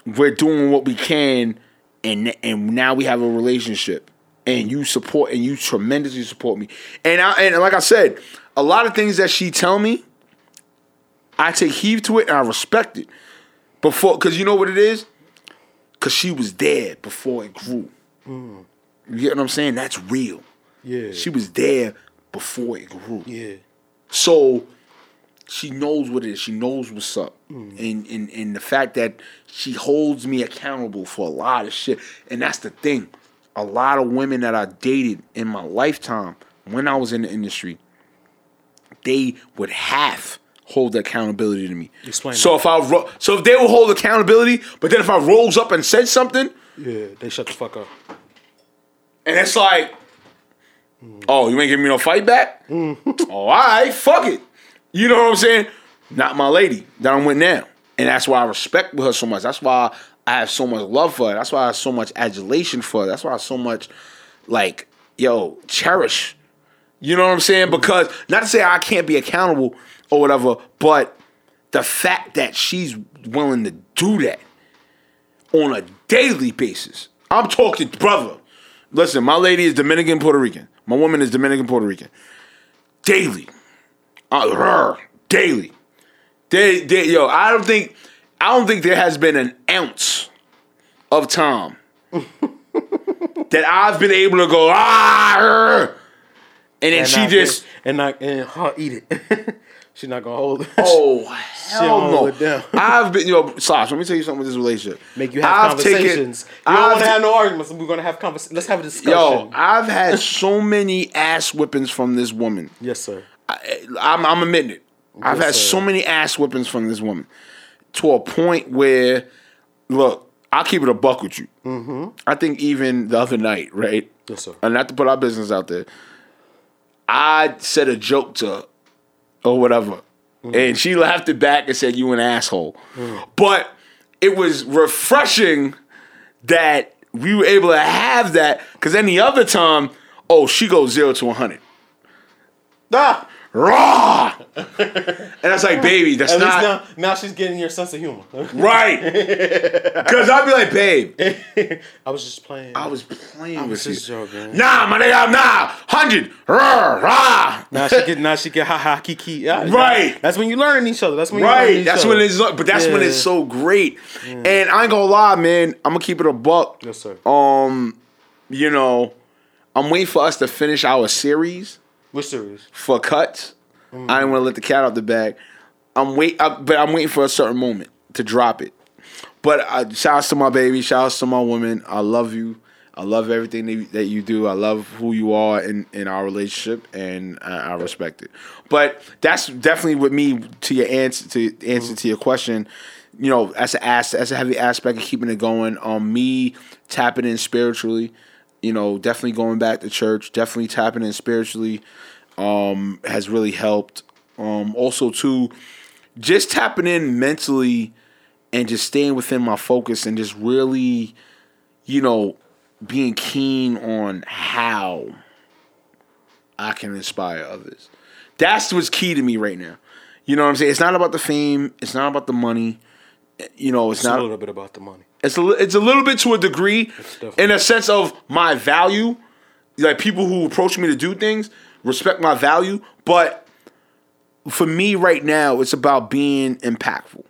we're doing what we can and and now we have a relationship and you support and you tremendously support me. And I and like I said, a lot of things that she tell me, I take heed to it and I respect it. Before cuz you know what it is? Cuz she was there before it grew. Mm. You get what I'm saying? That's real. Yeah. She was there before it grew. yeah. So she knows what it is. She knows what's up. Mm. And, and and the fact that she holds me accountable for a lot of shit. And that's the thing. A lot of women that I dated in my lifetime when I was in the industry, they would half hold the accountability to me. Explain So that. if I ro- so if they would hold accountability, but then if I rose up and said something, Yeah. They shut the fuck up. And it's like, oh, you ain't giving me no fight back? Mm. oh, all right, fuck it. You know what I'm saying? Not my lady that I'm with now. And that's why I respect her so much. That's why I have so much love for her. That's why I have so much adulation for her. That's why I have so much, like, yo, cherish. You know what I'm saying? Because, not to say I can't be accountable or whatever, but the fact that she's willing to do that on a daily basis. I'm talking, brother. Listen, my lady is Dominican Puerto Rican. My woman is Dominican Puerto Rican. Daily. Uh, daily. They, they, yo, I don't think, I don't think there has been an ounce of time *laughs* that I've been able to go ah, and then she not- just and I, and her eat it. *laughs* She's not gonna hold it. oh hell no. hold it down. I've been yo, Slash. Let me tell you something with this relationship. Make you have I've taken- conversations. you don't want to have no arguments. We're gonna have conversations. Let's have a discussion. Yo, I've had so many ass whippings from this woman. yes, sir. I, I'm, I'm admitting it. I've had sir. so many ass whippings from this woman to a point where, look, I'll keep it a buck with you. Mm-hmm. I think even the other night, right? Yes, sir. And not to put our business out there, I said a joke to her or whatever. Mm. And she laughed it back and said, You an asshole. But it was refreshing that we were able to have that because any other time, oh, she goes zero to 100 Ah, raw. and that's like, baby, that's at not now, now she's getting your sense of humor. *laughs* right. Because I'd be like, babe, I was just playing. I was playing I was with just you. joking. Nah, my nigga, nah, hundred, rah, rah. now she get now she get ha ha kiki. Yeah, Right. That's when you learn each other. That's when you learn Right, that's other. when it's, but that's when it's so great. And I ain't gonna lie, man. I'm gonna keep it a buck. Yes, sir. Um, you know, I'm waiting for us to finish our series Which series? for cuts. I didn't want to let the cat out the bag, I'm wait, uh, but I'm waiting for a certain moment to drop it. But uh, shout outs to my baby, shout outs to my woman. I love you. I love everything that you, do. I love who you are in, in our relationship, and I, I respect it. But that's definitely with me to your answer to answer to your question. You know, as a as, as a heavy aspect of keeping it going. Um, me tapping in spiritually. You know, definitely going back to church. Definitely tapping in spiritually. Um, has really helped. Um, also too, just tapping in mentally and just staying within my focus and just really, you know, being keen on how I can inspire others. That's what's key to me right now. You know what I'm saying? It's not about the fame. It's not about the money. You know, it's, It's a little bit about the money. It's a, it's a little bit to a degree, in a sense of my value. Like people who approach me to do things respect my value, but for me right now, it's about being impactful.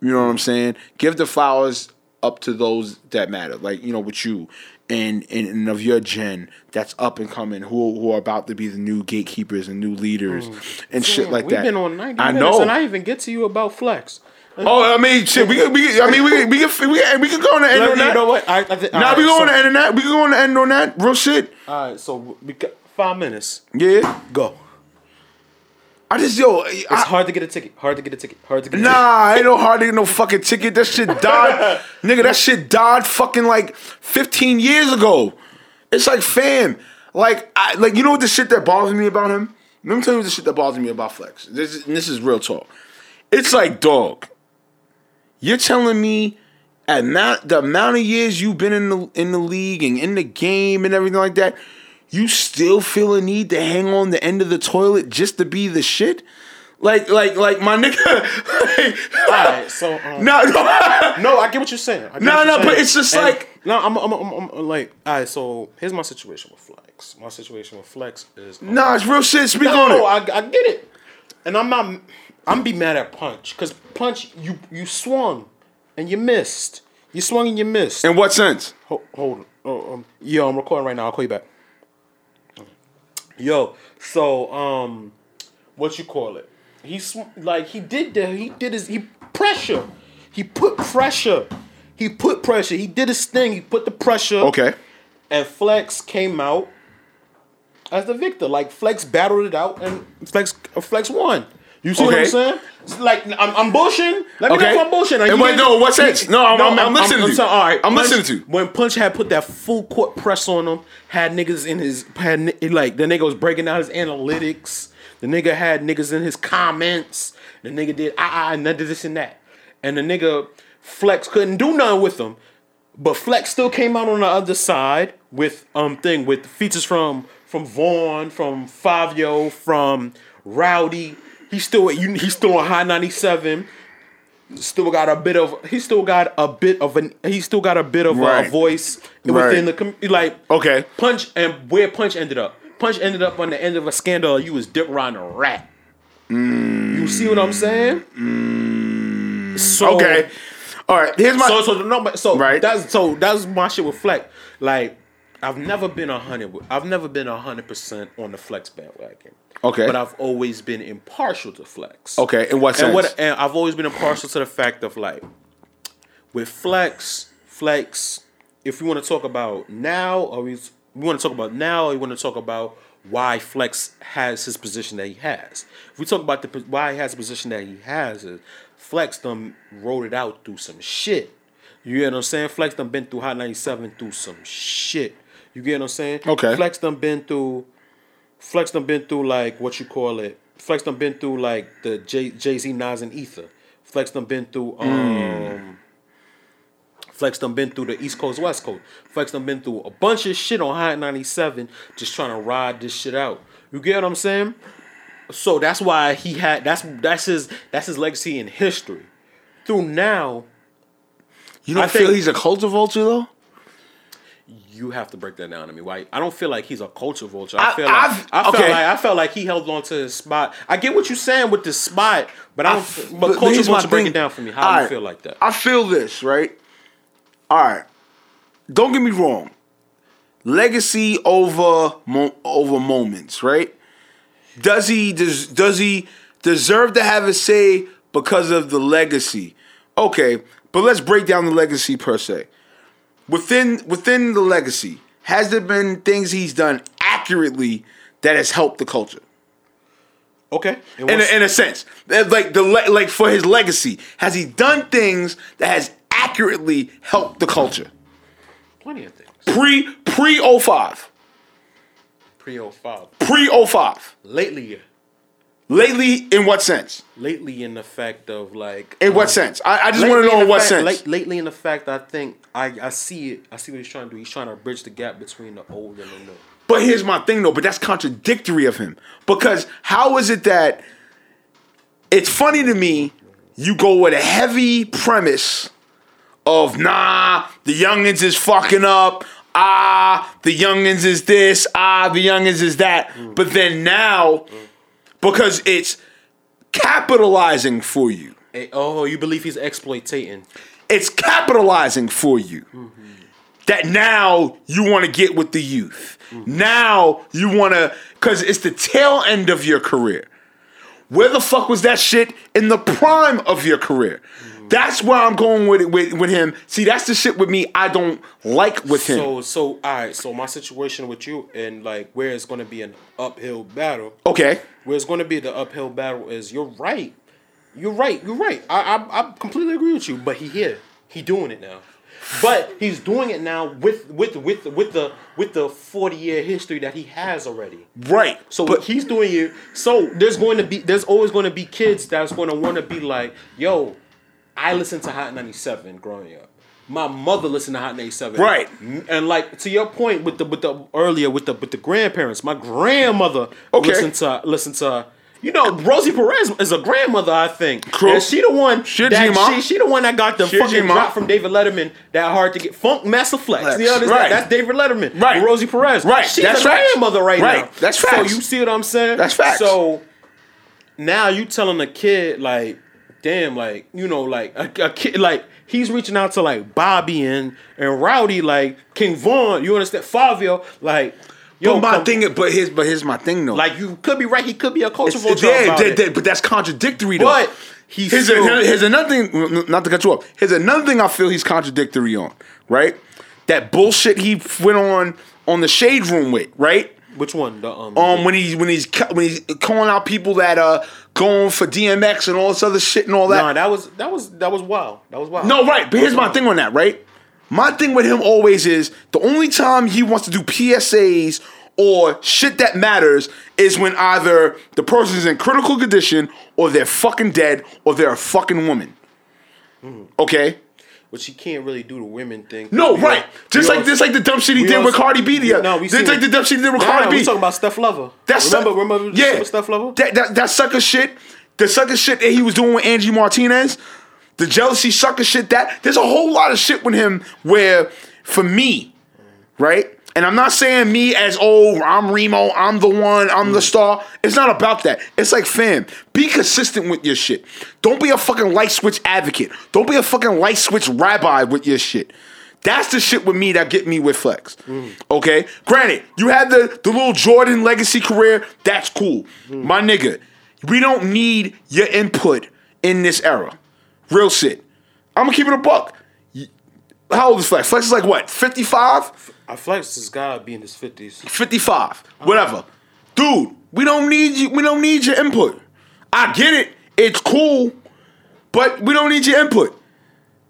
You know what I'm saying? Give the flowers up to those that matter, like you know, with you and and, and of your gen that's up and coming, who who are about to be the new gatekeepers and new leaders mm. and shit like We've that. been on 90 I minutes know. and I even get to you about flex. Oh, I mean, shit. We can, we I mean, we we we we can go on the end on you that. know what? I, I Now alright, we go so, on the end on that. We can go on the end on that. Real shit. All right, so we got five minutes. Yeah. Go. I just yo. It's I, hard to get a ticket. Hard to get a ticket. Hard to get a nah, ain't no hard to get no fucking ticket. That shit *laughs* died, nigga. That shit died fucking like 15 years ago. It's like fam, like I like you know what the shit that bothers me about him. Let me tell you the shit that bothers me about Flex. This and this is real talk. It's like dog. You're telling me at amount the amount of years you've been in the in the league and in the game and everything like that, you still feel a need to hang on the end of the toilet just to be the shit? Like like like my nigga. *laughs* like, All right, so *laughs* um, no, no. *laughs* no, I get what you're saying. No, no, but it's just And- like- no, I'm, I'm, I'm, I'm like, all right. So here's my situation with Flex. My situation with Flex is um, Nah, it's real shit. Speak no, on it. I, I get it, and I'm not. I'm be mad at Punch because Punch, you you swung and you missed. You swung and you missed. In what sense? Hold, hold on. Oh, um, yo, I'm recording right now. I'll call you back. Yo, so um, what you call it? He's like he did the he did his he pressure. He put pressure. He put pressure. He did his thing. He put the pressure. Okay. And Flex came out as the victor. Like Flex battled it out, and Flex Flex won. You see what I'm saying? It's like I'm, I'm bullshitting. Let me Okay. know if I'm bullshitting. And You wait, get- no, what sense? No, I'm- I'm- I'm listening to you. all right, I'm Punch- listening to you. When Punch had put that full court press on him, had niggas in his had like the nigga was breaking down his analytics. The nigga had niggas in his comments. The nigga did ah ah and that, this and that. And the nigga Flex couldn't do nothing with him. But Flex still came out on the other side with um thing with features from from Von, from Fivio, from Rowdy. He still he's still on high ninety seven. Still got a bit of he still got a bit of an he still got a bit of Right. a voice Right. within the com- like Okay. Punch and where Punch ended up. Punch ended up on the end of a scandal. You was dick riding a rat. Mm. You see what I'm saying? Mm. So Okay. All right. Here's my. so so no, so Right. that's so that's my shit with Flex. Like I've never been a hundred. I've never been a hundred percent on the Flex bandwagon. Okay. but I've always been impartial to Flex. okay. In what sense? and what and I've always been impartial to the fact of like with Flex, Flex. If we want to talk about now, or we, we want to talk about now, or we want to talk about why Flex has his position that he has. If we talk about the why he has the position that he has, is Flex done wrote it out through some shit. You get what I'm saying? Flex done been through Hot 97 through some shit. You get what I'm saying? Okay. Flex done been through Flex done been through like what you call it. Flex done been through like the Jay Jay Z Nas and Ether. Flex done been through um. Flex done been through the East Coast West Coast. Flex done been through a bunch of shit on Hot 97, just trying to ride this shit out. You get what I'm saying? So that's why he had that's that's his that's his legacy in history. Through now, you don't I feel think- he's a culture vulture though? You have to break that down to me. Why? I don't feel like he's a culture vulture. I, I- feel like I've- I felt okay. like I felt like he held on to his spot. I get what you're saying with the spot, but I don't. but, but culture vulture, break it down for me. How All do you right. feel like that? I feel this, right? All right. Don't get me wrong. Legacy over mo- over moments, right? Does he does, does he deserve to have a say because of the legacy. Okay, but let's break down the legacy per se. Within within the legacy, has there been things he's done accurately that has helped the culture? Okay. In a, in a sense, like the le- like for his legacy, has he done things that has accurately helped the culture? plenty of things. Pre pre 05. Pre 05. Pre 05. Lately, Lately, in what sense? lately in the fact of like. In what um, sense? I, I just want to know in in what fact- sense. late- lately in the fact, I think I, I see it. I see what he's trying to do. He's trying to bridge the gap between the old and the new. But here's my thing though, but that's contradictory of him. Because how is it that it's funny to me, you go with a heavy premise of nah, the youngins is fucking up, ah, the youngins is this, ah, the youngins is that. But then now, because it's capitalizing for you. Hey, oh, you believe he's exploitating? It's capitalizing for you. Mm-hmm. That now you want to get with the youth. Mm-hmm. Now you want to, because it's the tail end of your career. Where the fuck was that shit in the prime of your career? Mm-hmm. That's where I'm going with it with, with him. See, that's the shit with me I don't like with him. So, so all right. So my situation with you and like where it's to be an uphill battle. okay. Where it's to be the uphill battle is you're right. You're right. You're right. I, I I completely agree with you. But he here. He doing it now. But he's doing it now with with with with the with the forty year history that he has already. Right. So but he's doing it. So there's going to be there's always going to be kids that's going to want to be like, yo, I listened to Hot 97 growing up. My mother listened to Hot 97. Right. And like to your point with the with the earlier with the with the grandparents, my grandmother Okay. listened to listened to you know, Rosie Perez is a grandmother, I think. True. And she the one that she, she the one that got the She a fucking drop from David Letterman that hard to get funk master flex. Flex. You know, Right. that's David Letterman. Right. Rosie Perez. Right. She's That's a facts. grandmother right, Right. now. That's So you see what I'm saying? That's facts. So now you telling a kid like, damn, like you know, like a, a kid, like he's reaching out to like Bobby and and Rowdy, like King Von. You understand? Fivio, like yo, but my come- thing, but his, but here's my thing though. like you could be right. He could be a cultural vulture yeah, that- it. but that's contradictory though. But he's here's, still, a, here's another thing. Not to cut you off. Here's another thing I feel he's contradictory on. Right, that bullshit he went on on the shade room with. Right. Which one? The um, Um, when he's when he's when he's calling out people that uh going for DMX and all this other shit and all that. nah, that was that was that was wild. That was wild. No, right. But here's my thing on that, right? My thing with him always is the only time he wants to do PSAs or shit that matters is when either the person's in critical condition or they're fucking dead or they're a fucking woman. Okay? Which he can't really do the women thing. No, We right. all- Just like all- just like the dumb shit he did all- with Cardi B. The, No, we just like it. the dumb shit he did with Nah, Cardi we B. talking about Steph Lover. That's remember, suck- remember, yeah, Steph Lover. That, that that sucker shit, the sucker shit that he was doing with Angie Martinez, the jealousy sucker shit. That there's a whole lot of shit with him where, for me, right. And I'm not saying me as oh I'm Reemo, I'm the one, I'm the mm. star. It's not about that. It's like fam, be consistent with your shit. Don't be a fucking light switch advocate. Don't be a fucking light switch rabbi with your shit. That's the shit with me that get me with Flex. Mm. Okay? Granted, you had the, the little Jordan legacy career. That's cool. Mm. My nigga, we don't need your input in this era. Real shit. I'm gonna keep it a buck. How old is Flex? Flex is like what, 55? I uh, Flex has gotta be in his fifties. 55, whatever. Dude, we don't need you. We don't need your input. I get it. It's cool, but we don't need your input.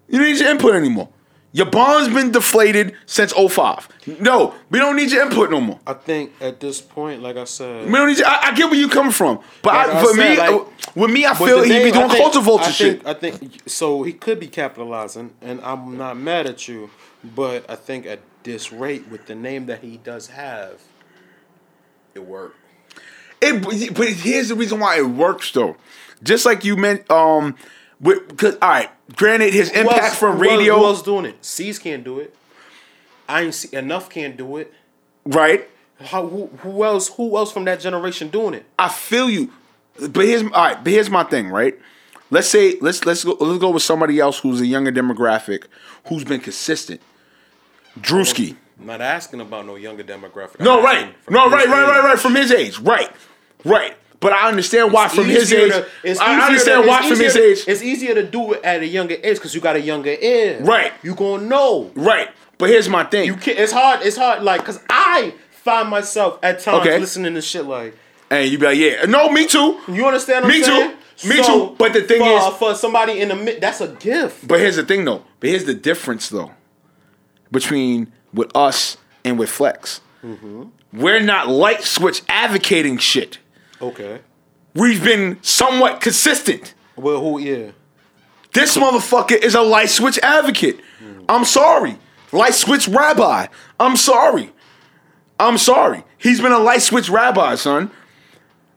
You don't need your input anymore. Your bond's been deflated since 05. No, we don't need your input no more. I think at this point, like I said, We don't need your, I, I get where you're coming from, but Like I, for said, me, like- uh, with me, I feel he thing- be doing think- culture vulture I shit. I think so. He could be capitalizing, and I'm not mad at you. But I think at this rate, with the name that he does have, it worked. It, but- but here's the reason why it works though. Just like you meant, um, because all right, granted, his impact else- from radio, Who else doing it? C's can't do it. I ain't see enough. Can't do it. right? How? Who, who else? Who else from that generation doing it? I feel you, but here's all right. But here's my thing, right? Let's say let's let's go let's go with somebody else who's a younger demographic who's been consistent. Drewski. Oh, I'm not asking about no younger demographic. No, I'm right. No, right, right, right, right. From his age, right, right. But I understand why from his age. to- it's I easier understand to- why it's from his age. It's easier to do it at a younger age because you got a younger ear. Right. You gonna know. Right. But here's my thing. You can't. It's hard. It's hard. Like, cause I find myself at times Okay. listening to shit like. and you be like, yeah, no, me too. You understand? What Me I'm too. saying? Me too. But the thing for, is- for somebody in the mid, that's a gift. But here's the thing, though. But here's the difference, though, between with us and with Flex. Mm-hmm. We're not light switch advocating shit. Okay. We've been somewhat consistent. Well, who? Yeah. This motherfucker is a light switch advocate. Hmm. I'm sorry. Light switch rabbi. I'm sorry. I'm sorry. He's been a light switch rabbi, son.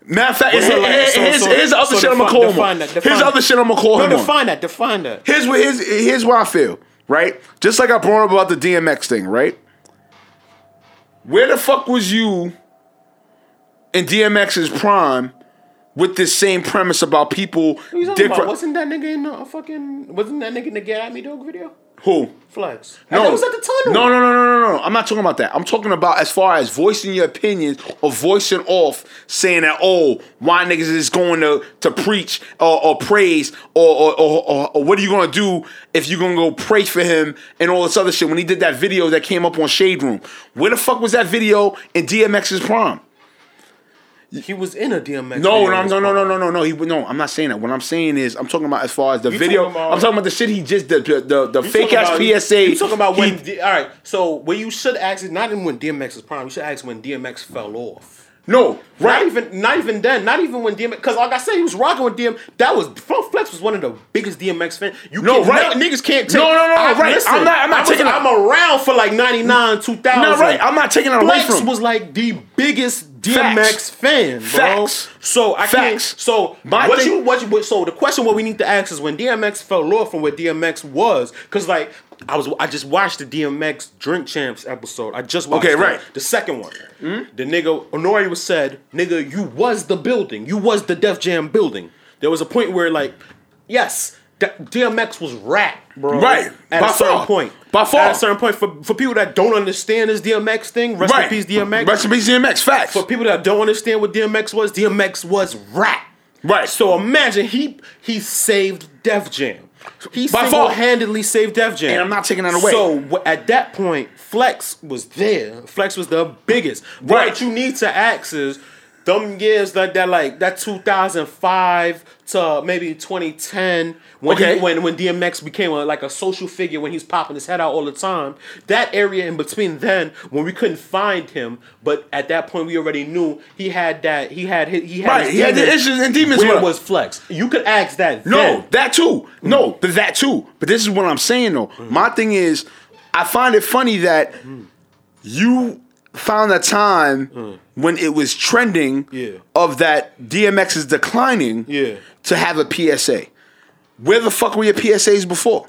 Matter of fact, What's here- here- so- here's, so- here's the other so shit I'm gonna call him. on. that, Here's define the other shit I'm gonna call No, him. on. define that. Define that. Here's what here's, here's what I feel, right? Just like I brought up about the DMX thing, right? Where the fuck was you in DMX's prime with this same premise about people What you talking dick about? Wasn't that nigga in the fucking? Wasn't that nigga in the Get At Me Dog video? who? Flex. No, was at the tunnel. No, no, no, no, no, no. I'm not talking about that. I'm talking about as far as voicing your opinions or voicing off, saying that oh, why niggas is going to to preach or, or praise or or, or or or what are you gonna do if you're gonna go pray for him and all this other shit? When he did that video that came up on Shade Room, where the fuck was that video in DMX's prime? He was in a DMX. No, no, no, no, no, no, no, no. He no. I'm not saying that. What I'm saying is, I'm talking about as far as the You video. talking about- I'm talking about the shit he just the the the, the fake ass about- PSA. You talking about when? D- all right. So what you should ask is not even when DMX was prime. You should ask when DMX fell off. No right. Not even, not even then. Not even when DMX. Because like I said, he was rocking with DM. That was Flex was one of the biggest DMX fans. You No, can't, right. no, niggas can't take. No, no, no, I- right. I'm not- I'm not I was- taking- I'm around for like 99, 2000. No, right. I'm not taking it away Flex from was like the biggest DMX Facts. fan, bro. Facts. So I Facts. can't. So My what thing- you what you what- so the question what we need to ask is when DMX fell off from where DMX was because like I was I just watched the DMX Drink Champs episode. I just watched Okay, right. the second one. The nigga N.O.R.E was said, nigga, you was the building. You was the Def Jam building. There was a point where like, yes, D- DMX was rap, bro. Right. At By a certain far. point. By far. At a certain point, for, for people that don't understand this DMX thing, rest right. in peace DMX. Rest in peace, DMX. Facts. For people that don't understand what DMX was, DMX was rap. Right. So imagine he he saved Def Jam. He By single-handedly saved Def Jam. And I'm not taking that away. So w- at that point, Flex was there. Flex was the biggest. Right. What you need to ask is them years that that like that 2005 to maybe 2010 when Okay. he, when when DMX became a, like a social figure when he's popping his head out all the time. That area in between then when we couldn't find him, but at that point we already knew he had that he had his, he had Right, he had the issues and demons Where was Flex? You could ask that. No, then. that too. No, but that too. But this is what I'm saying though. My thing is, I find it funny that you found a time when it was trending Yeah. of that DMX is declining Yeah. to have a PSA. Where the fuck were your PSAs before?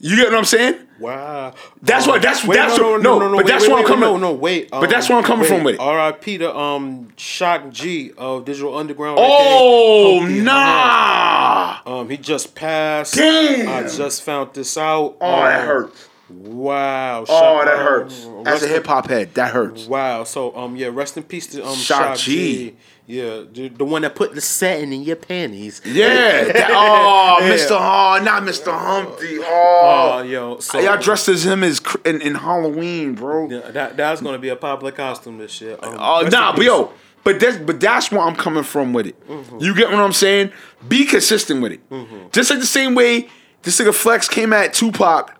You get what I'm saying? Wow. That's what- that's- Wait, that's what- no, no. but wait, that's where I'm coming- No, no, wait. but that's where I'm coming wait. from with it. R.I.P. to um Shock G of Digital Underground. Oh nah! Um, he just passed. Damn. I just found this out. Oh, that Um, hurts. Wow. Oh, that um, hurts. As a hip hop head, that hurts. Wow. So um yeah, rest in peace to um Shock, G. Yeah, the, the one that put the satin in your panties. Yeah. that- *laughs* oh, Yeah. Mr. Oh, not Mr. Humpty. Oh, Oh. yo. So Y'all dressed as him as in, in Halloween, bro. Yeah, that that's gonna be a popular costume this year. Um, Oh nah, but yo, but that's but that's where I'm coming from with it. Mm-hmm. You get what I'm saying? Be consistent with it. Just like the same way this nigga Flex came at Tupac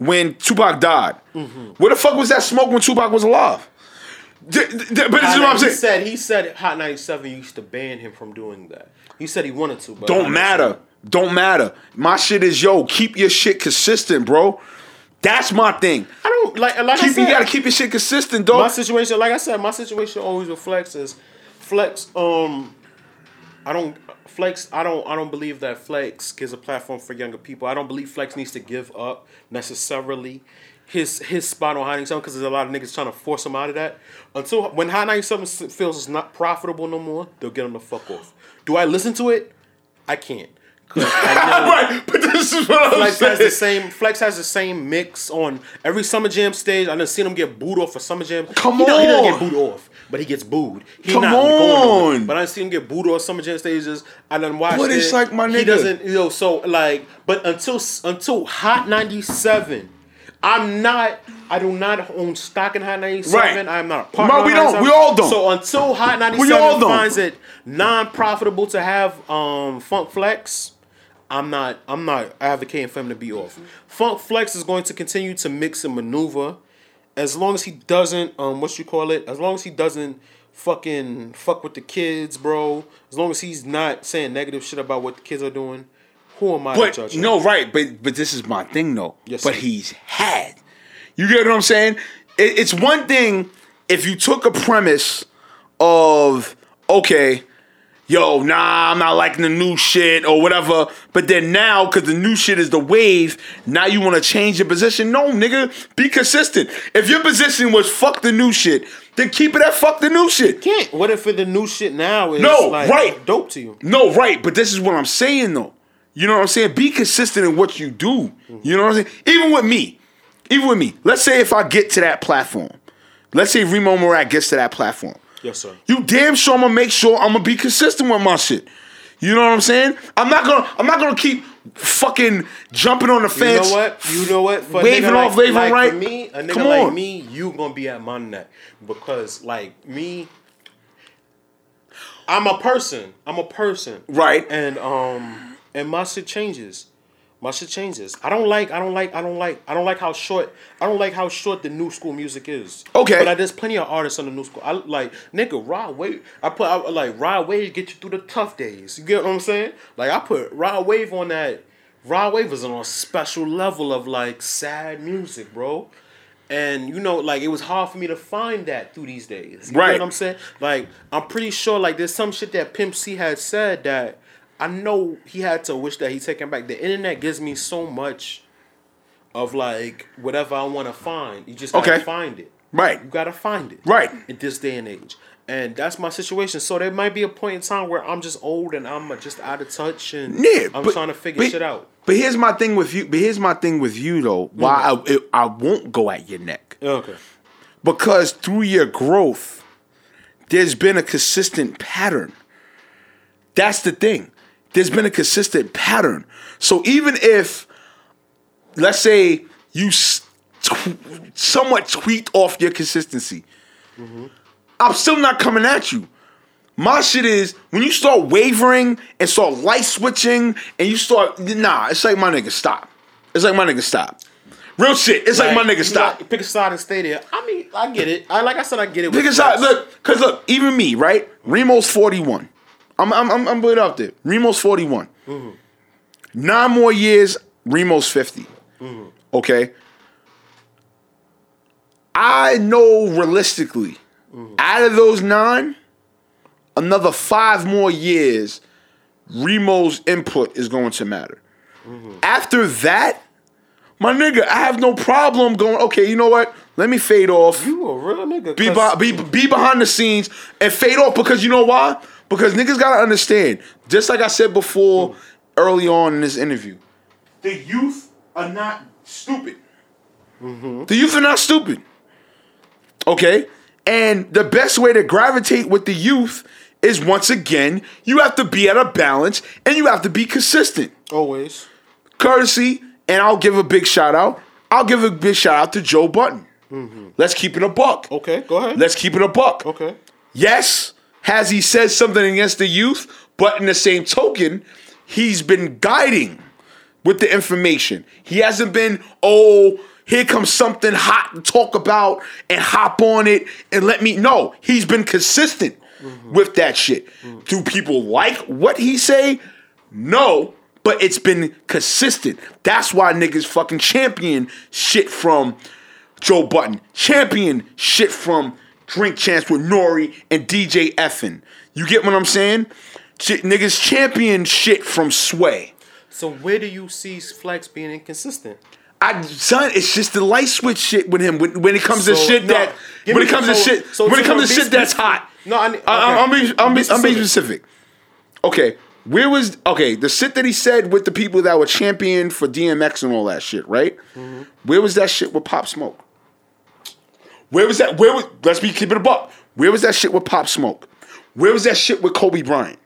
when Tupac died. Mm-hmm. Where the fuck was that smoke when Tupac was alive? D- d- d- but this is what I'm he saying. said he said Hot 97 used to ban him from doing that. He said he wanted to, but Don't matter. Don't matter. My shit is yo. Keep your shit consistent, bro. That's my thing. I don't like like I Keep, said. you gotta keep your shit consistent, dog. my situation, like I said, my situation always reflects Flex is Flex. Um, I don't Flex. I don't. I don't believe that Flex gives a platform for younger people. I don't believe Flex needs to give up necessarily his his spot on Hot 97 because there's a lot of niggas trying to force him out of that. Until when Hot 97 s- feels it's not profitable no more, they'll get him the fuck off. Do I listen to it? I can't. 'Cause I *laughs* know- right, but this is what I'm Flex saying. has the same. Flex has the same mix on every Summer Jam stage. I done seen him get booed off for Summer Jam. Come he Don't, he doesn't on. get booed off, but he gets booed. He Come not going on. But I seen him get booed off Summer Jam stages. I done watched But it. it's like, my nigga. He doesn't. You know. So like, but until until Hot ninety seven. I'm not. I do not own stock in Hot 97. Right. I'm not a partner. No, we don't. We all don't. So until Hot 97 We all don't. finds it non-profitable to have um, Funk Flex, I'm not. I'm not advocating for him to be off. Funk Flex is going to continue to mix and maneuver, as long as he doesn't. Um, what you call it? As long as he doesn't fucking fuck with the kids, bro. As long as he's not saying negative shit about what the kids are doing. Who am I to But judge? him? no, right. But but this is my thing though. Yes, but sir. he's had. You get what I'm saying? It, it's one thing if you took a premise of okay, yo, nah, I'm not liking the new shit or whatever. But then now, because the new shit is the wave, now you want to change your position. No, nigga, be consistent. If your position was fuck the new shit, then keep it at fuck the new shit. can't. What if the new shit now is No, like right. dope to you? No, right, but this is what I'm saying though. You know what I'm saying? Be consistent in what you do. You know what I'm saying? Even with me. Even with me. Let's say if I get to that platform. Let's say Reemo Meerak gets to that platform. Yes, sir. You damn sure I'm gonna make sure I'm gonna be consistent with my shit. You know what I'm saying? I'm not gonna I'm not gonna keep fucking jumping on the fence. You know what? You know what? For Waving off, like, waving like right. For me, a nigga Come like on. me, you gonna be at my neck because like me, I'm a person. I'm a person. Right. And um, and my shit changes. My shit changes. I don't like. I don't like. I don't like. I don't like how short. I don't like how short the new school music is. Okay. But like, there's plenty of artists on the new school. I like nigga Rod Wave. I put I, like Rod Wave get you through the tough days. You get what I'm saying? Like I put Rod Wave on that. Rod Wave is on a special level of like sad music, bro. And you know, like it was hard for me to find that through these days. You Right. know what I'm saying? Like I'm pretty sure like there's some shit that Pimp C had said that I know he had to wish that he taken back. The internet gives me so much of like whatever I want to find. You just gotta Okay. find it. Right. You gotta find it. Right. In this day and age. And that's my situation. So there might be a point in time where I'm just old and I'm uh, just out of touch and Yeah, I'm but- trying to figure but- shit out. But here's my thing with you. But here's my thing with you though. Mm-hmm. Why I, I won't go at your neck. Okay. because through your growth, there's been a consistent pattern. That's the thing. There's been a consistent pattern. So even if, let's say, you tw- somewhat tweaked off your consistency, mm-hmm. I'm still not coming at you. My shit is when you start wavering and start light switching and you start nah, it's like my nigga stop. It's like my nigga stop. Real shit. It's like, my nigga stop. Pick a side and stay there. I mean, I get it. I like I said, I get it. Pick a side. Look, cause look, even me, right? Reemo's forty one. I'm I'm I'm, I'm it up there. Reemo's 41. Mm-hmm. Nine more years, Reemo's 50 mm-hmm. Okay. I know realistically, mm-hmm. out of those nine, another five more years, Reemo's input is going to matter. After that, my nigga, I have no problem going. Okay, you know what? Let me fade off you a real nigga. be, be, be behind the scenes and fade off because you know why? Because niggas gotta understand, just like I said before early on in this interview, the youth are not stupid. Mm-hmm. The youth are not stupid. Okay? And the best way to gravitate with the youth is once again, you have to be at a balance and you have to be consistent always. courtesy, and I'll give a big shout out. I'll give a big shout out to Joe Budden. Mm-hmm. Let's keep it a buck. Okay, go ahead. Let's keep it a buck. okay. Yes, has he said something against the youth, but in the same token, he's been guiding with the information. He hasn't been, oh, here comes something hot to talk about and hop on it and let me know. He's been consistent mm-hmm. with that shit. Mm-hmm. Do people like what he say? No, but it's been consistent. That's why niggas fucking champion shit from Joe Budden. Champion shit from Drink Champs with N.O.R.E and DJ EFN. You get what I'm saying? Shit, niggas champion shit from Sway. So where do you see Flex being inconsistent? I son, it's just the light switch shit with him. When, when it comes to shit no, that when it comes to shit so when it comes to shit that's hot. No, I I, okay. am being I'm, Be I'm being specific. specific. Okay, Where was okay the shit that he said with the people that were championed for DMX and all that shit, right? Mm-hmm. Where was that shit with Pop Smoke? Where was that? Where was? Let's be keeping it a buck. Where was that shit with Pop Smoke? Where was that shit with Kobe Bryant?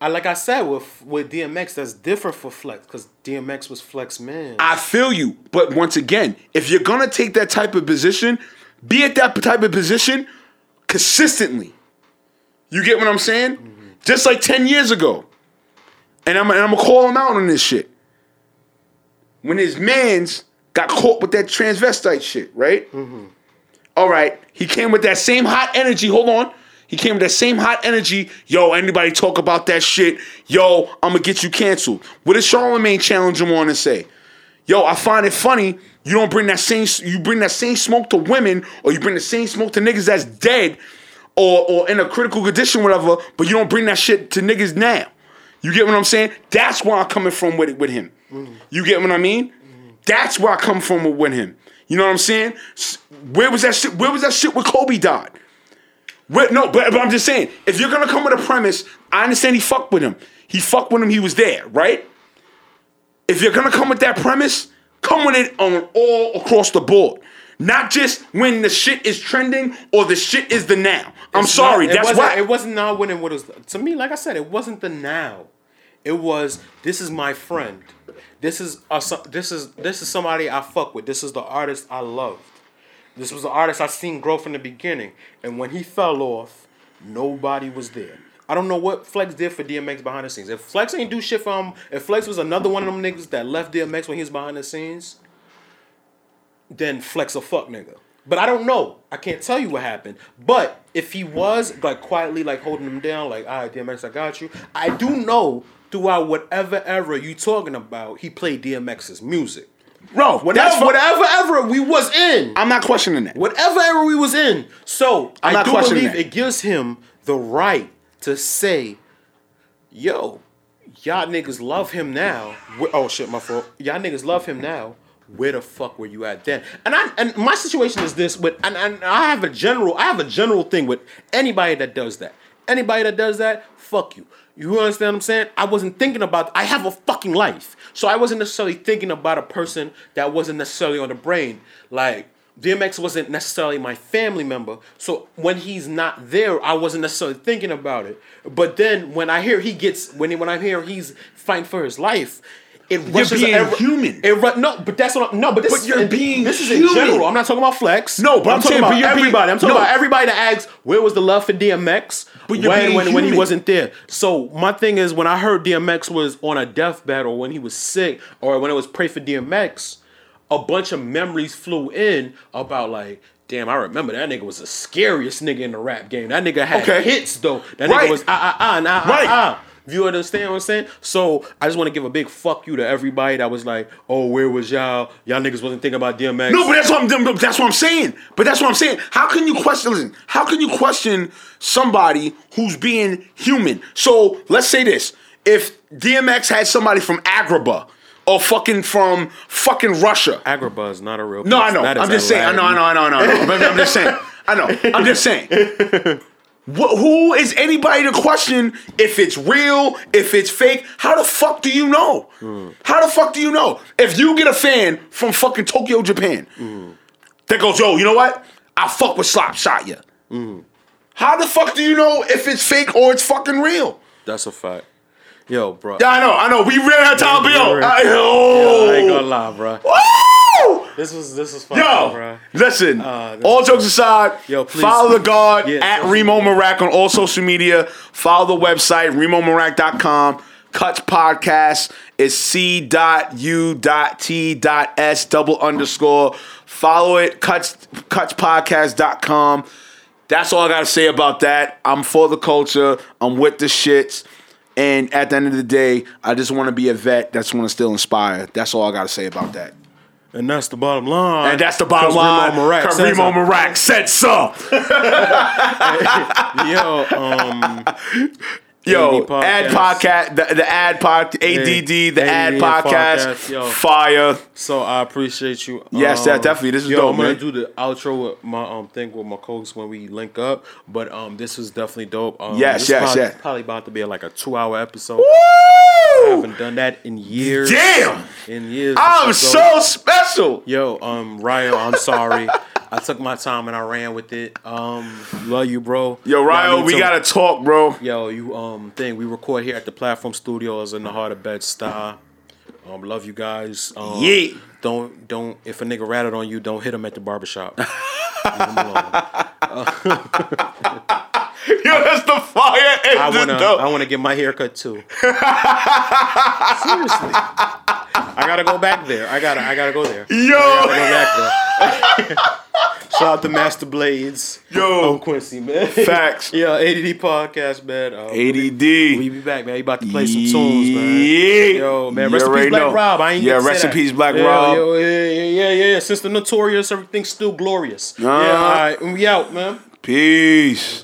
I like I said with with DMX, that's different for Flex because DMX was Flex man. I feel you, but once again, if you're gonna take that type of position, be at that type of position consistently. You get what I'm saying? Mm-hmm. Just like ten years ago, and I'm and I'm gonna call him out on this shit. When his man's got caught with that transvestite shit, right? Mm-hmm. All right, he came with that same hot energy. Hold on. He came with that same hot energy. Yo, anybody talk about that shit? Yo, I'm gonna get you canceled. What did Charlemagne challenge him on and say? Yo, I find it funny. You don't bring that same you bring that same smoke to women, or you bring the same smoke to niggas that's dead, or or in a critical condition, whatever. But you don't bring that shit to niggas now. You get what I'm saying? That's where I'm coming from with it with him. Mm. You get what I mean? That's where I come from with, him. You know what I'm saying? Where was that shit? Where was that shit with Kobe died? Where, no, but, but I'm just saying, if you're gonna come with a premise, I understand he fucked with him. He fucked with him. He was there, right? If you're gonna come with that premise, come with it on all across the board. Not just when the shit is trending or the shit is the now. I'm It's sorry, not- that's why. It wasn't now when it was to me. Like I said, it wasn't the now. It was this is my friend. This is a, this is this is somebody I fuck with. This is the artist I loved. This was the artist I seen grow from the beginning. And when he fell off, nobody was there. I don't know what Flex did for DMX behind the scenes. If Flex ain't do shit for him, if Flex was another one of them niggas that left DMX when he was behind the scenes, then Flex a fuck nigga. But I don't know. I can't tell you what happened. But if he was like quietly like holding him down, like, all right, DMX, I got you. I do know throughout whatever era you talking about, he played DMX's music. Bro, Whatever, that's whatever era we was in. I'm not questioning that. Whatever era we was in. So I'm I do believe that. it gives him the right to say, yo, y'all niggas love him now. Wh- Oh shit, my fault. Y'all niggas love him now. Where the fuck were you at then? And I and my situation is this with and, and I have a general I have a general thing with anybody that does that. Anybody that does that, fuck you. You understand what I'm saying? I wasn't thinking about I have a fucking life. So I wasn't necessarily thinking about a person that wasn't necessarily on the brain. Like DMX wasn't necessarily my family member. So when he's not there, I wasn't necessarily thinking about it. But then when I hear he gets when he, when I hear he's fighting for his life, it rushes being it- human. It ru- no, but that's what I'm, no, but this But you're in- being this is human. in general. I'm not talking about Flex. No, but I'm talking saying, but about you're being- everybody. I'm talking no. about everybody that asks where was the love for DMX But you're when when, when he wasn't there. So my thing is when I heard DMX was on a deathbed or when he was sick or when it was pray for DMX, a bunch of memories flew in about like. Damn, I remember that nigga was the scariest nigga in the rap game. That nigga had Okay. hits though. That Right. nigga was ah ah ah nah ah Right. ah. You understand what I'm saying? So I just want to give a big fuck you to everybody that was like, "Oh, where was y'all? Y'all niggas wasn't thinking about DMX." No, but that's what I'm that's what I'm saying. But that's what I'm saying. How can you question listen, how can you question somebody who's being human? So let's say this. If DMX had somebody from Agrabah or fucking from fucking Russia. Agrabah is not a real. No, I know. I'm just saying. I know, I know, I know, I know. I know. But I'm just saying. I know. I'm just saying. *laughs* *laughs* Wh- who is anybody to question if it's real, if it's fake? How the fuck do you know? Hmm. How the fuck do you know? If you get a fan from fucking Tokyo, Japan, hmm. that goes, yo, you know what? I fuck with Slop Shot ya. Hmm. How the fuck do you know if it's fake or it's fucking real? That's a fact. Yo, bro. Yeah, I know, I know. We ran out of time, yo, I, I yo, ain't gonna lie, bro. This was this was fun, Yo, bro. listen. Uh, all jokes aside, Yo, please- follow the guard Yeah, at Reemo. Meerak on all social media. Follow the website remomarak.com. Cuts podcast is c dot u dot t dot s double underscore. Follow it. Cuts cutspodcast.com. That's all I gotta say about that. I'm for the culture. I'm with the shits. And at the end of the day, I just want to be a vet that's want to still inspire. That's all I gotta say about that. And that's the bottom line. And that's the bottom line. Reemo Meerak so. Meerak said so. *laughs* Yo, um, Yo, ADD ad podcast, the, the ad pod, ADD, the ad podcast, podcast, yo. fire. So I appreciate you. Yes, that- definitely. This is yo, dope, I'm gonna do the outro with my um thing with my co-host when we link up. But um, this was definitely dope. Um, Yes, this yes, probably, yes. Probably about to be like a two-hour episode. I Woo! haven't done that in years. Damn, In years. I'm so special. Yo, um, Ryo, I'm sorry. *laughs* I took my time and I ran with it. Um, love you, bro. Yo, Ryo, we to- gotta talk, bro. Yo, you um thing we record here at the Platform Studios in the heart of Bed Stuy. Um, love you guys. Um, Yeah. Don't don't if a nigga ratted on you, don't hit him at the barbershop. *laughs* Leave him alone. *laughs* *laughs* Yo, that's the fire I engine, wanna though. I wanna get my hair cut too. *laughs* Seriously. I gotta go back there. I gotta I gotta go there. I Yo, gotta go back there. *laughs* Shout out to Master Blades. Yo. Oh Quincy, man. facts. Yeah, ADD podcast, man. Uh, ADD. We be back, man. You about to play some tunes, man. Yeah. Yo, man, You rest in peace, Black know. Rob. I ain't Yeah, get rest in peace, Black yeah, Rob. Yo, yeah, yeah, yeah, yeah. Since the notorious, everything's still glorious. Uh. yeah, all right, and we out, man. Peace.